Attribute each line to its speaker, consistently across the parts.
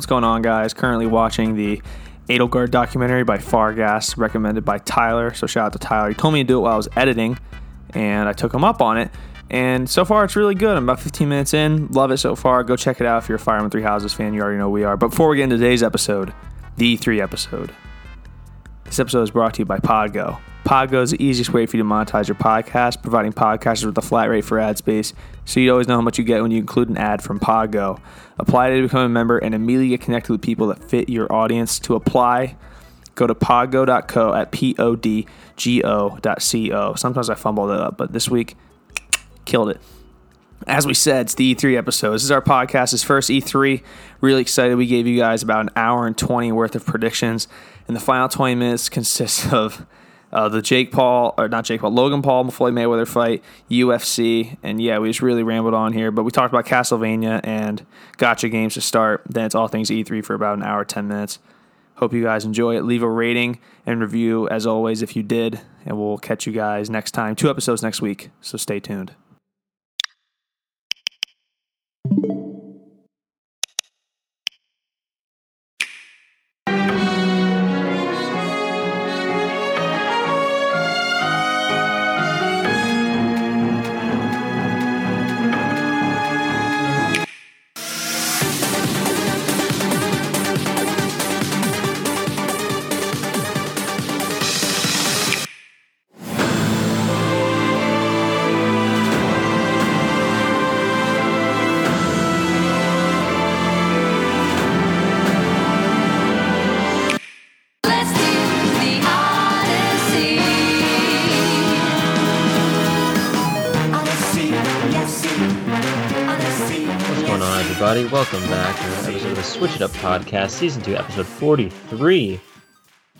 Speaker 1: What's going on, guys? Currently watching the Edelgard documentary by Fargas, recommended by Tyler. So shout out to Tyler. He told me to do it while I was editing, and I took him up on it. And so far, it's really good. I'm about 15 minutes in. Love it so far. Go check it out if you're a Fire Emblem Three Houses fan. You already know we are. But before we get into today's episode, the E3 episode, this episode is brought to you by Podgo. Podgo is the easiest way for you to monetize your podcast, providing podcasters with a flat rate for ad space, so you always know how much you get when you include an ad from Podgo. Apply to become a member and immediately get connected with people that fit your audience. To apply, go to podgo.co at podgo.co. Sometimes I fumble that up, but this week, killed it. As we said, it's the E3 episode. This is our podcast, his first E3. Really excited. We gave you guys about an hour and 20 worth of predictions, and the final 20 minutes consists of uh, the Jake Paul, or not Jake Paul, Logan Paul, Floyd Mayweather fight, UFC, and yeah, we just really rambled on here. But we talked about Castlevania and gotcha games to start. Then it's all things E3 for about an hour, 10 minutes. Hope you guys enjoy it. Leave a rating and review as always if you did, and we'll catch you guys next time. Two episodes next week, so stay tuned.
Speaker 2: Welcome back to another episode of the Switch It Up Podcast, Season 2, Episode 43.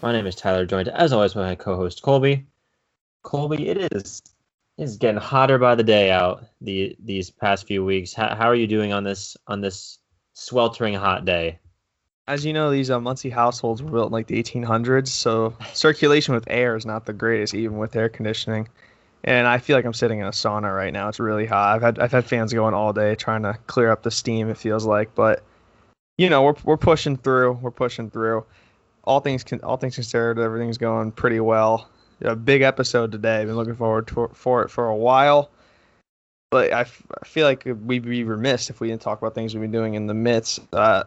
Speaker 2: My name is Tyler, joined as always by my co-host Colby. Colby, it is it's getting hotter by the day out the these past few weeks. How, how are you doing on this on this sweltering hot day?
Speaker 1: As you know, these uh, Muncie households were built in like the 1800s, so circulation with air is not the greatest, even with air conditioning. And I feel like I'm sitting in a sauna right now. It's really hot. I've had I've had fans going all day trying to clear up the steam. It feels like, but you know, we're we're pushing through. We're pushing through. All things con- all things considered, everything's going pretty well. A big episode today. Been looking forward to, for it for a while. But I, f- I feel like we'd be remiss if we didn't talk about things we've been doing in the midst. Uh,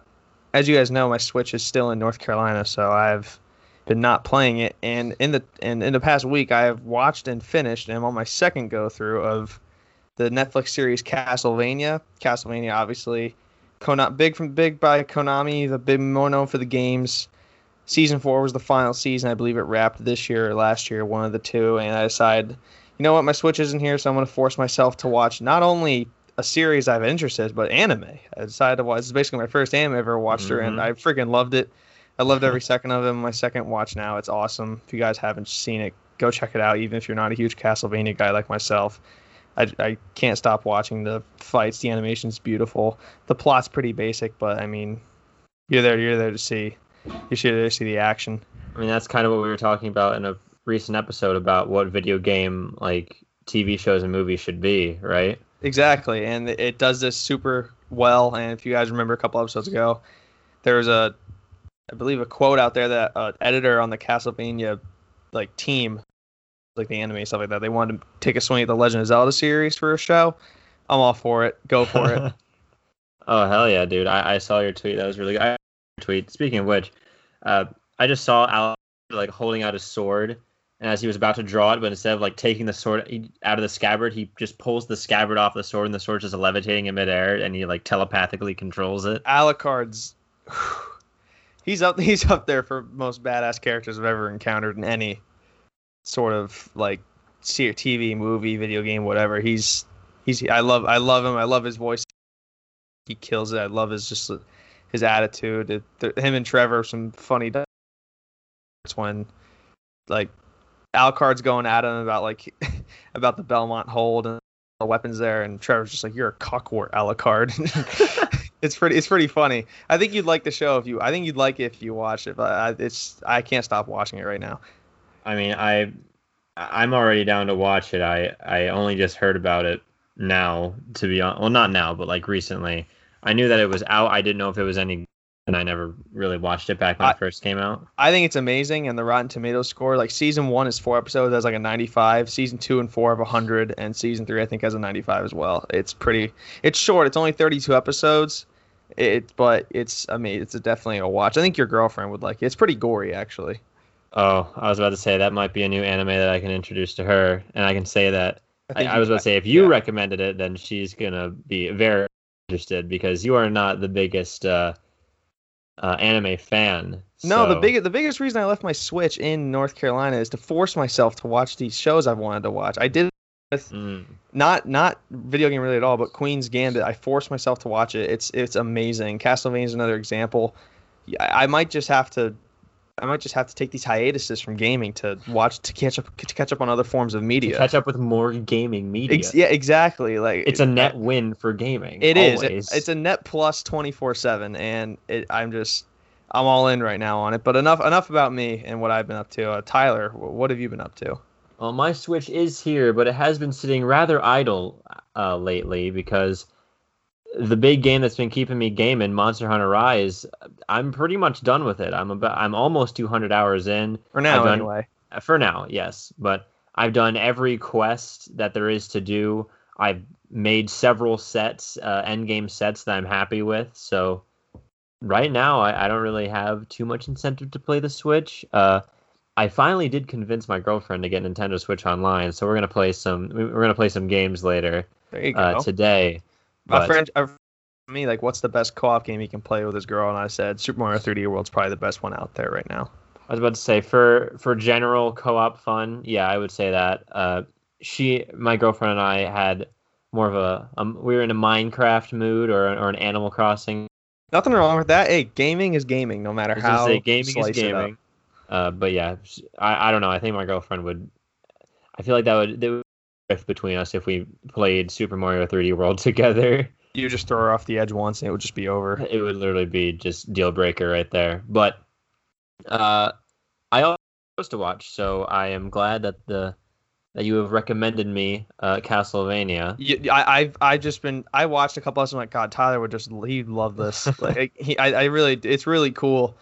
Speaker 1: as you guys know, my Switch is still in North Carolina, so I've been not playing it. And in the and in the past week, I have watched and finished, and I'm on my second go through of the Netflix series Castlevania. Castlevania, obviously, Kona- big from big by Konami, the big more known for the games. Season four was the final season. I believe it wrapped this year or last year, one of the two. And I decided, you know what, my Switch isn't here, so I'm going to force myself to watch not only a series I've interested, but anime. I decided to watch. This is basically my first anime I've ever watched her, and.
Speaker 2: Mm-hmm.
Speaker 1: I freaking loved it. I loved every second of it. My second watch now. It's awesome. If you guys haven't seen it, go check it out. Even if you're not a huge Castlevania guy like myself, I, I can't stop watching the fights. The animation's beautiful. The plot's pretty basic, but I mean, you're there. You're there to see. You should there to see the action.
Speaker 2: I mean, that's kind of what we were talking about in a recent episode about what video game like TV shows and movies should be, right?
Speaker 1: Exactly, and it- it does this super well. And if you guys remember a couple episodes ago, there was a, I believe, a quote out there that uh, editor on the Castlevania like team, like the anime stuff like that, they wanted to take a swing at the Legend of Zelda series for a show. I'm all for it. Go for it.
Speaker 2: oh hell yeah, dude! I, I saw your tweet. That was really good. I tweet. Speaking of which, uh, I just saw Al like holding out his sword, and as he was about to draw it, but instead of like taking the sword out of the scabbard, he just pulls the scabbard off the sword, and the sword just levitating in midair, and he like telepathically controls it.
Speaker 1: Alucard's, he's up. He's up there for most badass characters I've ever encountered in any sort of like TV, movie, video game, whatever. He's he's. I love I love him. I love his voice. He kills it. I love his just his attitude. It, him and Trevor some funny. It's when like Alucard's going at him about like about the Belmont hold and the weapons there, and Trevor's just like, "You're a cockwort, Alucard." it's pretty. It's pretty funny. I think you'd like the show if you. I think you'd like it if you watch it. But I, it's. I can't stop watching it right now.
Speaker 2: I mean, I I'm already down to watch it. I I only just heard about it now, to be honest. Well, not now, but like recently. I knew that it was out. I didn't know if it was any and I never really watched it back when
Speaker 1: I-
Speaker 2: it first came out.
Speaker 1: I think it's amazing, and the Rotten Tomatoes score, like season one is four episodes, has like a 95. Season two and four have 100, and season three I think has a 95 as well. It's pretty. It's short. It's only 32 episodes. It, but it's I mean it's definitely a watch. I think your girlfriend would like it. It's pretty gory actually.
Speaker 2: Oh, I was about to say that might be a new anime that I can introduce to her, and I can say that I,
Speaker 1: think
Speaker 2: I was about to say if you
Speaker 1: yeah.
Speaker 2: recommended it, then she's gonna be very interested because you are not the biggest uh, uh, anime fan.
Speaker 1: No, the
Speaker 2: so-
Speaker 1: big the biggest reason I left my Switch in North Carolina is to force myself to watch these shows I've wanted to watch. I did with
Speaker 2: Mm,
Speaker 1: not not video game related at all, but Queen's Gambit. I forced myself to watch it. It's it's amazing. Castlevania is another example. I, I might just have to. I might just have to take these hiatuses from gaming to watch to catch up to catch up on other forms of media.
Speaker 2: to catch up with more gaming media.
Speaker 1: Ex- yeah, exactly. Like
Speaker 2: it's a net win for gaming.
Speaker 1: It is. It-
Speaker 2: always.
Speaker 1: it's a net plus twenty four seven, and it, I'm just I'm all in right now on it. But enough enough about me and what I've been up to. Uh, Tyler, what have you been up to?
Speaker 2: Well, my Switch is here, but it has been sitting rather idle uh, lately because the big game that's been keeping me gaming, Monster Hunter Rise, I'm pretty much done with it. I'm about I'm almost 200 hours in
Speaker 1: For now,
Speaker 2: done-
Speaker 1: anyway.
Speaker 2: Uh, for now. Yes, but I've done every quest that there is to do. I've made several sets, uh, end game sets that I'm happy with. So right now, I, I don't really have too much incentive to play the Switch. Uh, I finally did convince my girlfriend to get Nintendo Switch Online, so we're gonna play some. We're gonna play some games later
Speaker 1: There you go.
Speaker 2: uh, today.
Speaker 1: my
Speaker 2: But
Speaker 1: friend, a me like, what's the best co-op game he can play with his girl? And I said, Super Mario 3D World's probably the best one out there right now.
Speaker 2: I was about to say for for general co-op fun, yeah, I would say that. Uh, she, my girlfriend, and I had more of a um, we were in a Minecraft mood or or an Animal Crossing.
Speaker 1: Nothing wrong with that. Hey, gaming is gaming, no matter
Speaker 2: I was gonna
Speaker 1: how
Speaker 2: say gaming is
Speaker 1: slice it up.
Speaker 2: gaming. Uh, but yeah, I, I don't know. I think my girlfriend would. I feel like that would, that would rift between us if we played Super Mario 3D World together.
Speaker 1: You just throw her off the edge once, and it would just be over.
Speaker 2: It would literally be just deal breaker right there. But uh, I also supposed to watch, so I am glad that the that you have recommended me uh, Castlevania.
Speaker 1: You, I, I've I just been I watched a couple of them like God Tyler would just he'd love this like he I, I really it's really cool.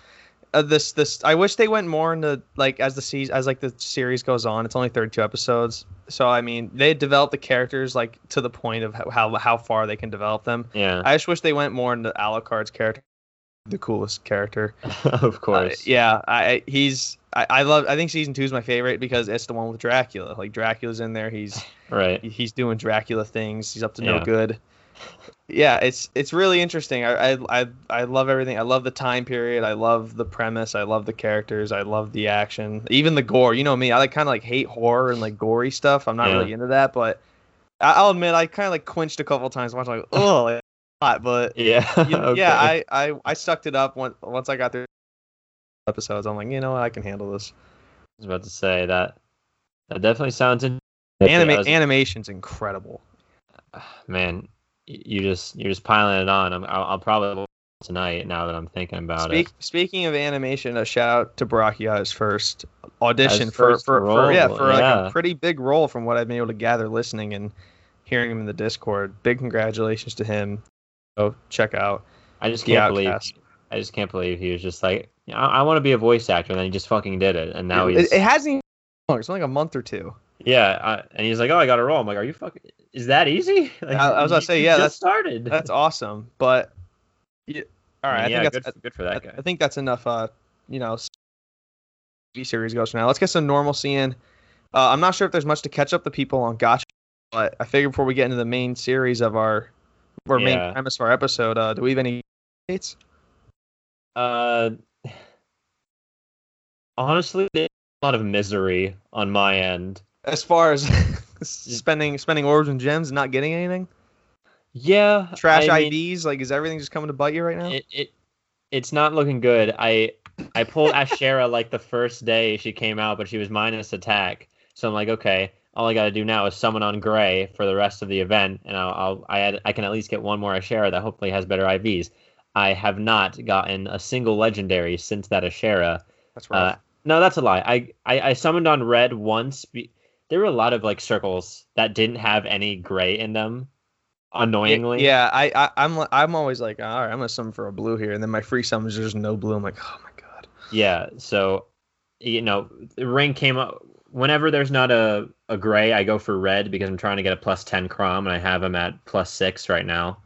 Speaker 1: Uh, this this I wish they went more into like as the season as like the series goes on. It's only 32 episodes, so I mean they develop the characters like to the point of how how, far they can develop them.
Speaker 2: Yeah,
Speaker 1: I just wish they went more into Alucard's character, the coolest character.
Speaker 2: of
Speaker 1: Uh,
Speaker 2: course.
Speaker 1: yeah, I I- he's I, I love I think season two is my favorite because it's the one with Dracula. Like Dracula's in there. He's
Speaker 2: Right.
Speaker 1: he's doing Dracula things. He's up to
Speaker 2: Yeah.
Speaker 1: no good. Yeah, it's it's really interesting. I, I I I love everything. I love the time period. I love the premise. I love the characters. I love the action. Even the gore. You know me. I like kind of like hate horror and like gory stuff. I'm not
Speaker 2: Yeah.
Speaker 1: really into that, but I- I'll admit I kind of like quenched a couple times watching like oh like, hot, but
Speaker 2: Yeah.
Speaker 1: you-
Speaker 2: okay.
Speaker 1: yeah, I, I I sucked it up once once I got through episodes. I'm like, you know what, I can handle this.
Speaker 2: I was about to say that. That definitely sounds in.
Speaker 1: Anima-
Speaker 2: was-
Speaker 1: animation's incredible.
Speaker 2: man, you just you're just piling it on. I'm, I'll, I'll probably tonight now that I'm thinking about
Speaker 1: Speak,
Speaker 2: it.
Speaker 1: speaking of animation, a shout out to Baracchia's first audition
Speaker 2: His
Speaker 1: for,
Speaker 2: first
Speaker 1: for, for yeah for like
Speaker 2: yeah.
Speaker 1: a pretty big role from what I've been able to gather listening and hearing him in the Discord. Big congratulations to him. Go check out.
Speaker 2: I just can't believe. I just can't believe he was just like, I, I want to be a voice actor, and then he just fucking did it, and now
Speaker 1: it,
Speaker 2: he's
Speaker 1: it hasn't even. It's only like a month or two.
Speaker 2: Yeah, I, and he's like, oh, I got a roll." I'm like, are you fucking? Is that easy? Like,
Speaker 1: I- I was
Speaker 2: gonna
Speaker 1: say, yeah, that's-
Speaker 2: started.
Speaker 1: That's awesome. But yeah, all right, I,
Speaker 2: yeah,
Speaker 1: think
Speaker 2: good,
Speaker 1: that's
Speaker 2: good for that
Speaker 1: I,
Speaker 2: guy.
Speaker 1: I think that's enough. Uh, you know, TV series goes for now. Let's get some normalcy in. Uh, I'm not sure if there's much to catch up the people on Gotcha, but I figure before we get into the main series of our or
Speaker 2: Yeah.
Speaker 1: main premise of our episode, uh, do we have any dates?
Speaker 2: Uh, honestly, a lot of misery on my end.
Speaker 1: As far as spending spending orbs and gems and not getting anything,
Speaker 2: Yeah,
Speaker 1: trash
Speaker 2: I mean,
Speaker 1: like is everything just coming to bite you right now?
Speaker 2: It, it it's not looking good. I I pulled Ashera like the first day she came out, but she was minus attack. So I'm like, okay, all I got to do now is summon on Gray for the rest of the event, and I'll, I'll I had, I can at least get one more Ashera that hopefully has better IVs. I have not gotten a single legendary since that Ashera.
Speaker 1: That's
Speaker 2: Uh, no, that's a lie. I, I, I summoned on red once. Be- there were a lot of like circles that didn't have any gray in them, annoyingly.
Speaker 1: Yeah, I, I I'm I'm always like, all right, I'm gonna summon for a blue here, and then my free summons there's no blue. I'm like, oh my god.
Speaker 2: Yeah, so you know, the ring came up whenever there's not a, a gray, I go for red because I'm trying to get a plus ten Chrom and I have him at plus six right now.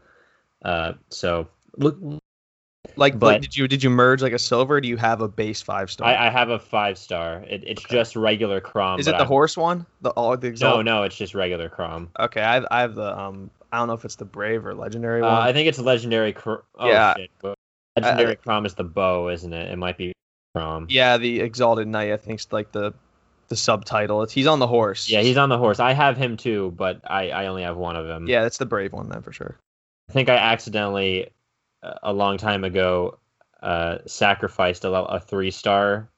Speaker 2: Uh so look
Speaker 1: Like,
Speaker 2: But-
Speaker 1: like, did you did you merge like a silver? Or do you have a base five star?
Speaker 2: I, I have a five star. It, it's
Speaker 1: Okay.
Speaker 2: just regular Chrom.
Speaker 1: Is it the
Speaker 2: I-
Speaker 1: horse one? The all the
Speaker 2: No,
Speaker 1: exalt?
Speaker 2: no, it's just regular Chrom.
Speaker 1: Okay, I have, I have the um. I don't know if it's the brave or legendary
Speaker 2: Uh,
Speaker 1: one.
Speaker 2: I think it's legendary Cr- oh
Speaker 1: Yeah.
Speaker 2: shit. Legendary Chrom is the bow, isn't it? It might be Chrom.
Speaker 1: yeah, the exalted knight. I think's like the the subtitle. It's he's on the horse.
Speaker 2: Yeah, he's on the horse. I have him too, but I, I only have one of them.
Speaker 1: Yeah, it's the brave one then for sure.
Speaker 2: I think I accidentally, uh, a long time ago, uh, sacrificed a, a three star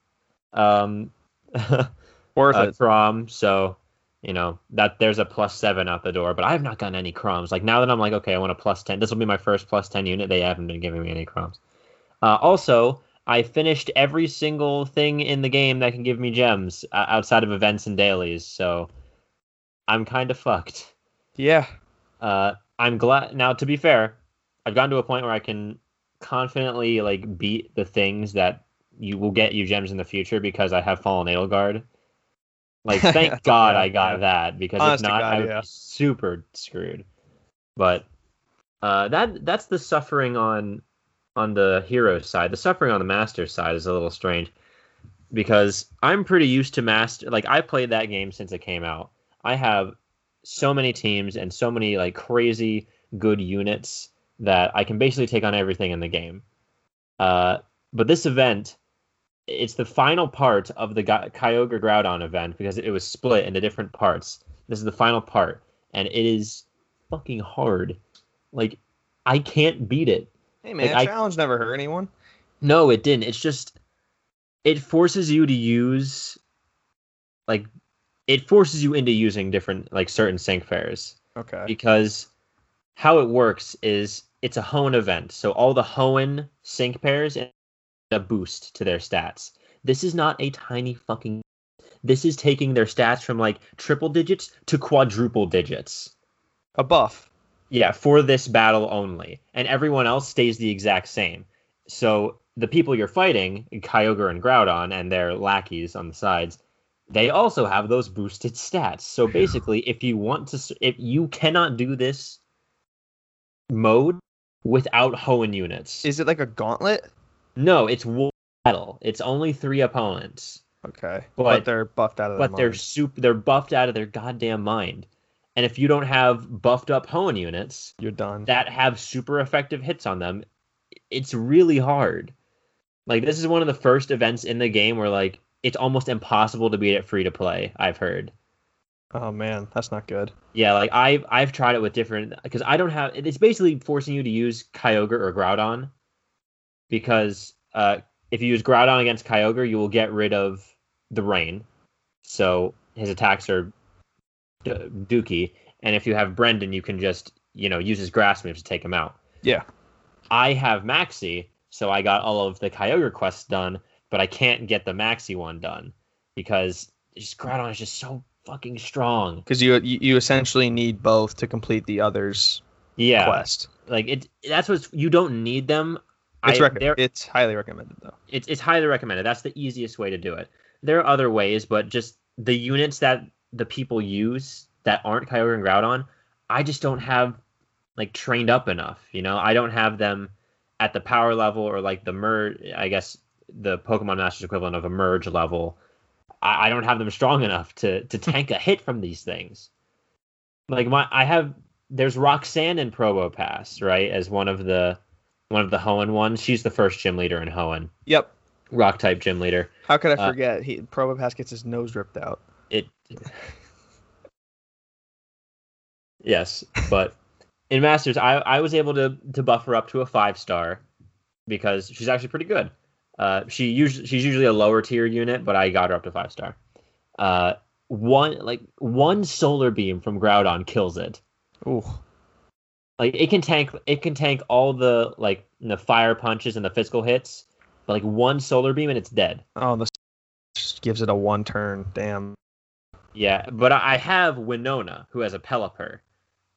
Speaker 2: um,
Speaker 1: Worth
Speaker 2: uh,
Speaker 1: it.
Speaker 2: Chrom. So, you know, that there's a plus seven out the door, but I have not gotten any Chroms. Like now that I'm like, okay, I want a plus 10. This will be my first plus 10 unit. They haven't been giving me any Chroms. Uh, also, I finished every single thing in the game that can give me gems uh, outside of events and dailies. So I'm kind of fucked.
Speaker 1: Yeah.
Speaker 2: Uh, I'm glad now. To be fair, I've gotten to a point where I can confidently like beat the things that you will get you gems in the future because I have Fallen Edelgard. Like, thank God I got
Speaker 1: yeah.
Speaker 2: that because
Speaker 1: Honest
Speaker 2: if not,
Speaker 1: God,
Speaker 2: I would
Speaker 1: yeah.
Speaker 2: be super screwed. But uh, that that's the suffering on on the hero side. The suffering on the master side is a little strange because I'm pretty used to master. Like I played that game since it came out. I have so many teams and so many like crazy good units that I can basically take on everything in the game. Uh, but this event, it's the final part of the Ga- Kyogre Groudon event because it was split into different parts. This is the final part, and it is fucking hard. Like I can't beat it.
Speaker 1: Hey man,
Speaker 2: Like, I-
Speaker 1: challenge never hurt anyone.
Speaker 2: No, it didn't. It's just it forces you to use like it forces you into using different like certain sync pairs
Speaker 1: Okay.
Speaker 2: because how it works is it's a Hoenn event. So all the Hoenn sync pairs get a boost to their stats. This is not a tiny fucking this is taking their stats from like triple digits to quadruple digits.
Speaker 1: A buff.
Speaker 2: Yeah, for this battle only. And everyone else stays the exact same. So the people you're fighting, Kyogre and Groudon and their lackeys on the sides, they also have those boosted stats. So basically, if you want to, if you cannot do this mode without Hoenn units,
Speaker 1: Is it like a gauntlet?
Speaker 2: no, it's one battle. It's only three opponents,
Speaker 1: Okay.
Speaker 2: But-
Speaker 1: But, they're buffed out of their
Speaker 2: but they're super. They're buffed out of their goddamn mind. And if you don't have buffed up Hoenn units,
Speaker 1: You're done.
Speaker 2: that have super effective hits on them, it's really hard. Like this is one of the first events in the game where like it's almost impossible to beat it free to play. I've heard.
Speaker 1: Oh man, that's not good.
Speaker 2: Yeah, like I've I've tried it with different because I don't have. It's basically forcing you to use Kyogre or Groudon, because uh, if you use Groudon against Kyogre, you will get rid of the rain, so his attacks are d- dookie. And if you have Brendan, you can just you know use his grass moves to take him out.
Speaker 1: Yeah.
Speaker 2: I have Maxie, so I got all of the Kyogre quests done, but I can't get the Maxie one done because just Groudon is just so fucking strong.
Speaker 1: Because you, you essentially need both to complete the other's
Speaker 2: Yeah,
Speaker 1: quest.
Speaker 2: like it. That's what's you don't need them.
Speaker 1: It's
Speaker 2: I,
Speaker 1: rec- it's highly recommended though.
Speaker 2: it's it's highly recommended. That's the easiest way to do it. There are other ways, but just the units that the people use that aren't Kyogre and Groudon, I just don't have like trained up enough. You know, I don't have them at the power level or like the merge. I guess the Pokemon Masters equivalent of a merge level. I, I don't have them strong enough to to tank a hit from these things. Like my, I have there's Roxanne in Probopass, right? As one of the one of the Hoenn ones. She's the first gym leader in Hoenn
Speaker 1: Yep.
Speaker 2: rock type gym leader.
Speaker 1: How could I
Speaker 2: Uh,
Speaker 1: forget? He Probopass gets his nose ripped out.
Speaker 2: It Yes, but in Masters I I was able to to buff her up to a 5 star because she's actually pretty good. Uh she usually she's usually a lower tier unit, but I got her up to 5 star. Uh one like one solar beam from Groudon kills it.
Speaker 1: Ooh.
Speaker 2: Like it can tank it can tank all the like the fire punches and the physical hits, but like one solar beam and it's dead.
Speaker 1: Oh, this just gives it a one turn. Damn.
Speaker 2: Yeah, but I I have Winona, who has a Pelipper.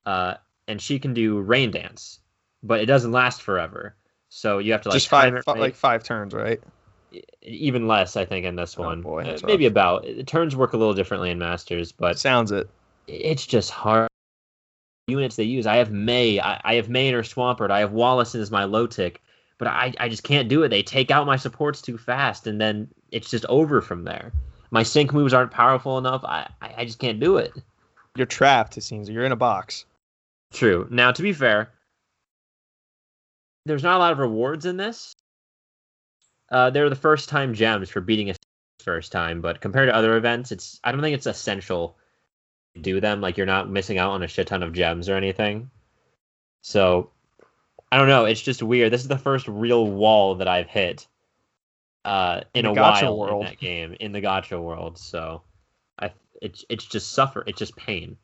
Speaker 2: Uh, and she can do rain dance, but it doesn't last forever. So you have to like
Speaker 1: Just five, like five turns, right?
Speaker 2: even less, I think, in this
Speaker 1: Oh,
Speaker 2: one.
Speaker 1: boy,
Speaker 2: Uh, maybe
Speaker 1: rough.
Speaker 2: about the turns work a little differently in Masters, but
Speaker 1: Sounds it.
Speaker 2: it's just hard. Units they use. I have May. I, I have May in her Swampert. I have Wallace as Milotic, but I, I just can't do it. They take out my supports too fast, and then it's just over from there. My sync moves aren't powerful enough. I, I, I just can't do it.
Speaker 1: You're trapped. It seems you're in a box.
Speaker 2: True. Now, to be fair, there's not a lot of rewards in this. Uh, they're the first time gems for beating a first time, but compared to other events, it's I don't think it's essential to do them. Like you're not missing out on a shit ton of gems or anything. So I don't know. It's just weird. This is the first real wall that I've hit uh, in,
Speaker 1: In
Speaker 2: a while
Speaker 1: world.
Speaker 2: in that game in the gotcha world. So I it's it's just suffer. It's just pain.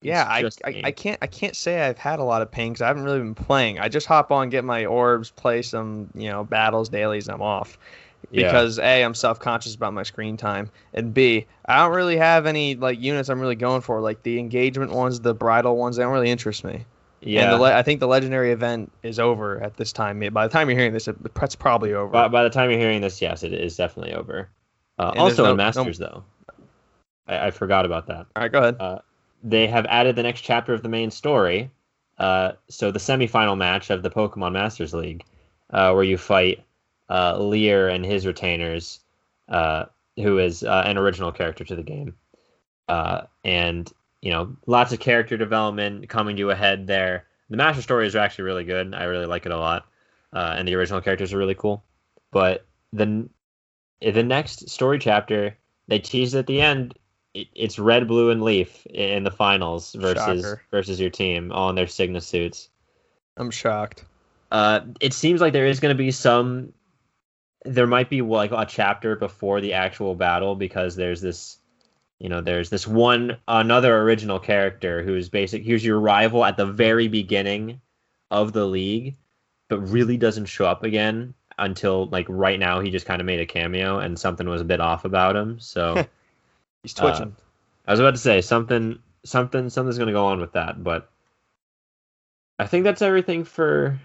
Speaker 1: Yeah, I, I. I can't I can't say I've had a lot of pain because I haven't really been playing. I just hop on, get my orbs, play some you know battles, dailies, and I'm off.
Speaker 2: Yeah.
Speaker 1: Because a I'm self conscious about my screen time, and b I don't really have any like units I'm really going for. Like the engagement ones, the bridal ones, they don't really interest me.
Speaker 2: yeah.
Speaker 1: And the le- I think the legendary event is over at this time. By the time you're hearing this, it- it's probably over.
Speaker 2: By, by the time you're hearing this, yes, it is definitely over. Uh, also
Speaker 1: no-
Speaker 2: in
Speaker 1: no-
Speaker 2: Masters, though, I, I forgot about that.
Speaker 1: All right, go ahead.
Speaker 2: They have added the next chapter of the main story. Uh, so the semifinal match of the Pokemon Masters League, uh, where you fight uh, Lear and his retainers, uh, who is uh, an original character to the game, uh, and you know lots of character development coming to a head there. The Master stories are actually really good. I really like it a lot, and the original characters are really cool. But the the next story chapter they teased at the end. It, it's red, blue, and leaf in the finals versus
Speaker 1: Shocker.
Speaker 2: versus your team all in their Sygna suits.
Speaker 1: I'm shocked.
Speaker 2: Uh, it seems like there is going to be some. There might be like a chapter before the actual battle because there's this, you know, there's this one another original character who's basic. Here's your rival at the very beginning of the league, but really doesn't show up again until like right now. He just kind of made a cameo and something was a bit off about him. So
Speaker 1: He's twitching.
Speaker 2: I was about to say something, something, something's going to go on with that, but I think that's everything for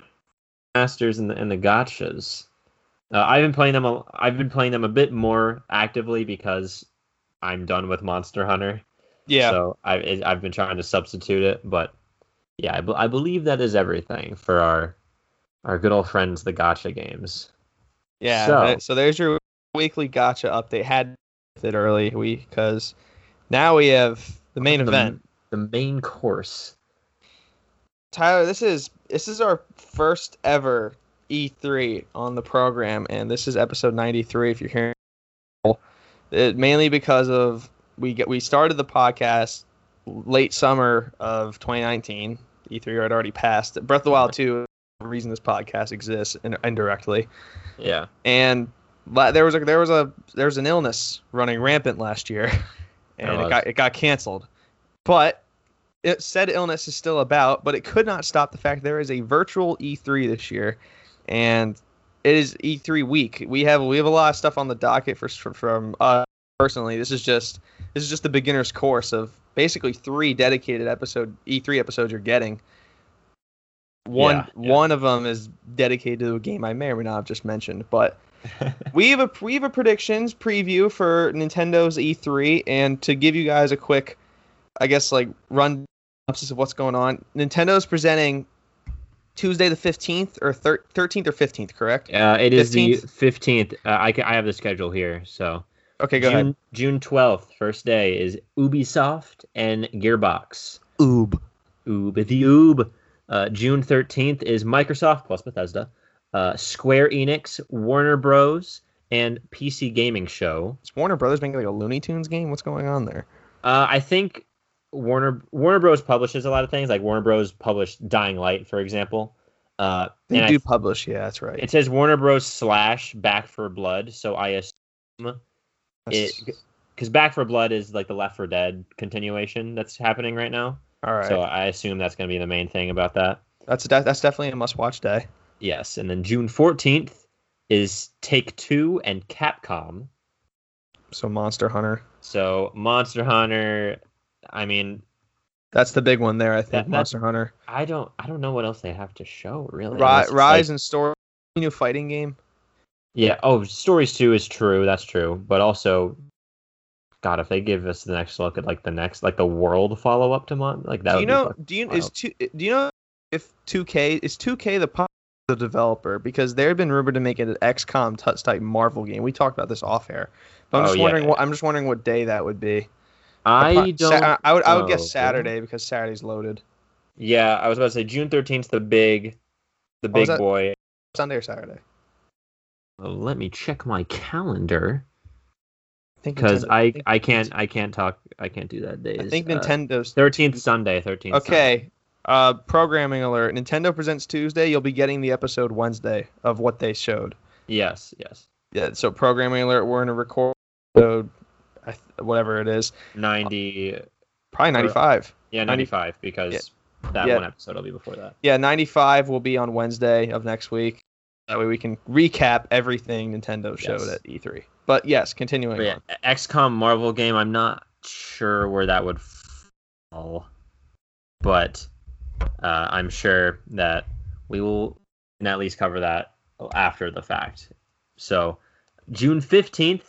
Speaker 2: Masters and the and the gotchas. Uh, I've been playing them. A, I've been playing them a bit more actively because I'm done with Monster Hunter.
Speaker 1: yeah.
Speaker 2: So I, I've been trying to substitute it, but yeah, I, I believe that is everything for our our good old friends, the gotcha games.
Speaker 1: Yeah.
Speaker 2: So-
Speaker 1: So, there's your weekly gotcha update. Had it early week because now we have the main
Speaker 2: The-
Speaker 1: event.
Speaker 2: the main course.
Speaker 1: Tyler, this is this is our first ever E3 on the program, and this is episode 93. If you're hearing, it, mainly because of we get we started the podcast late summer of 2019. E3 had already passed. Breath of the Wild 2 reason this podcast exists in, indirectly.
Speaker 2: Yeah.
Speaker 1: and there was a there was a there was an illness running rampant last year, and it got it got canceled. But it said illness is still about, but it could not stop the fact there is a virtual E3 this year, and it is E3 week. We have we have a lot of stuff on the docket for, for from uh personally. This is just this is just the beginner's course of basically three dedicated episode E3 episodes you're getting. One
Speaker 2: Yeah, yeah.
Speaker 1: one of them is dedicated to a game I may or may not have just mentioned, but we have a we have a predictions preview for Nintendo's E3, and to give you guys a quick, I guess like run synopsis of what's going on. Nintendo's presenting Tuesday the fifteenth or thirteenth or fifteenth, correct?
Speaker 2: Uh, it is the
Speaker 1: 15th?
Speaker 2: Uh, I ca- I have the schedule here. So
Speaker 1: Okay, go
Speaker 2: June
Speaker 1: ahead.
Speaker 2: June twelfth, first day is Ubisoft and Gearbox.
Speaker 1: Oob.
Speaker 2: Oob the Oob. Uh, June thirteenth is Microsoft plus Bethesda, uh, Square Enix, Warner Bros, and PC Gaming Show.
Speaker 1: Is Warner Brothers making like a Looney Tunes game? What's going on there?
Speaker 2: Uh, I think Warner Warner Bros publishes a lot of things. Like Warner Bros published Dying Light, for example. Uh,
Speaker 1: They
Speaker 2: and I
Speaker 1: do publish, yeah, that's right.
Speaker 2: It says Warner Bros. slash Back for Blood, so I assume it because Back for Blood is like the Left for Dead continuation that's happening right now.
Speaker 1: all right,
Speaker 2: So I assume that's going to be the main thing about that.
Speaker 1: that's de- that's definitely a must-watch day.
Speaker 2: Yes, and then June fourteenth is Take Two and Capcom.
Speaker 1: So Monster Hunter.
Speaker 2: So Monster Hunter, I mean,
Speaker 1: That's the big one there, I think.
Speaker 2: That-
Speaker 1: Monster Hunter.
Speaker 2: I don't I don't know what else they have to show really.
Speaker 1: Ri-
Speaker 2: unless it's,
Speaker 1: Rise
Speaker 2: like-
Speaker 1: and Story, new fighting game.
Speaker 2: Yeah. Oh, stories two is true. That's true. But also, God, if they give us the next look at like the next like the world follow up to Mon, like that.
Speaker 1: do you
Speaker 2: be
Speaker 1: know? Do you is two? Do you know if 2K is 2K the pu- the developer because they've been rumored to make it an XCOM touch type Marvel game. We talked about this off air, but I'm
Speaker 2: Oh,
Speaker 1: just
Speaker 2: yeah.
Speaker 1: wondering what I'm just wondering what day that would be.
Speaker 2: I
Speaker 1: Sa-
Speaker 2: don't.
Speaker 1: I would I would
Speaker 2: know.
Speaker 1: guess Saturday because Saturday's loaded.
Speaker 2: Yeah, I was about to say June thirteenth, the big, the
Speaker 1: What
Speaker 2: big boy.
Speaker 1: Sunday or Saturday.
Speaker 2: Well, let me check my calendar because
Speaker 1: Nintendo-
Speaker 2: I I can't I can't talk I can't do that days.
Speaker 1: I think
Speaker 2: Uh,
Speaker 1: Nintendo's
Speaker 2: 13th Sunday, 13th.
Speaker 1: Okay. Uh, programming alert. Nintendo presents Tuesday. You'll be getting the episode Wednesday of what they showed.
Speaker 2: Yes, yes.
Speaker 1: Yeah. So programming alert. We're in a record episode, whatever it is.
Speaker 2: 90
Speaker 1: Probably 95.
Speaker 2: yeah, 95 because that
Speaker 1: Yeah.
Speaker 2: one episode will be before that.
Speaker 1: Yeah, 95 will be on Wednesday of next week. That way we can recap everything Nintendo showed
Speaker 2: Yes.
Speaker 1: at E3. But yes, continuing
Speaker 2: But yeah,
Speaker 1: on.
Speaker 2: XCOM Marvel game, I'm not sure where that would fall, but uh, I'm sure that we will at least cover that after the fact. So June 15th,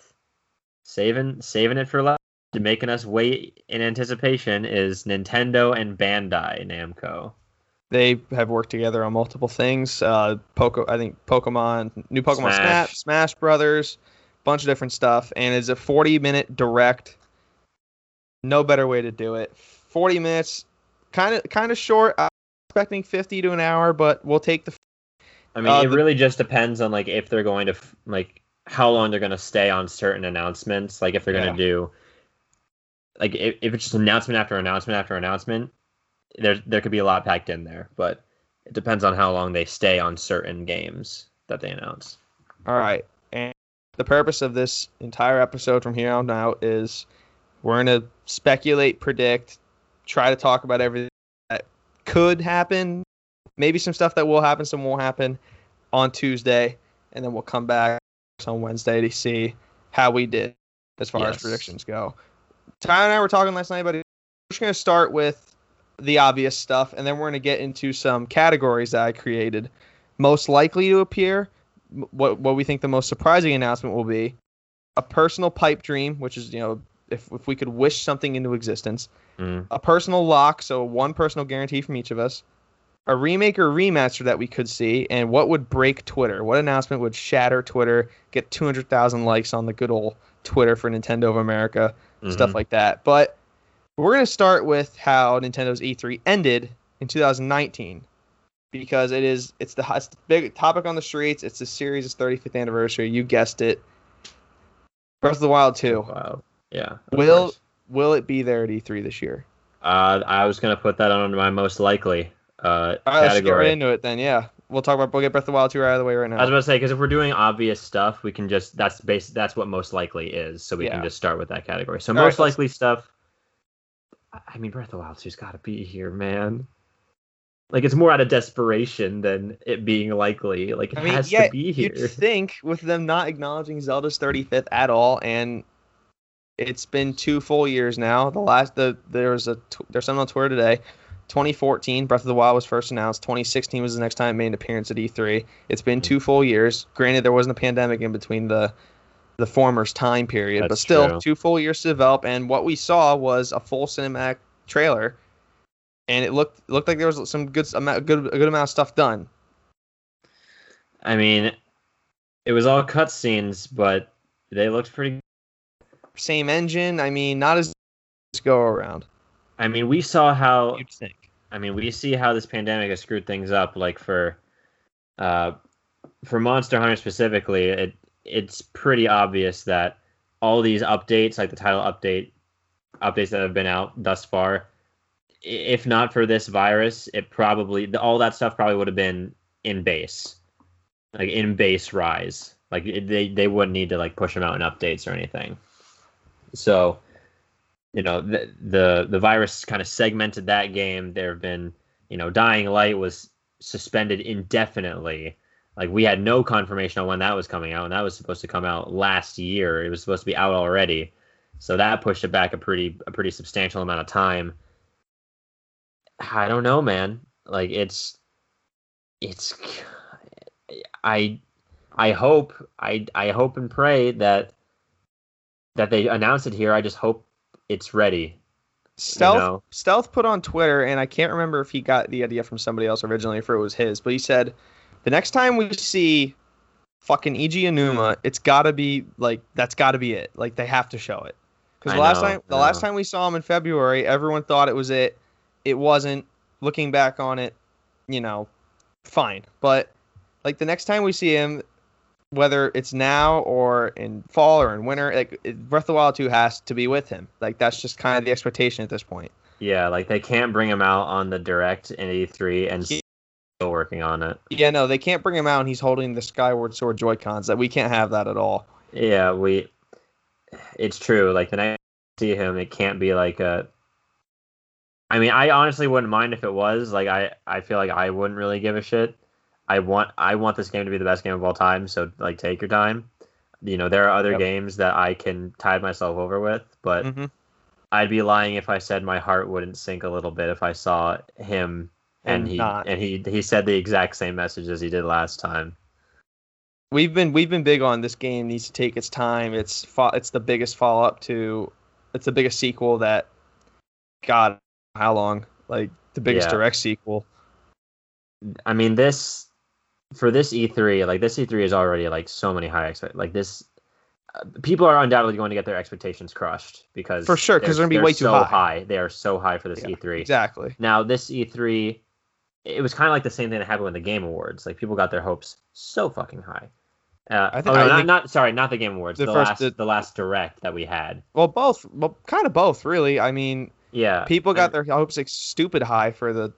Speaker 2: saving saving it for last, making us wait in anticipation is Nintendo and Bandai Namco.
Speaker 1: They have worked together on multiple things. Uh, Poco, I think Pokemon, new Pokemon Smash,
Speaker 2: Smash.
Speaker 1: Smash Brothers, bunch of different stuff, and it's a 40 minute direct. No better way to do it. 40 minutes, kind of kind of short. I'm expecting 50 to an hour, but we'll take the.
Speaker 2: I mean,
Speaker 1: Uh,
Speaker 2: it
Speaker 1: the-
Speaker 2: really just depends on like if they're going to like how long they're going to stay on certain announcements. Like if they're going to do like if, if it's just announcement after announcement after announcement, there there could be a lot packed in there. But it depends on how long they stay on certain games that they announce.
Speaker 1: All right, and the purpose of this entire episode from here on out is we're gonna speculate, predict, try to talk about everything that could happen, maybe some stuff that will happen, some won't happen on Tuesday, and then we'll come back on Wednesday to see how we did as far as predictions go. Ty and I were talking last night about it. We're just gonna start with the obvious stuff, and then we're gonna get into some categories that I created, most likely to appear, what what we think the most surprising announcement will be, a personal pipe dream, which is you know if if we could wish something into existence,
Speaker 2: Mm.
Speaker 1: a personal lock, so one personal guarantee from each of us, a remake or remaster that we could see, and what would break Twitter? What announcement would shatter Twitter, get 200,000 likes on the good old Twitter for Nintendo of America, stuff
Speaker 2: Mhm.
Speaker 1: like that. But we're going to start with how Nintendo's E3 ended in 2019 because it is it's the it's the big topic on the streets. It's the series' 35th anniversary. You guessed it. Breath of the Wild 2.
Speaker 2: Wow. Yeah.
Speaker 1: Will
Speaker 2: course.
Speaker 1: will it be there at E3 this year?
Speaker 2: Uh, I was gonna put that on my most likely uh,
Speaker 1: All right, let's get right into it then. Yeah, we'll talk about. We'll get Breath of the Wild 2 out of the way right now.
Speaker 2: I was about to say because if we're doing obvious stuff, we can just that's base that's what most likely is. So we
Speaker 1: Yeah.
Speaker 2: can just start with that category. So
Speaker 1: All right,
Speaker 2: most
Speaker 1: let's-
Speaker 2: likely stuff. I mean, Breath of the Wild 2's got to be here, man. Like it's more out of desperation than it being likely. Like it
Speaker 1: I mean,
Speaker 2: has
Speaker 1: yeah,
Speaker 2: to be here.
Speaker 1: you'd think with them not acknowledging Zelda's 35th at all, and it's been two full years now. The last, the there was a there's something on Twitter today. 2014, Breath of the Wild was first announced. 2016 was the next time it made an appearance at E3. It's been two full years. Granted, there wasn't a pandemic in between the the former's time period, but still
Speaker 2: true.
Speaker 1: two full years to develop. And what we saw was a full cinematic trailer, and it looked looked like there was some good amount, good a good amount of stuff done.
Speaker 2: I mean, it was all cutscenes, but they looked pretty.
Speaker 1: Same engine. I mean, not as go around.
Speaker 2: I mean, we saw how
Speaker 1: You'd think.
Speaker 2: I mean, we see how this pandemic has screwed things up. Like for, uh, for Monster Hunter specifically, it it's pretty obvious that all these updates, like the title update, updates that have been out thus far, if not for this virus, it probably all that stuff probably would have been in base, like in base rise. Like it, they they wouldn't need to like push them out in updates or anything. So you know the the, the virus kind of segmented that game. There have been you know dying light was suspended indefinitely. Like we had no confirmation on when that was coming out. And that was supposed to come out last year. It was supposed to be out already. So that pushed it back a pretty a pretty substantial amount of time. I don't know, man. Like it's it's I I hope I I hope and pray that that they announce it here. I just hope it's ready.
Speaker 1: Stealth
Speaker 2: know?
Speaker 1: Stealth put on Twitter, and I can't remember if he got the idea from somebody else originally, if it was his, but he said the next time we see fucking Eiji Aonuma, it's gotta be like that's gotta be it. Like they have to show it. Because last
Speaker 2: know,
Speaker 1: time the last time we saw him in February, everyone thought it was it. It wasn't. Looking back on it, you know, fine. But like the next time we see him, whether it's now or in fall or in winter, like Breath of the Wild 2 has to be with him. Like that's just kind of the expectation at this point.
Speaker 2: Yeah, like they can't bring him out on the direct in E3 and
Speaker 1: Yeah.
Speaker 2: still working on it.
Speaker 1: Yeah, no, they can't bring him out and he's holding the Skyward Sword Joy Cons. That we can't have that at all.
Speaker 2: Yeah, we. It's true. Like the next time I see him, it can't be like a. I mean, I honestly wouldn't mind if it was. Like, I I feel like I wouldn't really give a shit. I want I want this game to be the best game of all time. So like, take your time. You know, there are other
Speaker 1: Yep.
Speaker 2: games that I can tide myself over with, but
Speaker 1: Mhm.
Speaker 2: I'd be lying if I said my heart wouldn't sink a little bit if I saw him and,
Speaker 1: And
Speaker 2: he
Speaker 1: not.
Speaker 2: and he he said the exact same message as he did last time.
Speaker 1: We've been we've been big on this game needs to take its time. It's fo- it's the biggest follow up to it's the biggest sequel that God how long like the biggest
Speaker 2: Yeah.
Speaker 1: direct sequel.
Speaker 2: I mean, this for this E3, like this E3 is already like so many high expect. Like this, uh, people are undoubtedly going to get their expectations crushed because
Speaker 1: For sure because they're gonna be way too
Speaker 2: so
Speaker 1: high.
Speaker 2: They are so high for this
Speaker 1: Yeah,
Speaker 2: E3.
Speaker 1: Exactly.
Speaker 2: Now this E3, it was kind of like the same thing that happened with the Game Awards. Like people got their hopes so fucking high. Uh,
Speaker 1: I thi-
Speaker 2: oh, no,
Speaker 1: I
Speaker 2: not,
Speaker 1: think-
Speaker 2: not sorry, not the Game Awards.
Speaker 1: The
Speaker 2: The,
Speaker 1: first-
Speaker 2: last
Speaker 1: the-
Speaker 2: the last direct that we had.
Speaker 1: Well, both well kind of both really. I mean,
Speaker 2: Yeah,
Speaker 1: people got
Speaker 2: and-
Speaker 1: their hopes like, stupid high for the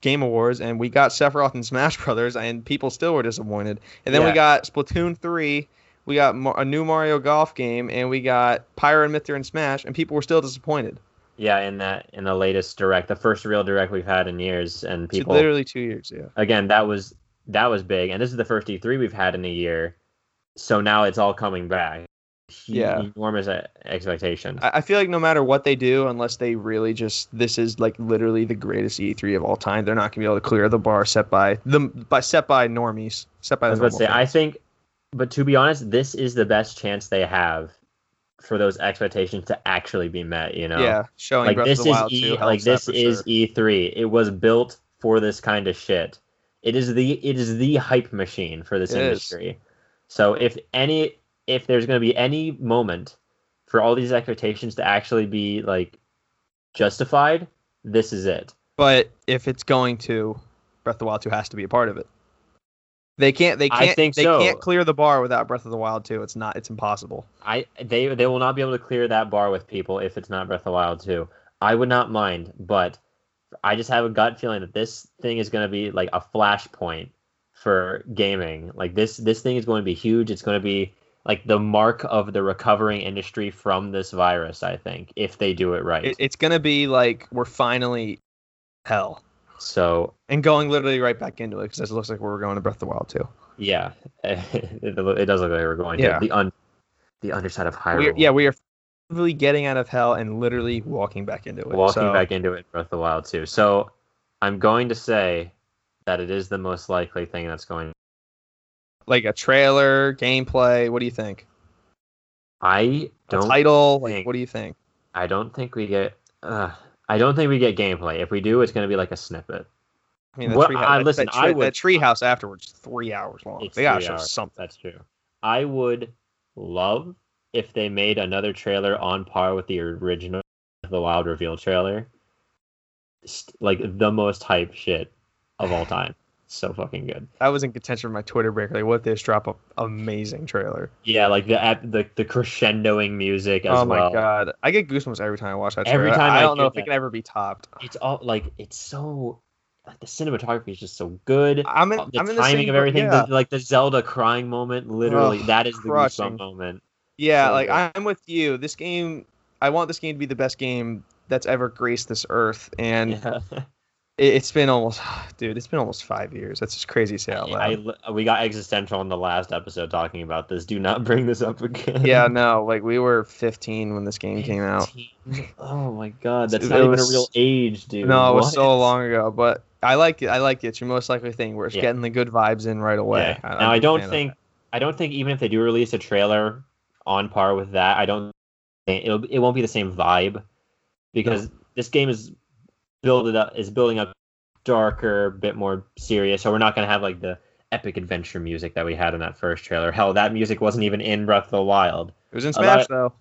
Speaker 1: Game Awards, and we got Sephiroth and Smash Brothers, and people still were disappointed. And then we got Splatoon three, we got a new Mario Golf game, and we got Pyra and Mythra and Smash, and people were still disappointed.
Speaker 2: yeah in that in the latest direct, the first real direct we've had in years, and people
Speaker 1: literally two years, yeah.
Speaker 2: again that was that was big and this is the first e3 we've had in a year so now it's all coming back
Speaker 1: Yeah.
Speaker 2: enormous expectations
Speaker 1: I, feel like no matter what they do, unless they really just this is like literally the greatest E3 of all time, they're not gonna be able to clear the bar set by the by set by normies, set by
Speaker 2: i was about to say i think but to be honest this is the best chance they have for those expectations to actually be met you know
Speaker 1: yeah, showing
Speaker 2: like
Speaker 1: Breath
Speaker 2: this is e, like this is
Speaker 1: sure.
Speaker 2: E3. it was built for this kind of shit it is the it is the hype machine for this
Speaker 1: It is.
Speaker 2: industry so if any if there's going to be any moment for all these expectations to actually be like justified this is it
Speaker 1: But if it's going to, Breath of the Wild 2 has to be a part of it. They can't. They can't. they
Speaker 2: so.
Speaker 1: can't clear the bar without Breath of the Wild 2. It's not. It's impossible.
Speaker 2: I they they will not be able to clear that bar with people if it's not Breath of the Wild 2. I would not mind, but I just have a gut feeling that this thing is going to be like a flashpoint for gaming. Like this this thing is going to be huge. It's going to be like the mark of the recovering industry from this virus, I think, if they do it right.
Speaker 1: It, it's gonna be like we're finally hell
Speaker 2: so,
Speaker 1: and going literally right back into it because it looks like we're going to Breath of the Wild too.
Speaker 2: yeah. it, it does look like we're going
Speaker 1: Yeah.
Speaker 2: to the un the underside of Hyrule.
Speaker 1: We are, yeah, we are really getting out of hell and literally walking back into it.
Speaker 2: walking
Speaker 1: So,
Speaker 2: back into it Breath of the Wild too. So I'm going to say that it is the most likely thing that's going.
Speaker 1: Like a trailer, gameplay. What do you think?
Speaker 2: I don't.
Speaker 1: title. Like, what do you think?
Speaker 2: I don't think we get. Uh, I don't think we get gameplay. If we do, it's going to be like a snippet.
Speaker 1: I mean,
Speaker 2: Well,
Speaker 1: treehouse,
Speaker 2: I-
Speaker 1: that,
Speaker 2: listen,
Speaker 1: that,
Speaker 2: I
Speaker 1: tree-
Speaker 2: would-
Speaker 1: that treehouse afterwards is three hours long. They gotta show
Speaker 2: hours.
Speaker 1: something.
Speaker 2: That's true. I would love if they made another trailer on par with the original the Wild reveal trailer. Like the most hype shit of all time. So fucking good.
Speaker 1: I was in contention for my Twitter break. Like, what this drop a amazing trailer?
Speaker 2: Yeah, like the the the crescendoing music as
Speaker 1: oh my
Speaker 2: well.
Speaker 1: god, I get goosebumps every time I watch that.
Speaker 2: Every time
Speaker 1: I
Speaker 2: I
Speaker 1: don't know if it can ever be topped.
Speaker 2: It's all like it's so like the cinematography is just so good.
Speaker 1: I'm in.
Speaker 2: Uh, the
Speaker 1: I'm in the
Speaker 2: timing
Speaker 1: same
Speaker 2: of everything,
Speaker 1: Yeah,
Speaker 2: the, like the Zelda crying moment, literally
Speaker 1: Ugh,
Speaker 2: that is the
Speaker 1: crushing.
Speaker 2: goosebump moment.
Speaker 1: yeah.
Speaker 2: so
Speaker 1: Like
Speaker 2: good.
Speaker 1: I'm with you. This game, I want this game to be the best game that's ever graced this earth, and
Speaker 2: Yeah.
Speaker 1: It, it's been almost, dude. It's been almost five years. That's just crazy to say out loud.
Speaker 2: I- we got existential in the last episode talking about this. Do not bring this up again.
Speaker 1: yeah, no. Like we were 15 when this game came out.
Speaker 2: Oh my god, that's
Speaker 1: It
Speaker 2: not even a real age, dude.
Speaker 1: No, it was so long ago, but I like it. I like it. It's your most likely thing. We're just
Speaker 2: Yeah.
Speaker 1: getting the good vibes in right away.
Speaker 2: Yeah.
Speaker 1: I'm
Speaker 2: now I don't think. I don't think even if they do release a trailer on par with that, I don't it'll it won't be the same vibe because this game is build it up is building up darker, bit more serious. So we're not gonna have like the epic adventure music that we had in that first trailer. Hell, that music wasn't even in Breath of the Wild.
Speaker 1: it was in Smash
Speaker 2: of-
Speaker 1: though.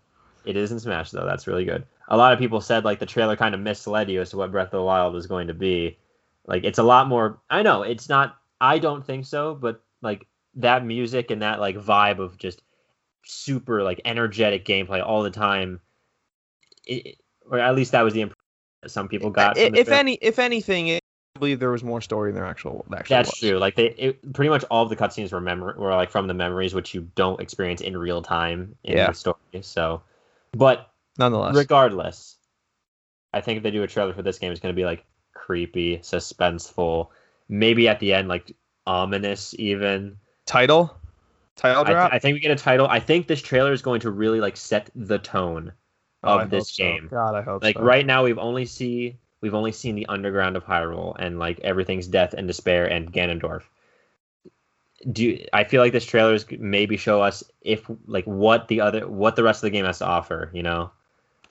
Speaker 2: It is in Smash though. That's really good. A lot of people said like the trailer kind of misled you as to what Breath of the Wild was going to be. Like it's a lot more. I know it's not. I don't think so, but like that music and that like vibe of just super like energetic gameplay all the time. It, or at least that was the impression some people got.
Speaker 1: I-
Speaker 2: From the
Speaker 1: if any, if anything, it, I believe there was more story than there actual.
Speaker 2: That's
Speaker 1: was.
Speaker 2: true. Like they, it, pretty much all of the cutscenes were memory, were like from the memories, which you don't experience in real time in
Speaker 1: Yeah.
Speaker 2: the story. So, but
Speaker 1: Nonetheless,
Speaker 2: regardless, I think if they do a trailer for this game, it's going to be like creepy, suspenseful, maybe at the end like ominous even.
Speaker 1: title, title
Speaker 2: I,
Speaker 1: drop.
Speaker 2: I think we get a title. I think this trailer is going to really like set the tone
Speaker 1: Oh,
Speaker 2: of
Speaker 1: I
Speaker 2: this
Speaker 1: so.
Speaker 2: game.
Speaker 1: God, I hope
Speaker 2: Like
Speaker 1: so.
Speaker 2: right now, we've only see we've only seen the underground of Hyrule and like everything's death and despair and Ganondorf. Do you, I feel like this trailer is maybe show us if like what the other what the rest of the game has to offer? You know,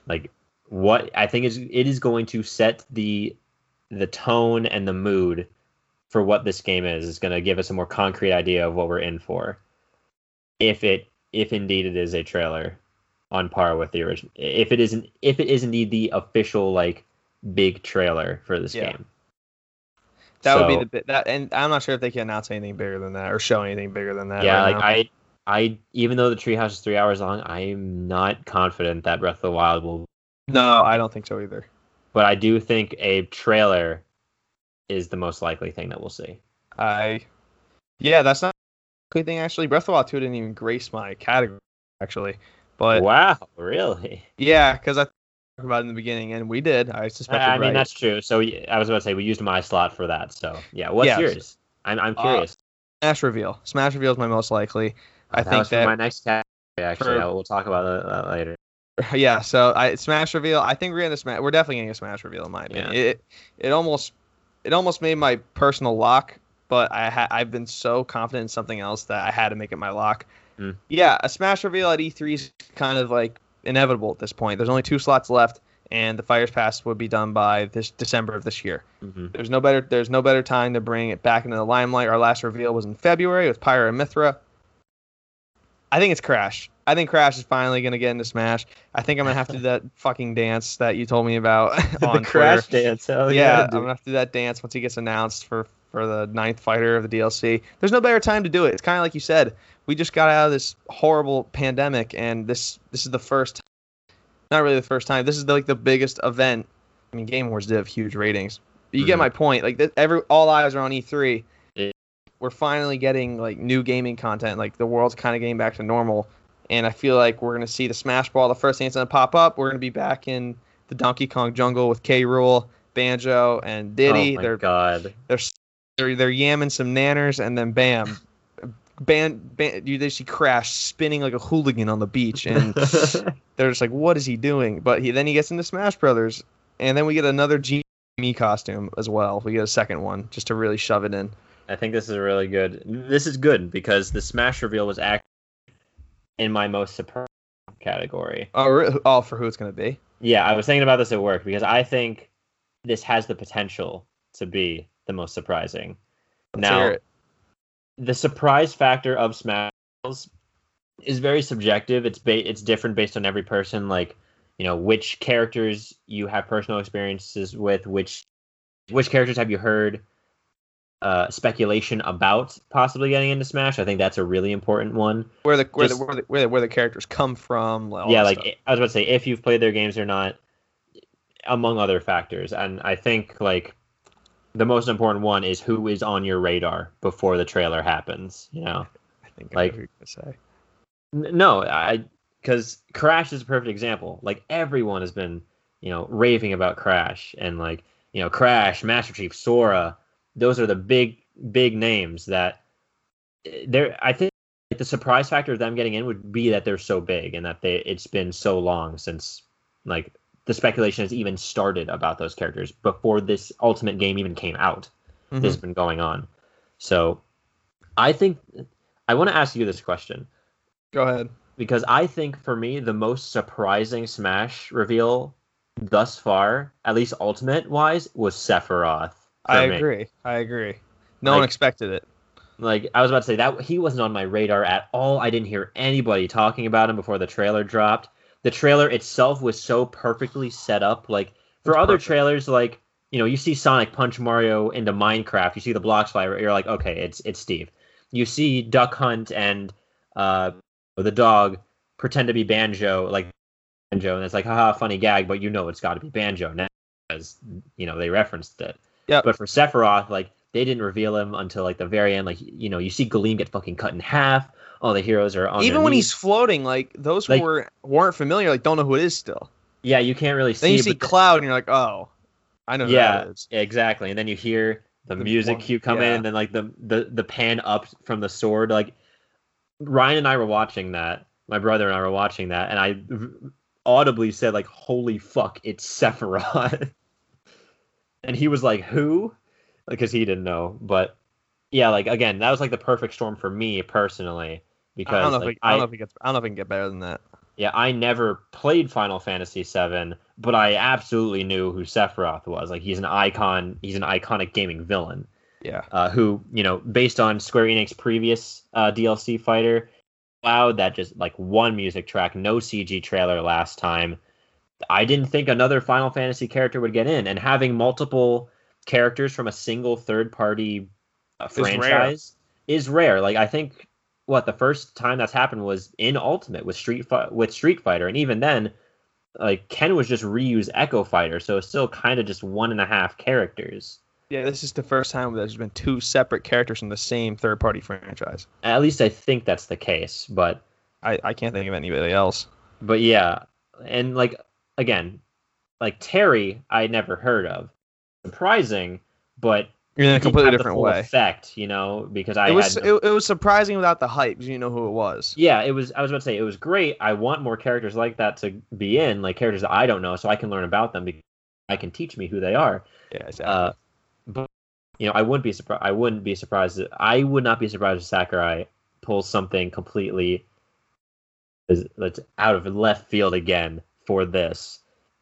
Speaker 2: like what I think is it is going to set the the tone and the mood for what this game is. It's going to give us a more concrete idea of what we're in for. If it if indeed it is a trailer on par with the original if it isn't if it is indeed the official like big trailer for this
Speaker 1: Yeah.
Speaker 2: game
Speaker 1: that would be the bit that, and I'm not sure if they can announce anything bigger than that or show anything bigger than that.
Speaker 2: yeah
Speaker 1: right
Speaker 2: like
Speaker 1: now.
Speaker 2: i i even though the treehouse is three hours long i'm not confident that breath of the wild will
Speaker 1: no, I don't think so either.
Speaker 2: but i do think a trailer is the most likely thing that we'll see
Speaker 1: I, yeah, that's not a good thing actually. Breath of the Wild 2 didn't even grace my category actually, but
Speaker 2: wow really
Speaker 1: yeah, because I talked about it in the beginning, and we did. I suspect.
Speaker 2: i, I mean
Speaker 1: right.
Speaker 2: that's true so I was about to say we used my slot for that so yeah what's
Speaker 1: Yeah, so-
Speaker 2: I'm, I'm
Speaker 1: Uh,
Speaker 2: curious
Speaker 1: Smash reveal. Smash reveal is my most likely. I
Speaker 2: that
Speaker 1: think that
Speaker 2: my next category actually
Speaker 1: for-
Speaker 2: we'll talk about that, that later
Speaker 1: yeah. So I Smash reveal. I think we're gonna Smash. We're definitely getting a Smash reveal in my opinion.
Speaker 2: Yeah.
Speaker 1: It it almost it almost made my personal lock, but I ha- I've been so confident in something else that I had to make it my lock.
Speaker 2: Hmm.
Speaker 1: Yeah, a Smash reveal at E3 is kind of like inevitable at this point. There's only two slots left, and the Fighters Pass would be done by this December of this year.
Speaker 2: hmm
Speaker 1: There's no better there's no better time to bring it back into the limelight. Our last reveal was in February with Pyra and Mythra. I think it's Crash. I think Crash is finally gonna get into Smash. I think I'm gonna have to do that fucking dance that you told me about on
Speaker 2: the crash
Speaker 1: Twitter.
Speaker 2: dance hell
Speaker 1: yeah,
Speaker 2: yeah,
Speaker 1: I'm gonna have to do that dance once he gets announced for for the ninth fighter of the DLC. There's no better time to do it. It's kind of like you said. We just got out of this horrible pandemic, and this this is the first. Not really the first time. This is like the biggest event. I mean, Game Wars did have huge ratings. But you get
Speaker 2: Mhm.
Speaker 1: my point. Like th- every all eyes are on E3.
Speaker 2: Yeah.
Speaker 1: We're finally getting like new gaming content. Like the world's kind of getting back to normal, and I feel like we're gonna see the Smash Ball. The first thing that's gonna pop up. We're gonna be back in the Donkey Kong jungle with K. Rool, Banjo, and Diddy.
Speaker 2: Oh my
Speaker 1: they're
Speaker 2: god.
Speaker 1: they're they're they're yamming some nanners, and then bam, ban, band you they see Crash spinning like a hooligan on the beach, and they're just like, what is he doing? But he then he gets into Smash Brothers, and then we get another G me costume as well. We get a second one just to really shove it in.
Speaker 2: I think this is really good. This is good because the Smash reveal was actually in my most surprise category.
Speaker 1: Oh, re- oh, for who it's gonna be?
Speaker 2: Yeah, I was thinking about this at work because I think this has the potential to be the most surprising.
Speaker 1: Let's
Speaker 2: now,
Speaker 1: hear it.
Speaker 2: The surprise factor of Smash is very subjective. It's ba- it's different based on every person. Like, you know, which characters you have personal experiences with, which which characters have you heard uh, speculation about possibly getting into Smash. I think that's a really important one.
Speaker 1: Where the where,
Speaker 2: just-
Speaker 1: the where the where the where the characters come from?
Speaker 2: yeah, like
Speaker 1: stuff.
Speaker 2: I was about to say if you've played their games or not, among other factors. And I think like the most important one is who is on your radar before the trailer happens. You know.
Speaker 1: I think
Speaker 2: like-
Speaker 1: I know who you're gonna say.
Speaker 2: N- No, I because Crash is a perfect example. Like everyone has been, you know, raving about Crash, and like you know, Crash, Master Chief, Sora. Those are the big big names that eh, they're. I think the surprise factor of them getting in would be that they're so big and that they it's been so long since like the speculation has even started about those characters before this ultimate game even came out.
Speaker 1: Mhm.
Speaker 2: This has been going on. So I think I want to ask you this question
Speaker 1: Go ahead.
Speaker 2: because I think for me the most surprising Smash reveal thus far, at least ultimate wise, was Sephiroth.
Speaker 1: I
Speaker 2: me.
Speaker 1: agree. I agree. No one expected it.
Speaker 2: Like I was about to say that he wasn't on my radar at all. I didn't hear anybody talking about him before the trailer dropped. The trailer itself was so perfectly set up. Like for
Speaker 1: It's
Speaker 2: other
Speaker 1: perfect.
Speaker 2: trailers, like you know, you see Sonic punch Mario into Minecraft, you see the blocks fly, you're like, okay, it's it's Steve. You see Duck Hunt and uh, the dog pretend to be Banjo, like Banjo, and it's like, haha, funny gag, but you know it's got to be Banjo now because you know they referenced it.
Speaker 1: Yep.
Speaker 2: But for Sephiroth, like they didn't reveal him until like the very end. Like you know, you see Galeem get fucking cut in half. All the heroes are on.
Speaker 1: Even when
Speaker 2: knees.
Speaker 1: he's floating, like those
Speaker 2: Like-
Speaker 1: were weren't familiar. Like don't know who it is still.
Speaker 2: yeah, you can't really see.
Speaker 1: Then you see Cloud, and you're like, oh, I know who
Speaker 2: yeah,
Speaker 1: that is.
Speaker 2: exactly. And then you hear the,
Speaker 1: The
Speaker 2: music
Speaker 1: one-
Speaker 2: cue come in, and then like the, the the pan up from the sword. Like Ryan and I were watching that. My brother and I were watching that, and I audibly said like, "Holy fuck, it's Sephiroth!" and he was like, "Who?" Because he didn't know. But yeah, like again, that was like the perfect storm for me personally. Because
Speaker 1: I don't know.
Speaker 2: like,
Speaker 1: if it, I don't know if it gets. I don't know if it can get better than that.
Speaker 2: yeah, I never played Final Fantasy VII, but I absolutely knew who Sephiroth was. Like he's an icon. He's an iconic gaming villain.
Speaker 1: Yeah.
Speaker 2: Uh, who you know, based on Square Enix previous uh, DLC fighter, allowed that just like one music track, no CG trailer last time. I didn't think another Final Fantasy character would get in, and having multiple characters from a single third party uh,
Speaker 1: rare.
Speaker 2: franchise is rare. Like I think what the first time that's happened was in Ultimate with Street Fi- with Street Fighter, and even then, like Ken was just reused Echo Fighter, so it's still kind of just one and a half characters.
Speaker 1: Yeah, this is the first time there's been two separate characters from the same third party franchise.
Speaker 2: At least I think that's the case, but
Speaker 1: I, I can't think of anybody else.
Speaker 2: but yeah, and like again, like Terry, I never heard of. Surprising, but
Speaker 1: In a completely different way.
Speaker 2: Effect, you know, because I
Speaker 1: It was
Speaker 2: had no-
Speaker 1: it, it was surprising without the hype because you know who it was.
Speaker 2: yeah, it was. I was about to say it was great. I want more characters like that to be in, like characters that I don't know, so I can learn about them. Because I can teach me who they are.
Speaker 1: Yeah, exactly.
Speaker 2: Uh, but you know, I wouldn't be surprised. I wouldn't be surprised. I would not be surprised if Sakurai pulls something completely that's out of left field again for this.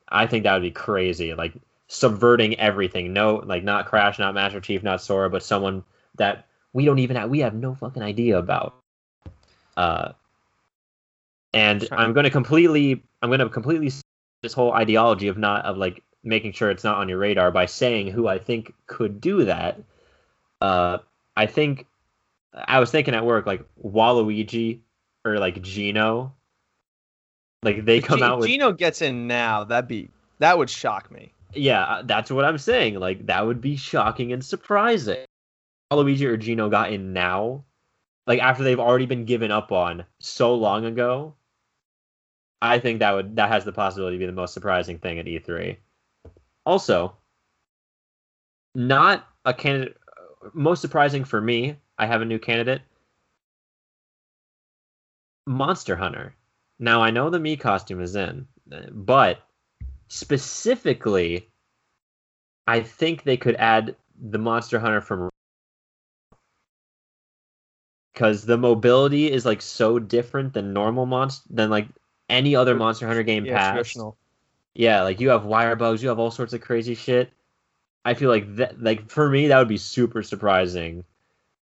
Speaker 2: I think that would be crazy. Like subverting everything. No, like not Crash, not Master Chief, not Sora, but someone that we don't even have. We have no fucking idea about. Uh, and I'm going to completely. I'm going to completely this whole ideology of not of like making sure it's not on your radar by saying who I think could do that. Uh, I think I was thinking at work like Waluigi or like Geno. Like they come
Speaker 1: G-
Speaker 2: out with
Speaker 1: Geno gets in now. That'd be that would shock me.
Speaker 2: Yeah, uh, that's what I'm saying. Like that would be shocking and surprising. Luigi or Geno got in now, like after they've already been given up on so long ago. I think that would that has the possibility to be the most surprising thing at E3. Also, not a candidate. Most surprising for me, I have a new candidate. Monster Hunter. Now I know the Mii costume is in, but specifically, I think they could add the Monster Hunter from because the mobility is like so different than normal monster than like any other Monster Hunter game
Speaker 1: Yeah,
Speaker 2: past.
Speaker 1: traditional.
Speaker 2: Yeah, like you have wire bugs, you have all sorts of crazy shit. I feel like that like for me that would be super surprising.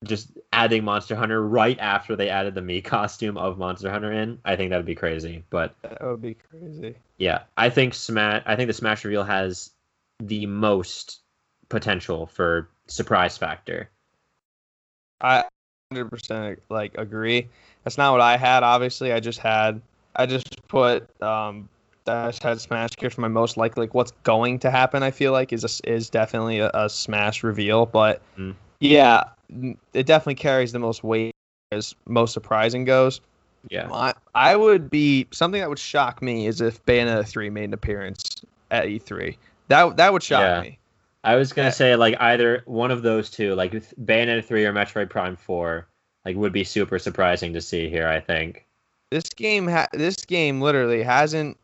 Speaker 2: Just adding Monster Hunter right after they added the Mii costume of Monster Hunter in. I think that would be crazy. But
Speaker 1: That would be crazy.
Speaker 2: yeah, I think Smash I think the Smash reveal has the most potential for surprise factor.
Speaker 1: I 100% like agree. That's not what I had. Obviously, I just had I just put um I just had Smash here for my most likely like what's going to happen. I feel like is a, is definitely a, a Smash reveal, but
Speaker 2: Mm.
Speaker 1: Yeah, it definitely carries the most weight as most surprising goes.
Speaker 2: Yeah.
Speaker 1: I, I would be something that would shock me is if Bayonetta 3 made an appearance at E3. That that would shock
Speaker 2: Yeah.
Speaker 1: me.
Speaker 2: I was gonna
Speaker 1: Yeah.
Speaker 2: say like either one of those two, like Bayonetta three or Metroid Prime four, like would be super surprising to see here. I think.
Speaker 1: This game, ha- this game literally hasn't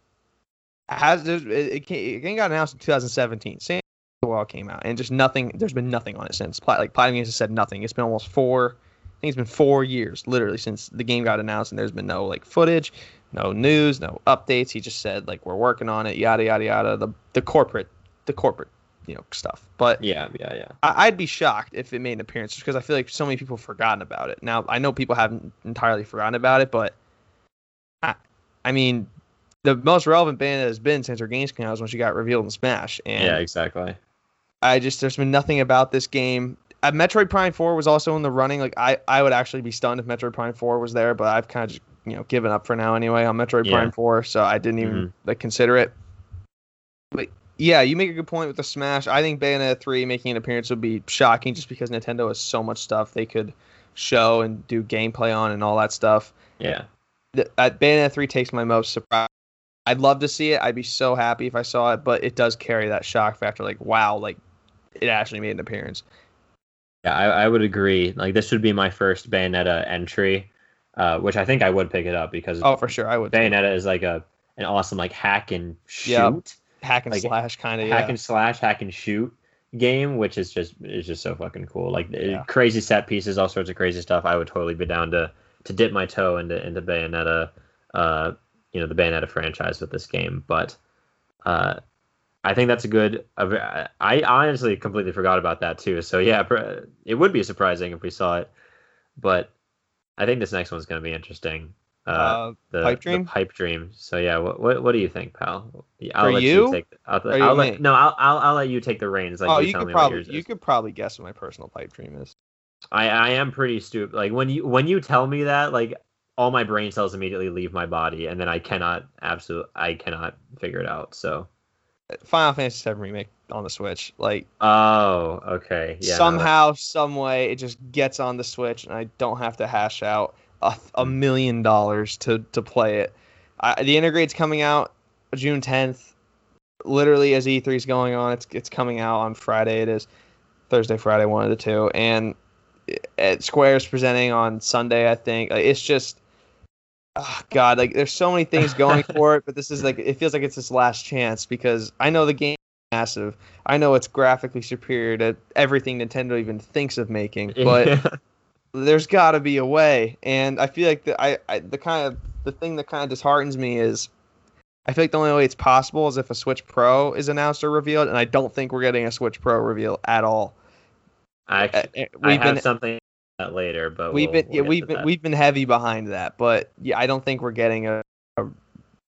Speaker 1: has it, it, it got announced in 2017. Same while came out, and just nothing. There's been nothing on it since. Like Platinum Games has said nothing. It's been almost four. I think it's been four years, literally, since the game got announced, and there's been no like footage, no news, no updates. He just said like we're working on it, yada yada yada. The the corporate, the corporate, you know, stuff. But
Speaker 2: Yeah, yeah, yeah.
Speaker 1: I- I'd be shocked if it made an appearance because I feel like so many people have forgotten about it. Now I know people haven't entirely forgotten about it, but I, I mean, the most relevant band that has been since her games came out was when she got revealed in Smash, and
Speaker 2: yeah, exactly.
Speaker 1: I just there's been nothing about this game. Uh, Metroid Prime 4 was also in the running. Like I, I would actually be stunned if Metroid Prime 4 was there, but I've kind of just you know given up for now anyway on Metroid
Speaker 2: Yeah.
Speaker 1: Prime 4, so I didn't even
Speaker 2: Mhm.
Speaker 1: like consider it. But yeah, you make a good point with the Smash. I think Bayonetta 3 making an appearance would be shocking just because Nintendo has so much stuff they could show and do gameplay on and all that stuff.
Speaker 2: Yeah,
Speaker 1: Th- uh, Bayonetta 3 takes my most surprise. I'd love to see it. I'd be so happy if I saw it, but it does carry that shock factor. Like, wow, like it actually made an appearance.
Speaker 2: yeah. I, I would agree. Like this would be my first Bayonetta entry, uh, which I think I would pick it up because
Speaker 1: Oh, for sure, I would.
Speaker 2: Bayonetta is like a an awesome like hack and shoot,
Speaker 1: Yeah. Hack and
Speaker 2: like,
Speaker 1: slash kind of.
Speaker 2: hack
Speaker 1: Yeah.
Speaker 2: and slash, hack and shoot game, which is just is just so fucking cool. Like
Speaker 1: Yeah.
Speaker 2: crazy set pieces, all sorts of crazy stuff. I would totally be down to to dip my toe into into Bayonetta, uh, you know, the Bayonetta franchise with this game. But uh, I think that's a good. I honestly completely forgot about that too. So yeah, it would be surprising if we saw it, but I think this next one's going to be interesting. Uh,
Speaker 1: Uh,
Speaker 2: the
Speaker 1: Pipe
Speaker 2: the
Speaker 1: Dream?
Speaker 2: pipe dream. So yeah, what what, what do you think, pal? I'll
Speaker 1: For
Speaker 2: let
Speaker 1: you?
Speaker 2: take. I'll,
Speaker 1: you
Speaker 2: I'll
Speaker 1: and
Speaker 2: let no. I'll, I'll I'll let you take the reins. Like
Speaker 1: oh,
Speaker 2: you,
Speaker 1: you could probably you could probably guess what my personal pipe dream is.
Speaker 2: I I am pretty stupid. Like when you when you tell me that, like all my brain cells immediately leave my body, and then I cannot absolute I cannot figure it out. So
Speaker 1: Final Fantasy VII remake on the Switch. Like
Speaker 2: oh okay yeah no,
Speaker 1: somehow, some way, it just gets on the Switch, and I don't have to hash out a, a million dollars to to play it. I, the Intergrade's coming out June 10th. Literally, as E3 is going on, it's it's coming out on Friday. It is Thursday, Friday, one of the two, and it, Square's presenting on Sunday. I think Like, it's just. Oh, God, like there's so many things going for it, but this is like it feels like it's its last chance because I know the game is massive. I know it's graphically superior to everything Nintendo even thinks of making, but there's got to be a way. And I feel like the I, I the kind of the thing that kind of disheartens me is I feel like the only way it's possible is if a Switch Pro is announced or revealed, and I don't think we're getting a Switch Pro reveal at all.
Speaker 2: I,
Speaker 1: uh,
Speaker 2: I
Speaker 1: We've
Speaker 2: have
Speaker 1: been
Speaker 2: something that later, but
Speaker 1: we've
Speaker 2: we'll-
Speaker 1: been
Speaker 2: we'll
Speaker 1: yeah, we've been
Speaker 2: that.
Speaker 1: we've been heavy behind that, but yeah, I don't think we're getting a, a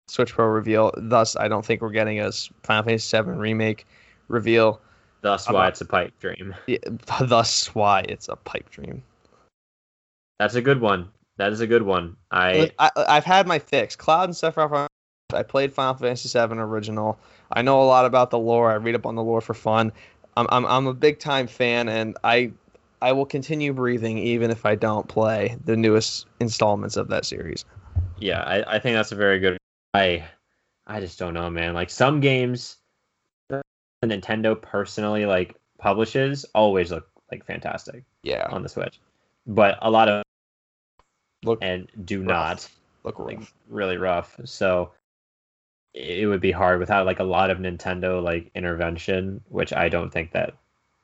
Speaker 1: Switch Pro reveal. Thus, I don't think we're getting a Final Fantasy VII remake reveal.
Speaker 2: Thus why it's a pipe dream.
Speaker 1: Yeah, thus, why it's a pipe dream.
Speaker 2: That's a good one. That is a good one. I
Speaker 1: I, I've had my fix. Cloud and Sephiroth. I played Final Fantasy VII original. I know a lot about the lore. I read up on the lore for fun. I'm I'm, I'm a big time fan, and I I will continue breathing even if I don't play the newest installments of that series.
Speaker 2: yeah, I, I think that's a very good. I I just don't know, man. Like some games, that Nintendo personally like publishes always look like fantastic
Speaker 1: Yeah,
Speaker 2: on the Switch, but a lot of
Speaker 1: look
Speaker 2: and do
Speaker 1: rough.
Speaker 2: not
Speaker 1: look
Speaker 2: like
Speaker 1: rough.
Speaker 2: really rough. So it would be hard without like a lot of Nintendo like intervention, which I don't think that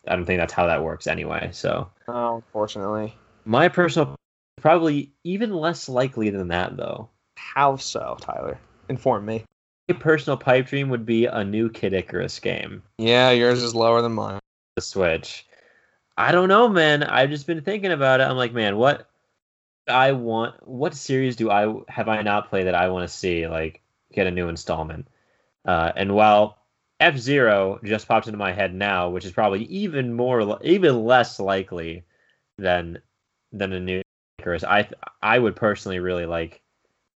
Speaker 2: I don't think that's how that works anyway. So
Speaker 1: Oh, unfortunately.
Speaker 2: my personal probably even less likely than that though.
Speaker 1: How so, Tyler? Inform me.
Speaker 2: My personal pipe dream would be a new Kid Icarus game.
Speaker 1: Yeah, yours is lower than mine.
Speaker 2: The Switch. I don't know, man. I've just been thinking about it. I'm like, man, what I want what series do I have I not played that I want to see like get a new installment? Uh, and while F Zero just popped into my head now, which is probably even more even less likely than than a new Icarus. I I would personally really like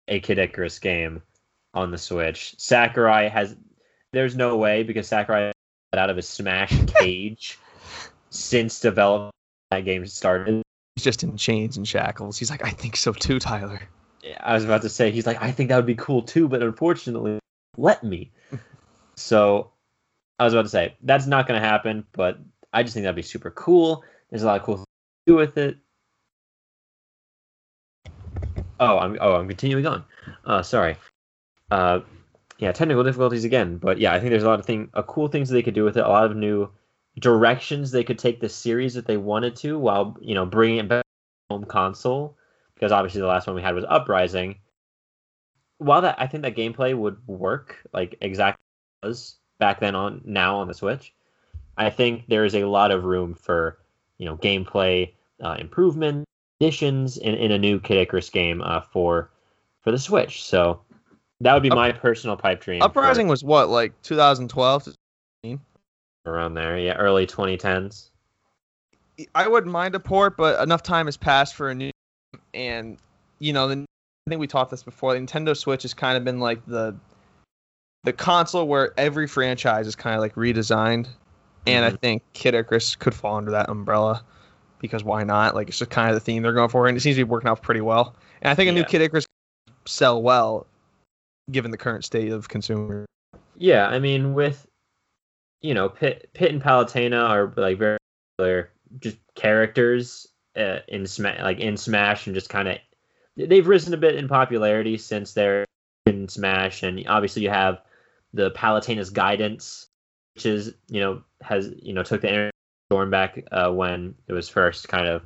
Speaker 2: a Kid Icarus game on the Switch. Sakurai has there's no way because Sakurai got out of his Smash cage since development that game started.
Speaker 1: He's just in chains and shackles. He's like, I think so too, Tyler.
Speaker 2: I was about to say he's like I think that would be cool too, but unfortunately, let me. So I was about to say that's not going to happen, but I just think that'd be super cool. There's a lot of cool things to do with it. Oh, I'm oh I'm continuing on. Uh, sorry. Uh, yeah, technical difficulties again, but yeah, I think there's a lot of thing, uh, cool things they could do with it. A lot of new directions they could take the series if they wanted to, while you know bringing it back home console. Because obviously the last one we had was Uprising. While that I think that gameplay would work like exactly was back then on now on the Switch, I think there is a lot of room for you know gameplay uh, improvement, additions in, in a new Kid Icarus game uh, for for the Switch. So that would be
Speaker 1: Up-
Speaker 2: my personal pipe dream. for
Speaker 1: Uprising was what, like 2012?
Speaker 2: around there, yeah, early 2010s.
Speaker 1: I wouldn't mind a port, but enough time has passed for a new. And you know, the, I think we talked this before. The Nintendo Switch has kind of been like the the console where every franchise is kind of like redesigned, and I
Speaker 2: Mhm.
Speaker 1: think Kid Icarus could fall under that umbrella because why not? Like it's just kind of the theme they're going for, and it seems to be working out pretty well. And I think a new Kid Icarus sell well, given the current state of consumer.
Speaker 2: Yeah, I mean, with you know, Pit, Pit and Palutena are like very popular, just characters uh, in Smash, like in Smash, and just kind of they've risen a bit in popularity since they're in Smash, and obviously you have the Palutena's guidance, which is you know has you know took the energy Storm back uh, when it was first kind of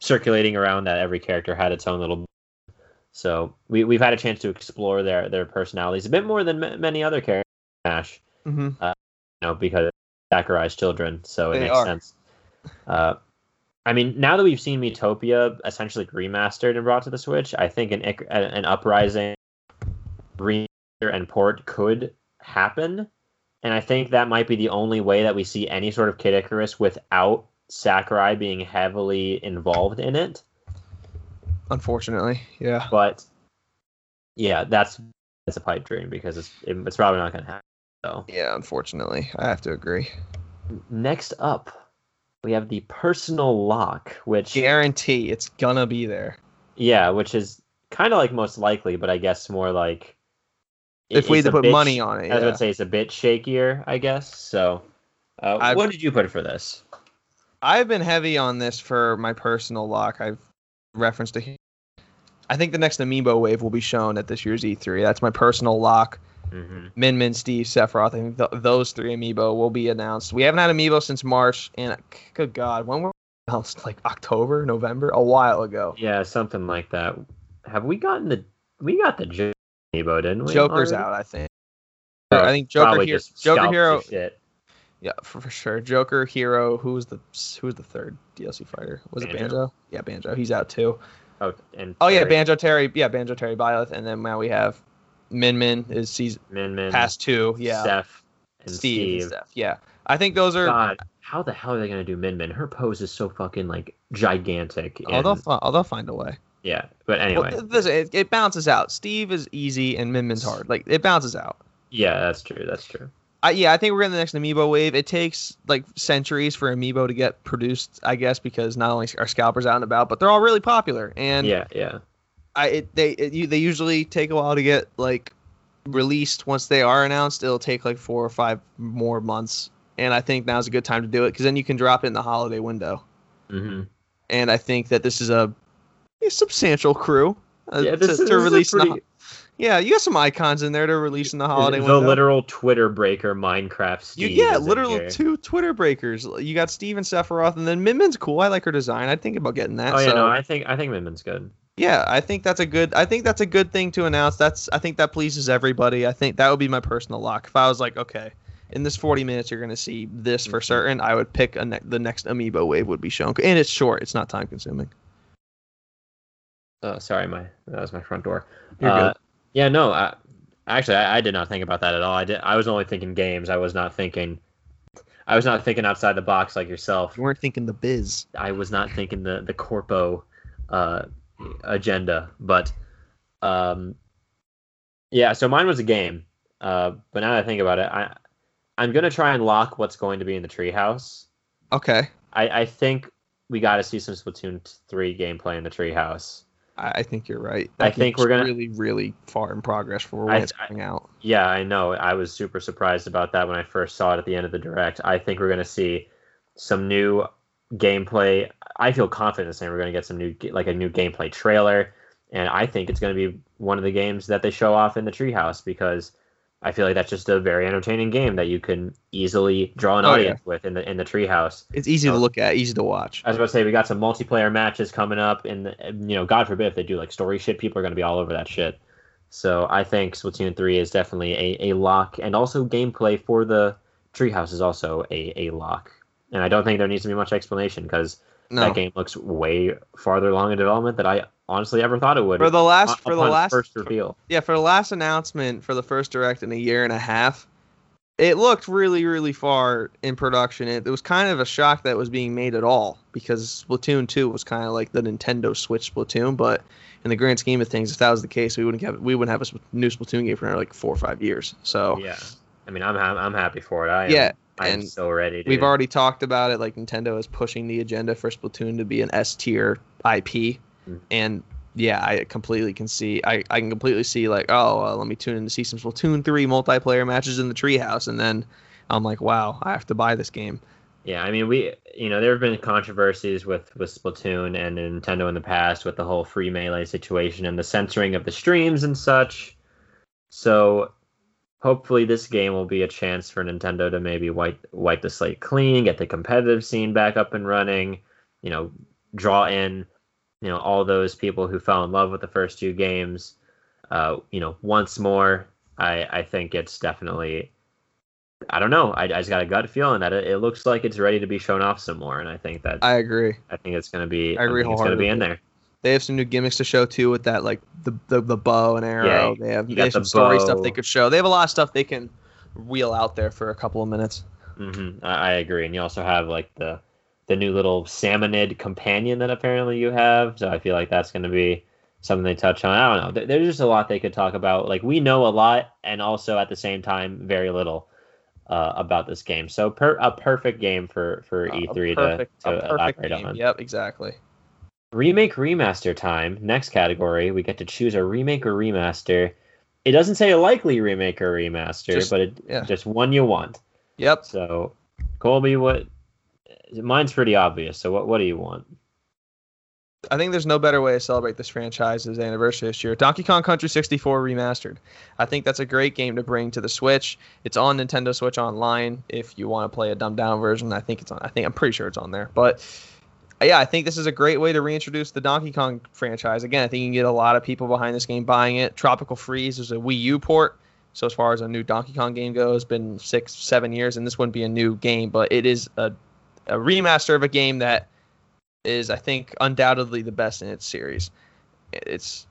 Speaker 2: circulating around that every character had its own little. So we we've had a chance to explore their their personalities a bit more than ma- many other characters Smash
Speaker 1: Mm-hmm.
Speaker 2: you know, because Sakurai's children, so it
Speaker 1: They
Speaker 2: makes
Speaker 1: are.
Speaker 2: sense. Uh, I mean, now that we've seen Miitopia essentially remastered and brought to the Switch, I think an an Uprising remaster and port could happen, and I think that might be the only way that we see any sort of Kid Icarus without Sakurai being heavily involved in it.
Speaker 1: Unfortunately, yeah.
Speaker 2: But yeah, that's that's a pipe dream because it's it's probably not going to happen. So.
Speaker 1: Yeah, unfortunately, I have to agree.
Speaker 2: Next up, we have the personal lock, which
Speaker 1: Guarantee it's gonna be there.
Speaker 2: yeah, which is kind of like most likely, but I guess more like
Speaker 1: If we had to put
Speaker 2: bit
Speaker 1: money on it,
Speaker 2: I
Speaker 1: yeah.
Speaker 2: gonna say it's a bit shakier, I guess. So, uh, what did you put for this?
Speaker 1: I've been heavy on this for my personal lock. I've referenced it. I think the next Amiibo wave will be shown at this year's E3. That's my personal lock.
Speaker 2: hmm
Speaker 1: Min Min, Steve, Sephiroth. I think th- those three Amiibo will be announced. We haven't had Amiibo since March, and good God, when were announced? Like October, November, a while ago.
Speaker 2: Yeah, something like that. Have we gotten the we got the amiibo, didn't we?
Speaker 1: Joker's
Speaker 2: already?
Speaker 1: out, I think.
Speaker 2: Oh,
Speaker 1: I think Joker
Speaker 2: here.
Speaker 1: Joker Hero,
Speaker 2: Shit.
Speaker 1: yeah, for, for sure. Joker Hero. Who was the who was the third DLC fighter? Was it
Speaker 2: Banjo?
Speaker 1: Banjo? Yeah, Banjo. He's out too.
Speaker 2: Oh, and
Speaker 1: Oh yeah, Banjo Terry. Yeah, Banjo Terry Byleth, and then now we have Min Min is season
Speaker 2: Min Min,
Speaker 1: past two. Yeah,
Speaker 2: Steph, and
Speaker 1: Steve,
Speaker 2: Steve.
Speaker 1: Steph. Yeah, I think those are.
Speaker 2: God, how the hell are they gonna do Min Min? Her pose is so fucking like gigantic.
Speaker 1: Oh, they'll, fi- oh, they'll find a way.
Speaker 2: Yeah, but anyway,
Speaker 1: Well, this, it, it bounces out. Steve is easy and Min Min's hard. Like it bounces out.
Speaker 2: yeah, that's true. That's true.
Speaker 1: I, yeah, I think we're in the next Amiibo wave. It takes like centuries for Amiibo to get produced, I guess, because not only are scalpers out and about, but they're all really popular. And
Speaker 2: yeah, yeah.
Speaker 1: I it, they it, you, they usually take a while to get like released. Once they are announced, it'll take like four or five more months. And I think now's a good time to do it because then you can drop it in the holiday window.
Speaker 2: hmm
Speaker 1: And I think that this is a, a substantial crew uh,
Speaker 2: Yeah,
Speaker 1: to,
Speaker 2: this, is-
Speaker 1: to
Speaker 2: this is a
Speaker 1: release. the
Speaker 2: pretty,
Speaker 1: ho- yeah, you got some icons in there to release in the holiday
Speaker 2: the
Speaker 1: window.
Speaker 2: literal Twitter breaker Minecraft.
Speaker 1: You,
Speaker 2: Steve
Speaker 1: yeah,
Speaker 2: is
Speaker 1: literally two Twitter breakers. You got Steven Sephiroth, and then Min Min's cool. I like her design. I'd think about getting that.
Speaker 2: Oh yeah,
Speaker 1: so,
Speaker 2: no, I think I think Min Min's good.
Speaker 1: yeah, I think that's a good. I think that's a good thing to announce. That's I think that pleases everybody. I think that would be my personal lock. If I was like, okay, in this 40 minutes you're gonna see this for
Speaker 2: Mhm.
Speaker 1: certain, I would pick a ne- the next Amiibo wave would be shown, and it's short. It's not time consuming.
Speaker 2: Oh, sorry, my that was my front door.
Speaker 1: You're
Speaker 2: Uh,
Speaker 1: good.
Speaker 2: Yeah, no, I, actually, I, I did not think about that at all. I did. I was only thinking games. I was not thinking. I was not thinking outside the box like yourself.
Speaker 1: You weren't thinking the biz.
Speaker 2: I was not thinking the the corpo uh, agenda, but um, yeah. So mine was a game, uh, but now that I think about it, I I'm gonna try and lock what's going to be in the treehouse.
Speaker 1: Okay.
Speaker 2: I I think we got to see some Splatoon three gameplay in the treehouse.
Speaker 1: I, think you're right.
Speaker 2: I think we're gonna-
Speaker 1: really, really far in progress for when
Speaker 2: I-
Speaker 1: it's coming out.
Speaker 2: Yeah, I know. I was super surprised about that when I first saw it at the end of the direct. I think we're going to see some new gameplay. I feel confident in saying we're going to get some new, like a new gameplay trailer, and I think it's going to be one of the games that they show off in the treehouse because I feel like that's just a very entertaining game that you can easily draw an
Speaker 1: Oh, yeah.
Speaker 2: audience with in the in the treehouse.
Speaker 1: It's easy to
Speaker 2: Oh.
Speaker 1: look at, easy to watch.
Speaker 2: I was about to say we got some multiplayer matches coming up, and you know, God forbid if they do like story shit, people are going to be all over that shit. So I think Splatoon three is definitely a, a lock, and also gameplay for the treehouse is also a, a lock. And I don't think there needs to be much explanation because
Speaker 1: No,
Speaker 2: that game looks way farther along in development than I honestly ever thought it would.
Speaker 1: for the last for the last
Speaker 2: first reveal.
Speaker 1: yeah for the last announcement for the first direct in a year and a half, it looked really really far in production. It, it was kind of a shock that it was being made at all because Splatoon two was kind of like the Nintendo Switch Splatoon, but in the grand scheme of things, if that was the case, we wouldn't have we wouldn't have a new Splatoon game for another, like four or five years. So
Speaker 2: Yeah, I mean, I'm ha- I'm happy for it. I am,
Speaker 1: Yeah,
Speaker 2: I'm
Speaker 1: and
Speaker 2: so ready. Dude.
Speaker 1: We've already talked about it. Like Nintendo is pushing the agenda for Splatoon to be an S tier IP,
Speaker 2: Mhm.
Speaker 1: and yeah, I completely can see. I, I can completely see like, oh, uh, let me tune in to see some Splatoon three multiplayer matches in the treehouse, and then I'm like, wow, I have to buy this game.
Speaker 2: Yeah, I mean, we, you know, there have been controversies with with Splatoon and Nintendo in the past with the whole free melee situation and the censoring of the streams and such. So, hopefully, this game will be a chance for Nintendo to maybe wipe wipe the slate clean, get the competitive scene back up and running. You know, draw in, you know, all those people who fell in love with the first two games. Uh, you know, once more. I I think it's definitely I don't know. I, I just got a gut feeling that it, it looks like it's ready to be shown off some more, and I think that I,
Speaker 1: agree.
Speaker 2: I think it's gonna be.
Speaker 1: I agree
Speaker 2: think it's gonna be in there.
Speaker 1: They have some new gimmicks to show too with that like the the, the bow and arrow. they have, they have some
Speaker 2: the
Speaker 1: story stuff they could show. They have a lot of stuff they can wheel out there for a couple of minutes.
Speaker 2: hmm I, I agree, and you also have like the the new little salmonid companion that apparently you have. So I feel like that's gonna be something they touch on. I don't know. There- There's just a lot they could talk about. Like we know a lot, and also at the same time very little. Uh, about this game, so per, a perfect game for for
Speaker 1: Uh, a
Speaker 2: E3
Speaker 1: perfect,
Speaker 2: to, to
Speaker 1: perfect
Speaker 2: elaborate
Speaker 1: game.
Speaker 2: on.
Speaker 1: Yep, exactly.
Speaker 2: Remake remaster time next category we get to choose a remake or remaster it doesn't say a likely remake or remaster
Speaker 1: Just-
Speaker 2: but it
Speaker 1: yeah.
Speaker 2: just one you want
Speaker 1: Yep.
Speaker 2: so colby what mine's pretty obvious so what what do you want
Speaker 1: I think there's no better way to celebrate this franchise's anniversary this year. Donkey Kong Country 64 remastered. I think that's a great game to bring to the Switch. It's on Nintendo Switch Online if you want to play a dumbed down version. I think it's on. I think I'm pretty sure it's on there. But yeah, I think this is a great way to reintroduce the Donkey Kong franchise. Again, I think you can get a lot of people behind this game buying it. Tropical Freeze is a Wii U port. So as far as a new Donkey Kong game goes, been six, seven years, and this wouldn't be a new game, but it is a, a remaster of a game that is, I think, undoubtedly the best in its series. It's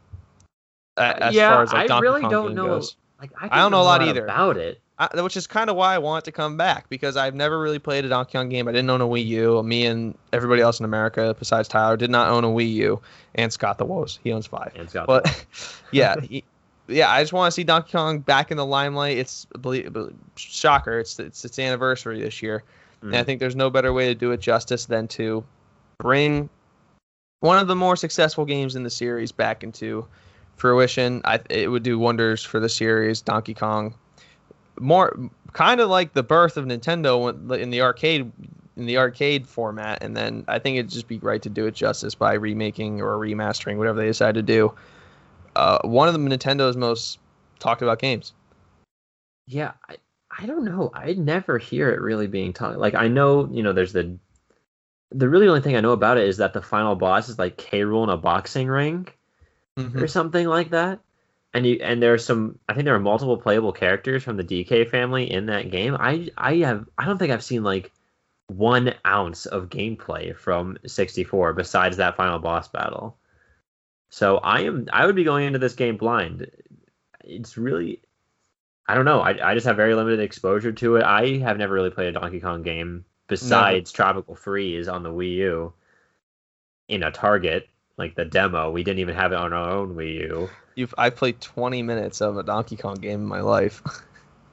Speaker 1: as
Speaker 2: Yeah,
Speaker 1: far as like
Speaker 2: I
Speaker 1: Donkey
Speaker 2: really
Speaker 1: Kong
Speaker 2: don't know.
Speaker 1: goes.
Speaker 2: like
Speaker 1: I don't know a lot either.
Speaker 2: about it
Speaker 1: I, which is kind of why I want to come back because I've never really played a Donkey Kong game. I didn't own a Wii U. Me and everybody else in America, besides Tyler, did not own a Wii U. And Scott the Woz, he owns five.
Speaker 2: and got
Speaker 1: But yeah, he- yeah, I just want to see Donkey Kong back in the limelight. It's shocker. It's it's its anniversary this year, and I
Speaker 2: Mhm.
Speaker 1: think there's no better way to do it justice than to bring one of the more successful games in the series back into fruition. I it would do wonders for the series. Donkey Kong, more kind of like the birth of Nintendo in the arcade in the arcade format, and then I think it'd just be right to do it justice by remaking or remastering whatever they decide to do. Uh, one of the Nintendo's most talked about games.
Speaker 2: Yeah, I, I don't know. I never hear it really being talked. Like I know, you know, there's the the really only thing I know about it is that the final boss is like K. Rool in a boxing ring or something like that. And you and there's some. I think there are multiple playable characters from the DK family in that game. I I have I don't think I've seen like one ounce of gameplay from 64 besides that final boss battle. So I am I would be going into this game blind. It's really I don't know. I, I just have very limited exposure to it. I have never really played a Donkey Kong game besides Tropical Freeze on the Wii U in a Target, like the demo. We didn't even have it on our own Wii U.
Speaker 1: You've I played 20 minutes of a Donkey Kong game in my life.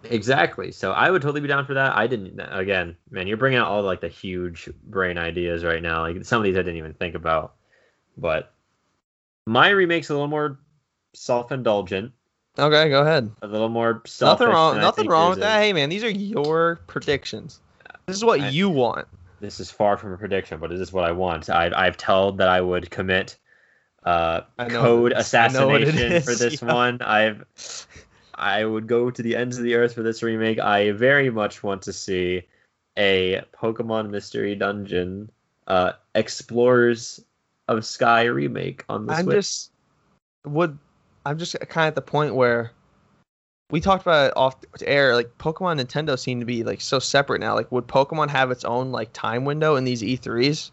Speaker 2: Exactly. So I would totally be down for that. I didn't. Again, man, you're bringing out all like the huge brain ideas right now. Like some of these I didn't even think about. But My remake's a little more self-indulgent,
Speaker 1: Okay, go ahead.
Speaker 2: a little more selfish.
Speaker 1: Nothing wrong. Nothing wrong with that.
Speaker 2: is.
Speaker 1: Hey, man, these are your predictions. This is what
Speaker 2: I-
Speaker 1: you want.
Speaker 2: This is far from a prediction, but it is what I want. I, I've told that I would commit uh, code
Speaker 1: what it is. I know what it
Speaker 2: assassination for this
Speaker 1: yeah.
Speaker 2: one. I've I would go to the ends of the earth for this remake. I very much want to see a Pokemon Mystery Dungeon uh, Explorers of Sky remake on the
Speaker 1: I'm
Speaker 2: Switch.
Speaker 1: just would. I'm just kind of at the point where we talked about it off air. Like Pokemon, Nintendo seem to be like so separate now. Like, would Pokemon have its own like time window in these E3s?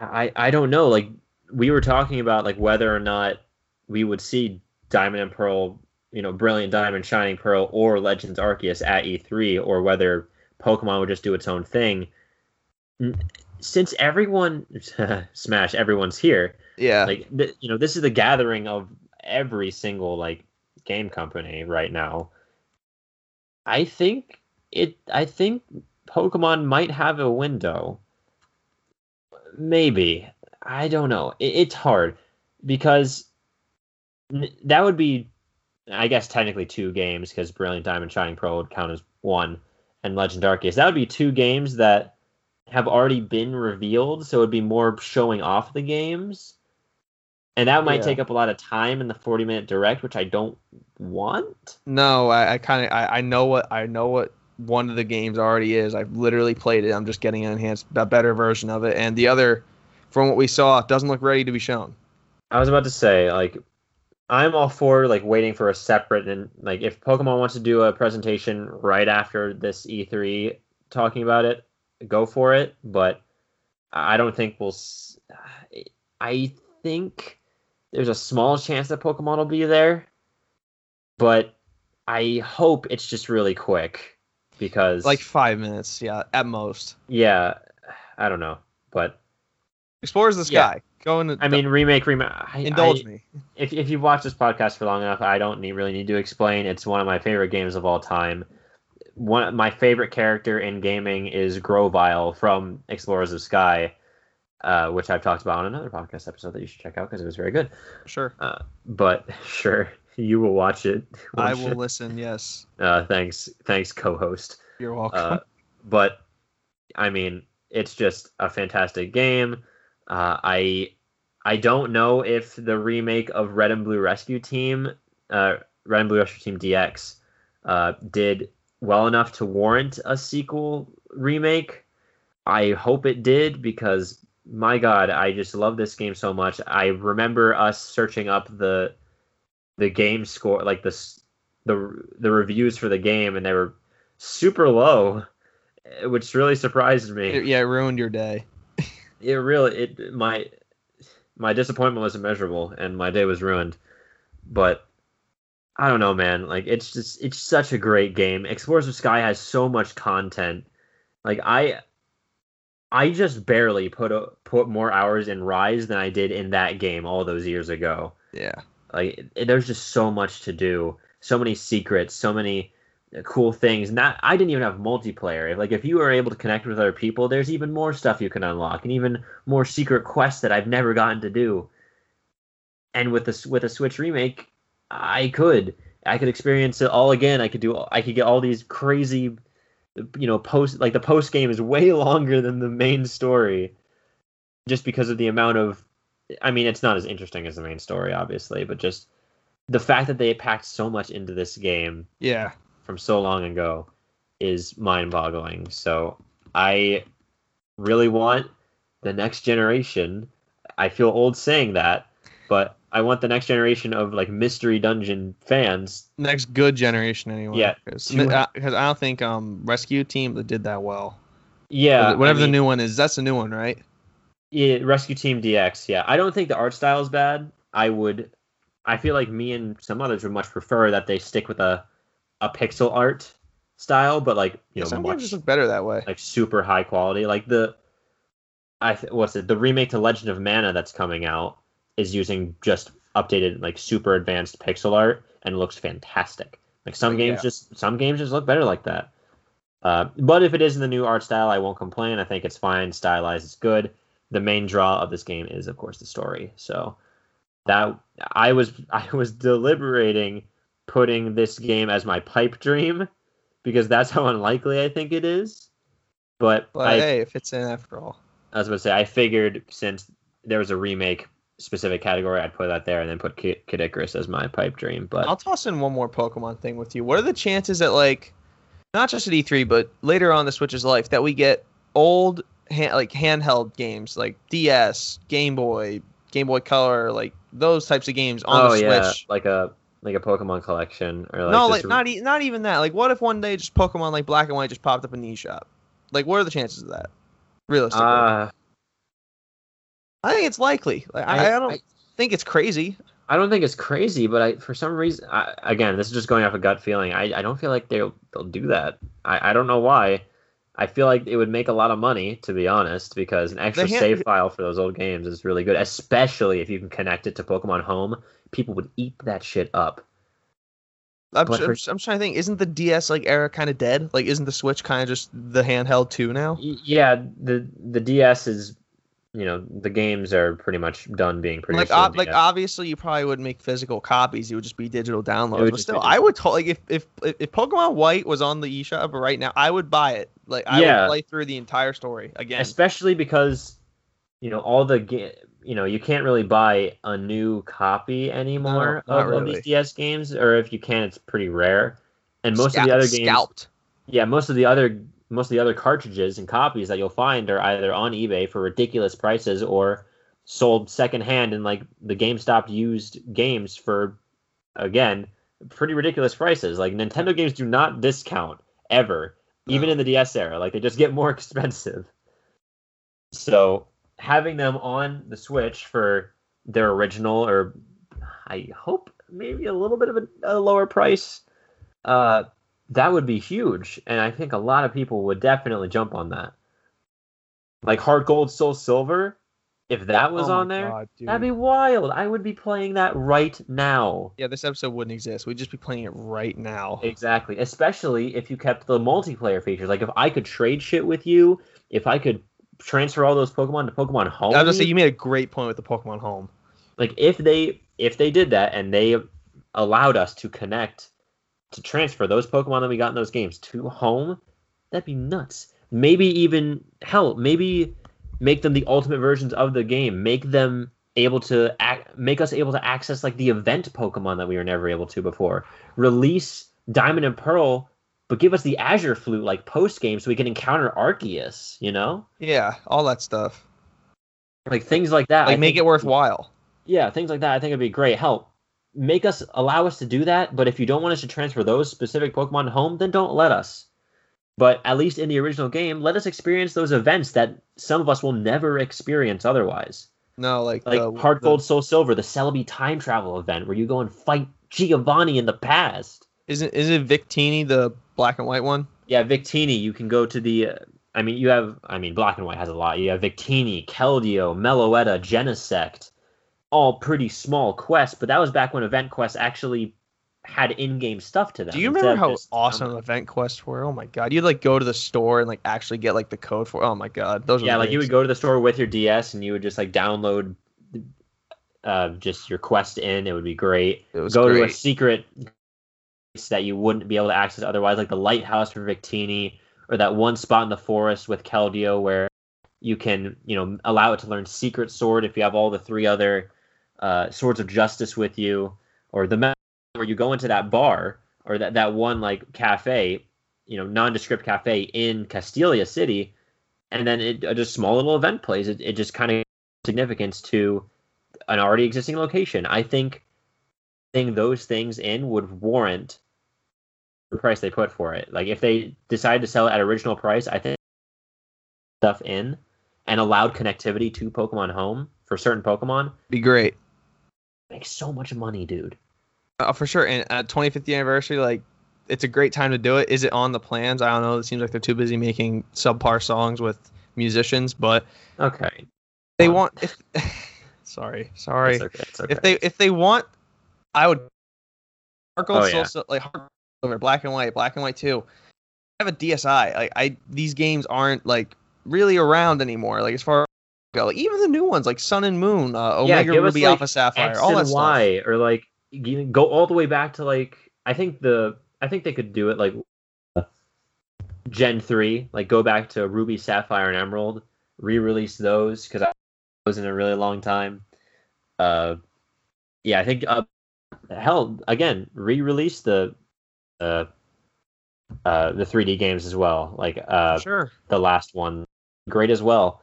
Speaker 2: I I don't know. Like we were talking about like whether or not we would see Diamond and Pearl, you know, Brilliant Diamond, Shining Pearl, or Legends Arceus at E3, or whether Pokemon would just do its own thing. Since everyone Smash, everyone's here.
Speaker 1: Yeah.
Speaker 2: Like th- you know, this is the gathering of every single like game company right now. I think it. I think Pokemon might have a window. Maybe I don't know. It, it's hard because n- that would be, I guess, technically two games because Brilliant Diamond, Shining Pro would count as one, and Legend Arceus. That would be two games that have already been revealed, so it would be more showing off the games. And that might
Speaker 1: Yeah.
Speaker 2: take up a lot of time in the 40 minute direct, which I don't want.
Speaker 1: No, I, I kind of I, I know what I know what one of the games already is. I've literally played it. I'm just getting an enhanced, a better version of it. And the other, from what we saw, doesn't look ready to be shown.
Speaker 2: I was about to say, like, I'm all for like waiting for a separate and like if Pokemon wants to do a presentation right after this E3 talking about it, go for it. But I don't think we'll. s- I think there's a small chance that Pokemon will be there, but I hope it's just really quick because
Speaker 1: Like five minutes, yeah, at most.
Speaker 2: yeah, I don't know, but
Speaker 1: Explorers of the
Speaker 2: Yeah.
Speaker 1: Sky. Go in.
Speaker 2: The, I mean remake remake. I,
Speaker 1: indulge
Speaker 2: I-
Speaker 1: me.
Speaker 2: if if you've watched this podcast for long enough, I don't need, really need to explain. It's one of my favorite games of all time. One my favorite character in gaming is Grovyle from Explorers of Sky, uh, which I've talked about on another podcast episode that you should check out because it was very good.
Speaker 1: Sure,
Speaker 2: Uh, but sure, you will watch it.
Speaker 1: I will
Speaker 2: you?
Speaker 1: listen. Yes,
Speaker 2: Uh, thanks, thanks, co-host.
Speaker 1: you're welcome.
Speaker 2: Uh, but I mean, it's just a fantastic game. Uh, I I don't know if the remake of Red and Blue Rescue Team, uh, Red and Blue Rescue Team DX, uh, did well enough to warrant a sequel remake. I hope it did because my God, I just love this game so much. I remember us searching up the the game score, like the the the reviews for the game, and they were super low, which really surprised me.
Speaker 1: Yeah, it ruined your day.
Speaker 2: It really it my my disappointment was immeasurable, and my day was ruined. But I don't know, man. Like it's just it's such a great game. Explorers of Sky has so much content. Like I I just barely put a, put more hours in Rise than I did in that game all those years ago.
Speaker 1: Yeah,
Speaker 2: Like it- there's just so much to do, so many secrets, so many uh, cool things. Not I didn't even have multiplayer. Like if you are able to connect with other people, there's even more stuff you can unlock, and even more secret quests that I've never gotten to do. And with this with a Switch remake, I could I could experience it all again. I could do I could get all these crazy, you know, post like the post game is way longer than the main story, just because of the amount of I mean, it's not as interesting as the main story, obviously, but just the fact that they packed so much into this game
Speaker 1: yeah.
Speaker 2: From so long ago is mind-boggling. So I really want the next generation. I feel old saying that, but I want the next generation of like mystery dungeon fans.
Speaker 1: Next good generation, anyway.
Speaker 2: Yeah,
Speaker 1: because I, 'cause I don't think um Rescue Team that did that well.
Speaker 2: Yeah,
Speaker 1: whatever
Speaker 2: I mean,
Speaker 1: the new one is, that's the new one, right?
Speaker 2: Yeah, Rescue Team DX. Yeah, I don't think the art style is bad. I would, I feel like me and some others would much prefer that they stick with a, a pixel art style, but like you know,
Speaker 1: Some games
Speaker 2: much
Speaker 1: just look better that way.
Speaker 2: like super high quality. Like the, I th- what's it? The remake to Legend of Mana that's coming out is using just updated like super advanced pixel art and looks fantastic. Like some games
Speaker 1: yeah.
Speaker 2: just some games just look better like that. Uh, but if it is in the new art style, I won't complain. I think it's fine, stylized, it's good. The main draw of this game is, of course, the story. So that I was I was deliberating putting this game as my pipe dream because that's how unlikely I think it is. But, I,
Speaker 1: hey, if it's in after all.
Speaker 2: I was about to say I figured since there was a remake specific category, I'd put that there and then put Kid, Kid Icarus as my pipe dream. But
Speaker 1: I'll toss in one more Pokemon thing with you. What are the chances that like, not just at E3, but later on the Switch's life, that we get old hand, like handheld games like DS, Game Boy, Game Boy Color, like those types of games on
Speaker 2: oh
Speaker 1: the
Speaker 2: yeah,
Speaker 1: Switch?
Speaker 2: like a like a Pokemon collection or like
Speaker 1: no, like not e- not even that. Like, what if one day just Pokemon like Black and White just popped up in the eShop? Like, what are the chances of that? Realistically,
Speaker 2: uh,
Speaker 1: I think it's likely. Like, I, I don't think it's crazy.
Speaker 2: I don't think it's crazy, but I for some reason I, again this is just going off a gut feeling. I, I don't feel like they'll they'll do that. I, I don't know why. I feel like it would make a lot of money to be honest, because an extra
Speaker 1: They ha-
Speaker 2: save file for those old games is really good, especially if you can connect it to Pokemon Home. People would eat that shit up.
Speaker 1: I'm, I'm,
Speaker 2: for-
Speaker 1: I'm trying to think. Isn't the DS like era kind of dead? Like, isn't the Switch kind of just the handheld too now?
Speaker 2: Yeah, the the DS is, you know, the games are pretty much done being produced.
Speaker 1: like, ob- like obviously, you probably wouldn't make physical copies. It would just be digital downloads. But still, I would to- like if if if Pokemon White was on the eShop right now, I would buy it. Like, I
Speaker 2: Yeah.
Speaker 1: would play through the entire story again.
Speaker 2: especially because you know all the ga- you know you can't really buy a new copy anymore
Speaker 1: No,
Speaker 2: of, of these DS games, or if you can, it's pretty rare. And most of the other games,
Speaker 1: scalped.
Speaker 2: yeah, most of the other most of the other cartridges and copies that you'll find are either on eBay for ridiculous prices or sold secondhand in like the GameStop used games for again pretty ridiculous prices. Like Nintendo games do not discount ever, even
Speaker 1: No.
Speaker 2: in the DS era. Like they just get more expensive. So having them on the Switch for their original or I hope maybe a little bit of a, a lower price, uh, that would be huge, and I think a lot of people would definitely jump on that. Like Heart Gold, Soul Silver, if that was
Speaker 1: Oh
Speaker 2: on there,
Speaker 1: God,
Speaker 2: that'd be wild. I would be playing that right now.
Speaker 1: Yeah, this episode wouldn't exist. We'd just be playing it right now.
Speaker 2: Exactly, especially if you kept the multiplayer features. Like if I could trade shit with you, if I could transfer all those Pokemon to Pokemon Home.
Speaker 1: I was gonna say you made a great point with the Pokemon Home.
Speaker 2: like if they if they did that and they allowed us to connect to transfer those pokemon that we got in those games to home that'd be nuts maybe even hell maybe make them the ultimate versions of the game make them able to ac- make us able to access like the event pokemon that we were never able to before release diamond and pearl but give us the azure flute like post game so we can encounter arceus you know
Speaker 1: Yeah, all that stuff.
Speaker 2: like things like that I
Speaker 1: Like make
Speaker 2: think-
Speaker 1: it worthwhile.
Speaker 2: Yeah, things like that. I think it'd be great. Help make us allow us to do that. But if you don't want us to transfer those specific Pokemon home, then don't let us. But at least in the original game, let us experience those events that some of us will never experience otherwise.
Speaker 1: No, like
Speaker 2: Like
Speaker 1: the,
Speaker 2: Heart
Speaker 1: the-
Speaker 2: Gold, Soul Silver, the Celebi time travel event where you go and fight Giovanni in the past.
Speaker 1: Isn't is it Victini the black and white one?
Speaker 2: Yeah, Victini, you can go to the. Uh, I mean, you have. I mean, Black and White has a lot. You have Victini, Keldeo, Meloetta, Genesect, all pretty small quests. But that was back when event quests actually had in-game stuff to them.
Speaker 1: Do you remember how
Speaker 2: just
Speaker 1: awesome
Speaker 2: download-
Speaker 1: event quests were? Oh my god, you'd like go to the store and like actually get like the code for. Oh my god, those.
Speaker 2: Yeah,
Speaker 1: were
Speaker 2: like you would go to the store with your DS and you would just like download. Uh, just your quest in, it would be great.
Speaker 1: It was
Speaker 2: go to a secret place that you wouldn't be able to access otherwise, like the lighthouse for Victini, or that one spot in the forest with Keldeo where you can, you know, allow it to learn Secret Sword if you have all the three other uh, swords of justice with you, or the where you go into that bar or that that one like cafe, you know, nondescript cafe in Castelia City, and then it a just small little event plays. It, it just kind of significance to an already existing location. I think adding those things in would warrant the price they put for it. Like if they decide to sell it at original price, I think stuff in and allowed connectivity to Pokemon Home for certain Pokemon
Speaker 1: be great.
Speaker 2: Makes so much money, dude.
Speaker 1: Uh, for sure. And at 25th anniversary, like it's a great time to do it. Is it on the plans? I don't know. It seems like they're too busy making subpar songs with musicians, but
Speaker 2: Okay.
Speaker 1: they
Speaker 2: Fine.
Speaker 1: want if sorry, sorry.
Speaker 2: It's okay. It's okay.
Speaker 1: If they if they want I would Gold
Speaker 2: Oh, yeah.
Speaker 1: Like Heart Gold Silver, Black and White, Black and White 2. I have a DSi. Like I these games aren't like really around anymore. Like as far Go. Even the new ones like Sun and Moon, uh,
Speaker 2: Yeah,
Speaker 1: Omega
Speaker 2: us,
Speaker 1: Ruby,
Speaker 2: like,
Speaker 1: Alpha Sapphire,
Speaker 2: X
Speaker 1: all that stuff.
Speaker 2: Y, or like go all the way back to like I think the I think they could do it like Gen three, like go back to Ruby, Sapphire, and Emerald, re-release those because I was in a really long time. Uh, yeah, I think uh, hell again re-release the uh, uh the 3D games as well, like uh
Speaker 1: Sure.
Speaker 2: the last one great as well.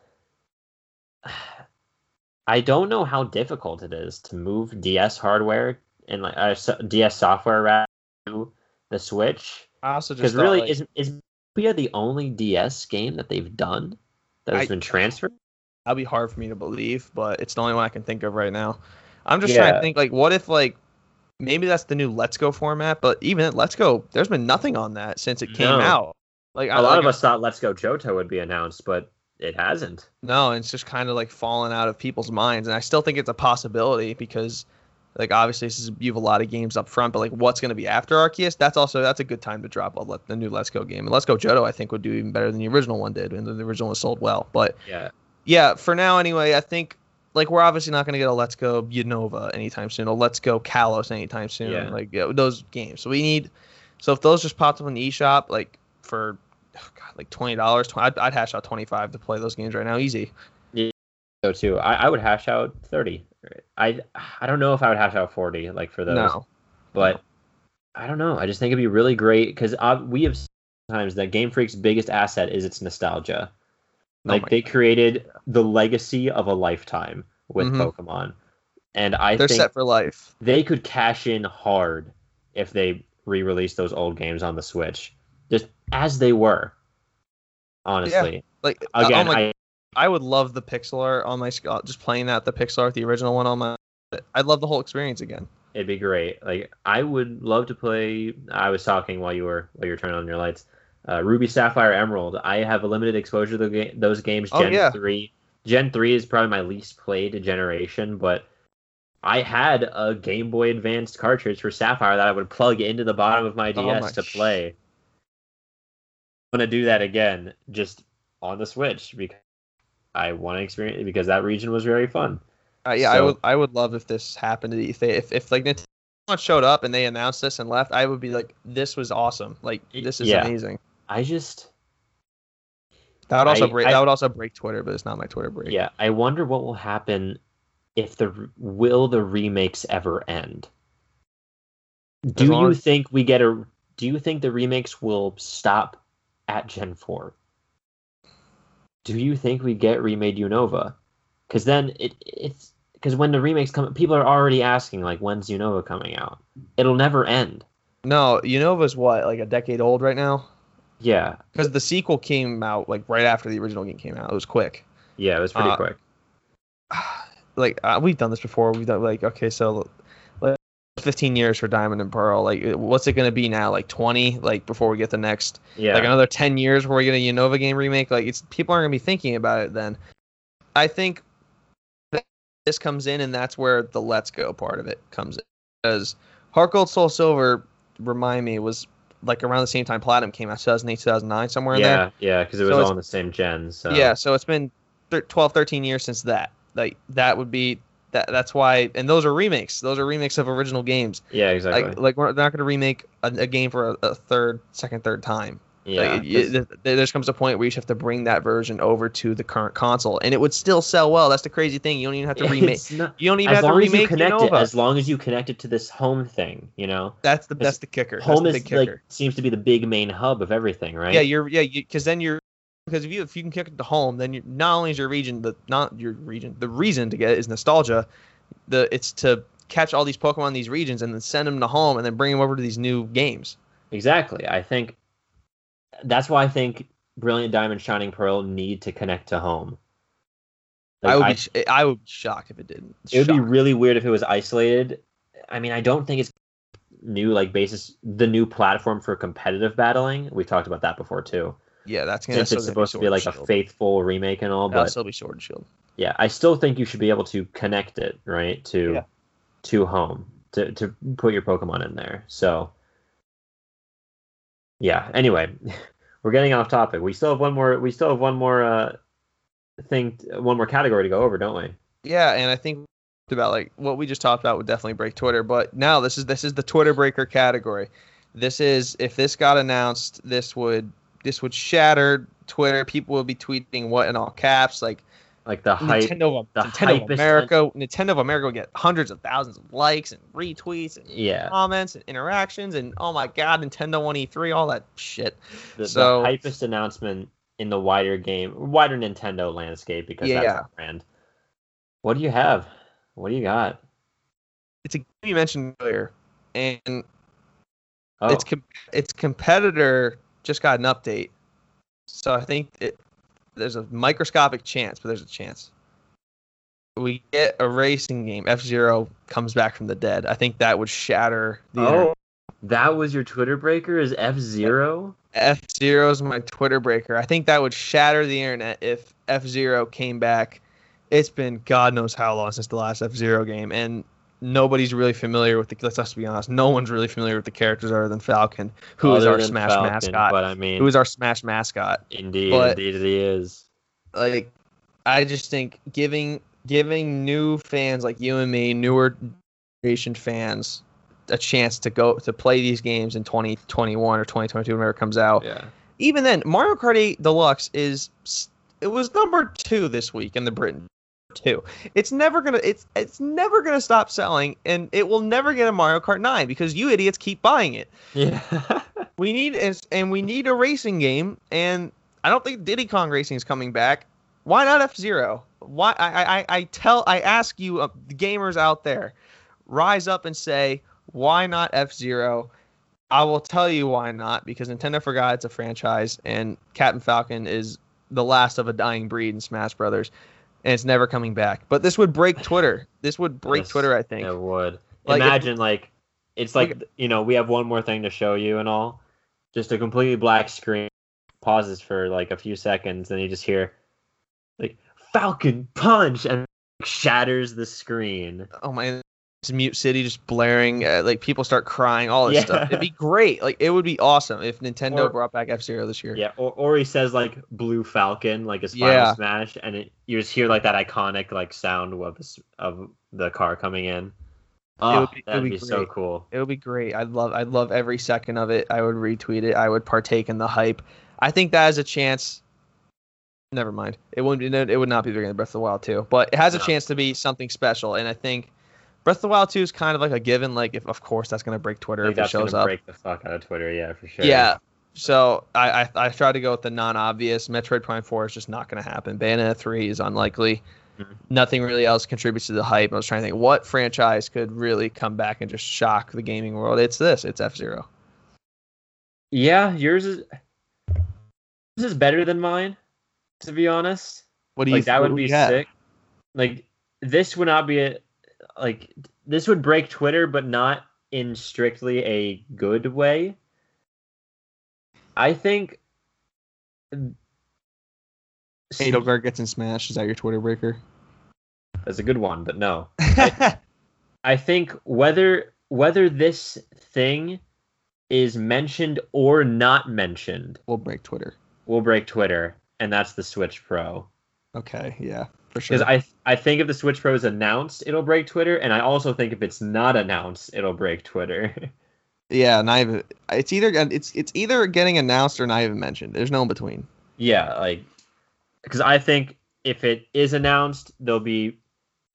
Speaker 2: I don't know how difficult it is to move DS hardware and like uh, DS software rather to the Switch
Speaker 1: I also just
Speaker 2: really
Speaker 1: like,
Speaker 2: is is Mafia the only DS game that they've done that has
Speaker 1: I-
Speaker 2: been transferred?
Speaker 1: that'd be hard for me to believe, but it's the only one I can think of right now. I'm just
Speaker 2: Yeah.
Speaker 1: trying to think like what if like maybe that's the new Let's Go format, but even Let's Go, there's been nothing on that since it came
Speaker 2: No.
Speaker 1: out. Like
Speaker 2: A
Speaker 1: I-
Speaker 2: lot
Speaker 1: like,
Speaker 2: of us thought Let's Go Johto would be announced, but it hasn't.
Speaker 1: No, it's just kind of like fallen out of people's minds, and I still think it's a possibility because, like, obviously this is you have a lot of games up front, but like, what's going to be after Arceus? That's also that's a good time to drop a, let- the new Let's Go game, and Let's Go Johto I think would do even better than the original one did, and the original one sold well. But
Speaker 2: Yeah,
Speaker 1: yeah, for now anyway, I think like we're obviously not going to get a Let's Go Unova anytime soon, a Let's Go Kalos anytime soon,
Speaker 2: Yeah.
Speaker 1: like yeah, those games. So we need, so if those just popped up in the eShop like for. Oh God, like twenty dollars. I'd, I'd hash out twenty five to play those games right now, easy.
Speaker 2: Yeah, so too. I, I would hash out thirty. I I don't know if I would hash out forty like for those.
Speaker 1: No,
Speaker 2: but I don't know. I just think it'd be really great because we have times that Game Freak's biggest asset is its nostalgia.
Speaker 1: Oh
Speaker 2: Like
Speaker 1: my
Speaker 2: they created the legacy of a lifetime with
Speaker 1: Mhm.
Speaker 2: Pokemon, and I
Speaker 1: they're
Speaker 2: think
Speaker 1: set for life.
Speaker 2: they could cash in hard if they re-release those old games on the Switch, as they were. Honestly,
Speaker 1: Like uh,
Speaker 2: again,
Speaker 1: oh my,
Speaker 2: I
Speaker 1: I would love the pixel art on my just playing that the pixel art, the original one on my. I'd love the whole experience again.
Speaker 2: It'd be great. Like I would love to play. I was talking while you were while you were turning on your lights. Uh, Ruby Sapphire Emerald. I have a limited exposure to ga- those games.
Speaker 1: Oh,
Speaker 2: Gen
Speaker 1: yeah.
Speaker 2: three. Gen three is probably my least played generation, but I had a Game Boy Advanced cartridge for Sapphire that I would plug into the bottom of my DS
Speaker 1: Oh my
Speaker 2: to play. I'm gonna do that again, just on the Switch because I want to experience it because that region was very fun.
Speaker 1: Uh, yeah, I would. I would love if this happened. If they, if, if like Nintendo showed up and they announced this and left, I would be like, this was awesome. Like this is
Speaker 2: Yeah.
Speaker 1: amazing.
Speaker 2: I just
Speaker 1: That would also
Speaker 2: I-
Speaker 1: break.
Speaker 2: I-
Speaker 1: that would also break Twitter, but it's not my Twitter break.
Speaker 2: Yeah, I wonder what will happen if the will the remakes ever end. Do you think we get a? Do you think the remakes will stop at Gen four? Do you think we get remade Unova? Because then it it's because when the remakes come, people are already asking like, when's Unova coming out? It'll never end.
Speaker 1: No, Unova's what like a decade old right now.
Speaker 2: Yeah,
Speaker 1: Because the sequel came out like right after the original game came out. It was quick.
Speaker 2: yeah, it was pretty
Speaker 1: Uh,
Speaker 2: quick.
Speaker 1: like uh, we've done this before. We've done like okay, so 15 years for Diamond and Pearl. Like what's it gonna be now? Like 20? Like before we get the next
Speaker 2: Yeah,
Speaker 1: like another 10 years before we get a Unova game remake? Like it's people aren't gonna be thinking about it then. I think this comes in and that's where the Let's Go part of it comes in because Heart Gold Soul Silver remind me was like around the same time Platinum came out 2008 2009 somewhere in there.
Speaker 2: yeah, yeah, because it was
Speaker 1: So
Speaker 2: all in the same gen. So
Speaker 1: Yeah, so it's been thir- 12, 13 years since that. Like that would be that. That's why, and those are remakes. Those are remakes of original games.
Speaker 2: yeah, exactly.
Speaker 1: Like, like we're not going to remake a, a game for a, a third, second, third time.
Speaker 2: yeah,
Speaker 1: Like, it, it, there comes a point where you just have to bring that version over to the current console, and it would still sell well. That's the crazy thing. You don't even have to remake.
Speaker 2: Not-
Speaker 1: You don't even have to
Speaker 2: long as you connect it, as long as you connect it to this home thing, you know.
Speaker 1: that's the that's the kicker. That's
Speaker 2: Home
Speaker 1: the
Speaker 2: is
Speaker 1: kicker.
Speaker 2: like seems to be the big main hub of everything, right?
Speaker 1: Yeah, you're yeah, because then you're because if you if you can kick it to home, then not only is your region the not your region the reason to get it is nostalgia, the it's to catch all these Pokemon in these regions and then send them to home and then bring them over to these new games.
Speaker 2: exactly. I think that's why I think Brilliant Diamond, Shining Pearl need to connect to home. Like,
Speaker 1: I would be sh- I would be shocked if it didn't.
Speaker 2: it would be really weird if it was isolated. I mean, I don't think it's new like basis the new platform for competitive battling. We've talked about that before too.
Speaker 1: Yeah, that's gonna
Speaker 2: Since it's supposed to
Speaker 1: gonna
Speaker 2: be like a faithful remake and all,
Speaker 1: That'll
Speaker 2: but
Speaker 1: still be Sword and Shield.
Speaker 2: yeah, I still think you should be able to connect it right to
Speaker 1: Yeah.
Speaker 2: to home to to put your Pokemon in there. So yeah. Anyway, we're getting off topic. We still have one more. We still have one more uh, think one more category to go over, don't we?
Speaker 1: Yeah, and I think about like what we just talked about would definitely break Twitter. But now this is this is the Twitter breaker category. This is if this got announced, this would this would shatter Twitter. People would be tweeting what in all caps, like
Speaker 2: Like the hype.
Speaker 1: Nintendo, of-
Speaker 2: the
Speaker 1: Nintendo of America. Nintendo of America would get hundreds of thousands of likes and retweets and
Speaker 2: Yeah,
Speaker 1: comments and interactions and oh my god, Nintendo One E3, all that shit.
Speaker 2: the,
Speaker 1: so-
Speaker 2: the hypest announcement in the wider game, wider Nintendo landscape because that's
Speaker 1: Yeah.
Speaker 2: brand. What do you have? What do you got?
Speaker 1: It's a game you mentioned earlier, and
Speaker 2: Oh,
Speaker 1: its com- its competitor just got an update, so I think it, there's a microscopic chance, but there's a chance. We get a racing game. F Zero comes back from the dead. I think that would shatter the.
Speaker 2: oh, that was your Twitter breaker? Is F Zero?
Speaker 1: F Zero is my Twitter breaker. I think that would shatter the internet if F Zero came back. It's been God knows how long since the last F Zero game, and nobody's really familiar with the. Let's just be honest. No one's really familiar with the characters other than Falcon, who is
Speaker 2: Other
Speaker 1: our Smash
Speaker 2: Falcon,
Speaker 1: mascot.
Speaker 2: But I mean,
Speaker 1: Who is our Smash mascot?
Speaker 2: indeed,
Speaker 1: but-
Speaker 2: indeed, he is.
Speaker 1: like I just think giving giving new fans like you and me, newer generation fans, a chance to go to play these games in 2021 or 2022 whenever it comes out.
Speaker 2: Yeah.
Speaker 1: Even then, Mario Kart 8 Deluxe is it was number two this week in the Britain. Two. It's never gonna it's it's never gonna stop selling, and it will never get a Mario Kart 9 because you idiots keep buying it.
Speaker 2: Yeah.
Speaker 1: We need is and we need a racing game, and I don't think Diddy Kong Racing is coming back. Why not F Zero? Why I, I I tell I ask you uh, the gamers out there, rise up and say why not F Zero? I will tell you why not because Nintendo forgot it's a franchise and Captain Falcon is the last of a dying breed in Smash Brothers, and it's never coming back. But this would break Twitter. This would break
Speaker 2: Yes,
Speaker 1: Twitter. I think.
Speaker 2: It would.
Speaker 1: Like, if-
Speaker 2: Imagine like it's like you know we have one more thing to show you and all, just a completely black screen, pauses for like a few seconds, and you just hear like Falcon punch and shatters the screen.
Speaker 1: oh my it's mute city just blaring uh, like people start crying all this
Speaker 2: Yeah.
Speaker 1: stuff it'd be great like it would be awesome if nintendo
Speaker 2: Or-
Speaker 1: brought back f-zero this year
Speaker 2: Yeah, or, or he says like Blue Falcon, like his final
Speaker 1: Yeah.
Speaker 2: smash, and it, you just hear like that iconic like sound of the, of the car coming in. Oh,
Speaker 1: would be- it
Speaker 2: that'd be,
Speaker 1: be
Speaker 2: so cool.
Speaker 1: it would be great i'd love i'd love every second of it i would retweet it i would partake in the hype i think that has a chance never mind it wouldn't be it would not be bigger than breath of the wild too, but it has a
Speaker 2: No.
Speaker 1: chance to be something special and i think breath of the wild 2 is kind of like a given like if of course that's going to break twitter if it
Speaker 2: that's
Speaker 1: shows
Speaker 2: gonna
Speaker 1: up
Speaker 2: break the fuck out of Twitter. Yeah, for sure.
Speaker 1: Yeah. So I, I I tried to go with the non-obvious. Metroid Prime Four is just not going to happen. Bayonetta three is unlikely.
Speaker 2: Mhm.
Speaker 1: Nothing really else contributes to the hype. I was trying to think what franchise could really come back and just shock the gaming world. It's this. It's F Zero.
Speaker 2: Yeah, yours is this is better than mine, to be honest.
Speaker 1: What do
Speaker 2: like
Speaker 1: you?
Speaker 2: that would be sick. Like this would not be a like this would break Twitter, but not in strictly a good way. I think
Speaker 1: Edelgard gets in Smash. Is that your Twitter breaker?
Speaker 2: that's a good one, but no. I think whether whether this thing is mentioned or not mentioned
Speaker 1: we'll break Twitter.
Speaker 2: We'll break Twitter, and that's the Switch Pro.
Speaker 1: Okay. Yeah. For sure.
Speaker 2: Because I I think if the Switch Pro is announced, it'll break Twitter, and I also think if it's not announced, it'll break Twitter.
Speaker 1: yeah. Not even. It's either it's it's either getting announced or not even mentioned. There's no in between.
Speaker 2: yeah, like because I think if it is announced, there'll be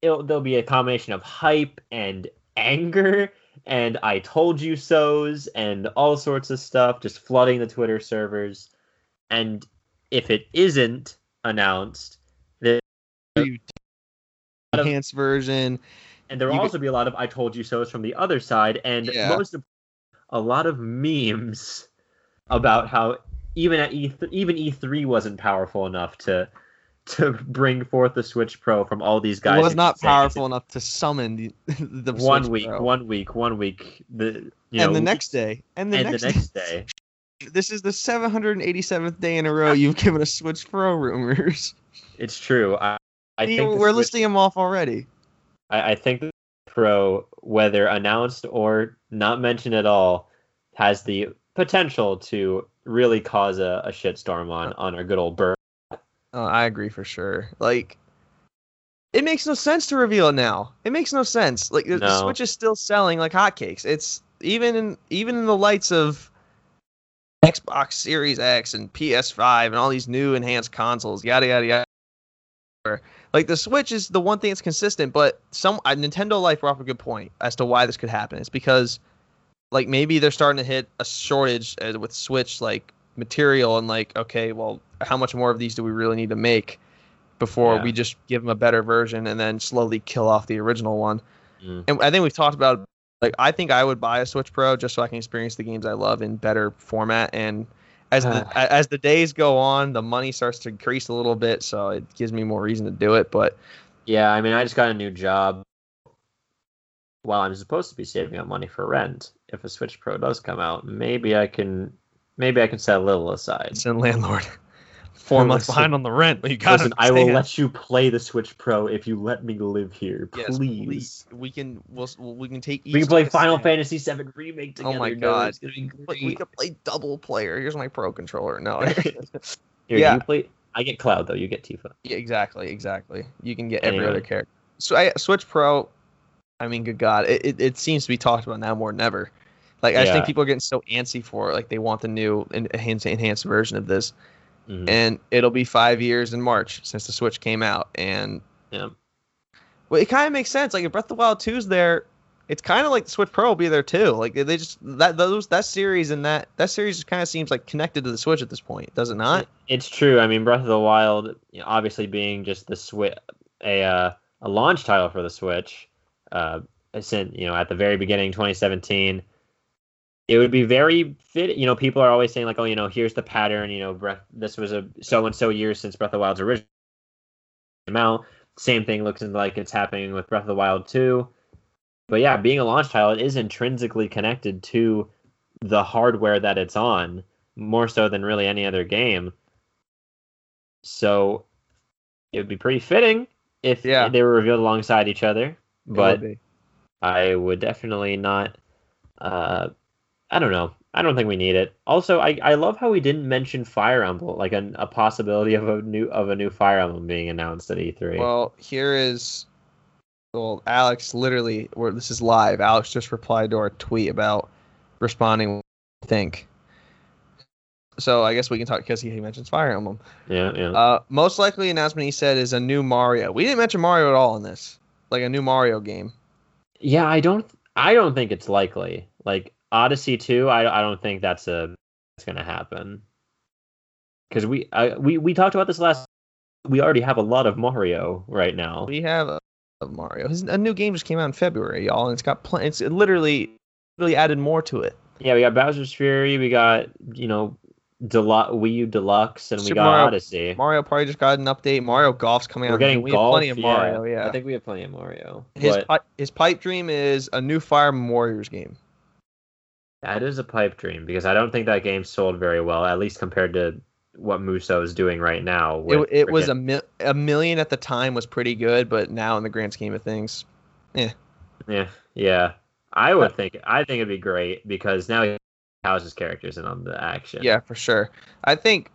Speaker 2: it'll, there'll be a combination of hype and anger and I told you so's and all sorts of stuff just flooding the Twitter servers. And if it isn't announced,
Speaker 1: Enhanced version.
Speaker 2: and there will
Speaker 1: You-
Speaker 2: also be a lot of I told you so's from the other side, and
Speaker 1: Yeah.
Speaker 2: most of a lot of memes about how even at E even E3 wasn't powerful enough to to bring forth the Switch Pro from all these guys.
Speaker 1: It was not powerful enough to summon the, the
Speaker 2: one
Speaker 1: Switch
Speaker 2: week,
Speaker 1: Pro.
Speaker 2: one week, one week. The you
Speaker 1: and
Speaker 2: know,
Speaker 1: the next day, and the,
Speaker 2: and
Speaker 1: next,
Speaker 2: the next day.
Speaker 1: This is the 787th day in a row you've given us Switch Pro rumors.
Speaker 2: It's true. I, I
Speaker 1: You-
Speaker 2: think
Speaker 1: we're
Speaker 2: Switch-
Speaker 1: listing them off already.
Speaker 2: I, I think the Pro, whether announced or not mentioned at all, has the potential to really cause a, a shitstorm on uh, on our good old Bird.
Speaker 1: Oh, I agree for sure. Like, it makes no sense to reveal it now. It makes no sense. Like the, the Switch is still selling like hotcakes. It's even in even in the lights of Xbox Series X and PS5 and all these new enhanced consoles, yada yada yada. Like the Switch is the one thing that's consistent, but some uh, Nintendo Life brought up a good point as to why this could happen. It's because like maybe they're starting to hit a shortage uh, with Switch like material and like okay, well, how much more of these do we really need to make before
Speaker 2: Yeah.
Speaker 1: we just give them a better version and then slowly kill off the original one?
Speaker 2: Mm.
Speaker 1: And I think we've talked about like I think I would buy a Switch Pro just so I can experience the games I love in better format and as the uh. as the days go on, the money starts to increase a little bit, so it gives me more reason to do it. But
Speaker 2: Yeah, I mean, I just got a new job while I'm supposed to be saving up money for rent. If a Switch Pro does come out, maybe I can, maybe I can set a little aside.
Speaker 1: in landlord, four months
Speaker 2: Listen-
Speaker 1: behind on the rent, but you got
Speaker 2: Listen, I will let you play the Switch Pro if you let me live here, please.
Speaker 1: Yes,
Speaker 2: please.
Speaker 1: We can we'll, we can take. Each oh
Speaker 2: We can play Final
Speaker 1: stand.
Speaker 2: Fantasy VII Remake together.
Speaker 1: Oh
Speaker 2: together.
Speaker 1: my
Speaker 2: dude.
Speaker 1: God.
Speaker 2: It's gonna be
Speaker 1: But
Speaker 2: great.
Speaker 1: we can play double player. Here's my pro controller. No.
Speaker 2: Here,
Speaker 1: yeah.
Speaker 2: you play. I get Cloud though. You get Tifa.
Speaker 1: Yeah, exactly, exactly. You can get every other character. So I, Switch Pro, I mean, good God, it, it, it seems to be talked about now more than ever. Like I just think people are getting so antsy for it. Like they want the new enhanced enhanced version of this,
Speaker 2: Mhm.
Speaker 1: and it'll be five years in March since the Switch came out. And
Speaker 2: Yeah.
Speaker 1: well, it kind of makes sense. Like if Breath of the Wild 2's there, it's kind of like the Switch Pro will be there too. Like they just that those that series and that that series kind of seems like connected to the Switch at this point, does it not?
Speaker 2: It's true. I mean, Breath of the Wild, you know, obviously being just the Switch, a uh, a launch title for the Switch, uh, since you know at the very beginning, 2017, it would be very fit. You know, people are always saying like, oh, you know, here's the pattern. You know, Breath. This was a so and so years since Breath of the Wild's original came out. Same thing looks like it's happening with Breath of the Wild 2. But yeah, being a launch title, it is intrinsically connected to the hardware that it's on more so than really any other game. So it would be pretty fitting if
Speaker 1: Yeah.
Speaker 2: they were revealed alongside each other.
Speaker 1: It would
Speaker 2: But. I would definitely not. Uh, I don't know. I don't think we need it. Also, I, I love how we didn't mention Fire Emblem, like an, a possibility of a new of a new Fire Emblem being announced at E E3.
Speaker 1: Well, here is well, Alex literally where this is live. Alex just replied to our tweet about responding think. So I guess we can talk because he, he mentions Fire Emblem.
Speaker 2: yeah, yeah.
Speaker 1: Uh, most likely announcement he said is a new Mario. We didn't mention Mario at all in this, like a new Mario game.
Speaker 2: Yeah, I don't. I don't think it's likely. Like Odyssey two, I I don't think that's a that's gonna happen. Because we I, we we talked about this last. We already have a lot of Mario right now.
Speaker 1: We have a, a Mario. His, a new game just came out in February, y'all, and it's got pl- it's it literally really added more to it.
Speaker 2: Yeah, we got Bowser's Fury. We got you know, Delu- Wii U Deluxe, and we got
Speaker 1: Mario-
Speaker 2: Odyssey.
Speaker 1: Mario Party just got an update. Mario Golf's coming out.
Speaker 2: We're getting
Speaker 1: we
Speaker 2: golf.
Speaker 1: have plenty of Mario. Yeah,
Speaker 2: I think we have plenty of Mario.
Speaker 1: His
Speaker 2: but
Speaker 1: pi- his pipe dream is a new Fire Warriors game.
Speaker 2: That is a pipe dream because I don't think that game sold very well, at least compared to what Muso is doing right now.
Speaker 1: It, it was a mil- a million at the time was pretty good, but now in the grand scheme of things,
Speaker 2: yeah, yeah. Yeah. I would think I think it'd be great because now he houses characters in on the action.
Speaker 1: yeah, for sure. I think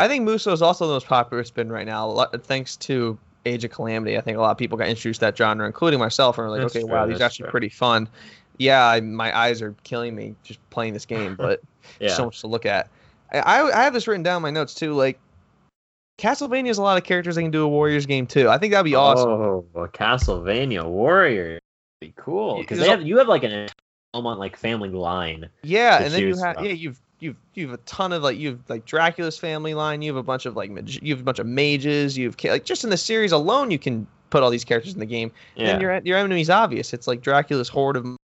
Speaker 1: I think Muso is also the most popular spin right now, a lot- thanks to Age of Calamity. I think a lot of people got introduced to that genre, including myself, and were like,
Speaker 2: That's
Speaker 1: okay,
Speaker 2: true,
Speaker 1: wow, these are actually
Speaker 2: true.
Speaker 1: pretty fun. Yeah, I, my eyes are killing me just playing this game, but
Speaker 2: yeah.
Speaker 1: so much to look at. I, I I have this written down in my notes too. Like Castlevania has a lot of characters they can do a Warriors game too. I think that'd be awesome.
Speaker 2: Oh, well, Castlevania Warrior, be cool because they have you have like an Belmont like family line.
Speaker 1: Yeah, and then you have
Speaker 2: from.
Speaker 1: yeah you've you've you've a ton of like you've like Dracula's family line. You have a bunch of like you have a bunch of mages. You've like just in the series alone you can put all these characters in the game. And
Speaker 2: Yeah,
Speaker 1: then your your enemy's obvious. It's like Dracula's horde of.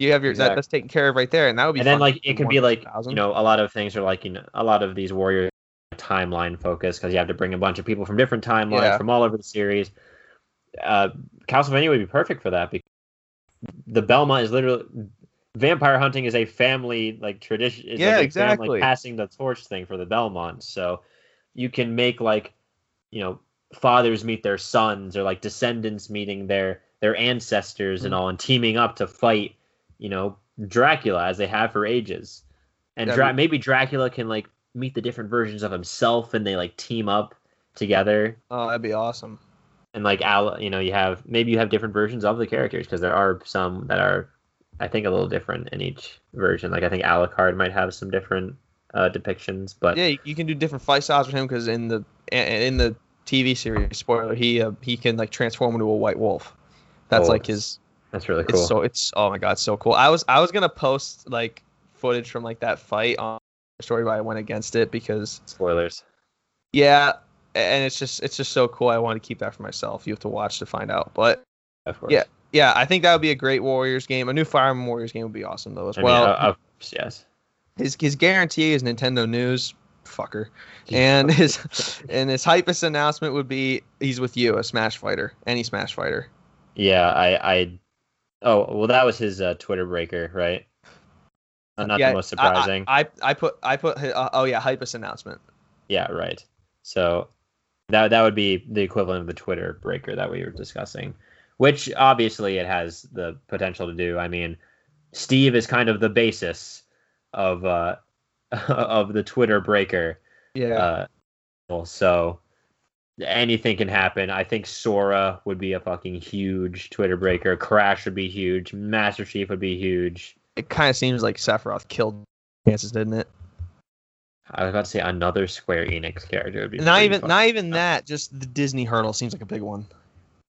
Speaker 1: You have your that, that's taken care of right there, and that would be.
Speaker 2: and then like it could be like
Speaker 1: 1,000.
Speaker 2: you know a lot of things are like you know a lot of these warriors timeline focus because you have to bring a bunch of people from different timelines
Speaker 1: Yeah.
Speaker 2: from all over the series. Uh, Castlevania would be perfect for that because the Belmont is literally vampire hunting is a family like tradition. Is
Speaker 1: Yeah,
Speaker 2: like a
Speaker 1: exactly.
Speaker 2: Family passing the torch thing for the Belmont, so you can make like you know fathers meet their sons or like descendants meeting their their ancestors and
Speaker 1: Mhm.
Speaker 2: all and teaming up to fight you know Dracula as they have for ages. And Dra-
Speaker 1: be-
Speaker 2: maybe Dracula can like meet the different versions of himself and they like team up together
Speaker 1: Oh, that'd be awesome.
Speaker 2: and like Al, you know, you have maybe you have different versions of the characters because there are some that are, I think, a little different in each version. Like I think Alucard might have some different uh, depictions, but
Speaker 1: Yeah, you, you can do different fight styles with him because in the in the TV series, spoiler, he uh, he can like transform into a white wolf. That's
Speaker 2: Oh,
Speaker 1: like his.
Speaker 2: That's really cool.
Speaker 1: It's so it's oh my god, so cool. I was I was gonna post like footage from like that fight on the story, but I went against it because
Speaker 2: Spoilers.
Speaker 1: yeah, and it's just it's just so cool. I want to keep that for myself. You have to watch to find out, but
Speaker 2: Of course.
Speaker 1: Yeah, yeah, I think that would be a great Warriors game. A new Fire Emblem Warriors game would be awesome though as
Speaker 2: I
Speaker 1: well.
Speaker 2: uh, yes.
Speaker 1: his his guarantee is Nintendo News, fucker, and his and his hypest announcement would be he's with you, a Smash Fighter, any Smash Fighter.
Speaker 2: Yeah, I, I, oh well, that was his uh, Twitter breaker, right? Uh, not
Speaker 1: Yeah,
Speaker 2: the most
Speaker 1: I- I-
Speaker 2: surprising.
Speaker 1: I, I, put I put uh, oh yeah, hypest announcement.
Speaker 2: Yeah, right. So that that would be the equivalent of the Twitter breaker that we were discussing, which obviously it has the potential to do. I mean, Steve is kind of the basis of uh of the Twitter breaker.
Speaker 1: Yeah,
Speaker 2: Uh, so anything can happen. I think Sora would be a fucking huge Twitter breaker. Crash would be huge. Master Chief would be huge.
Speaker 1: it kind of seems like Sephiroth killed chances, didn't it?
Speaker 2: I was about to say another Square Enix character would be
Speaker 1: Not even
Speaker 2: fun.
Speaker 1: not even that. Just the Disney hurdle seems like a big one.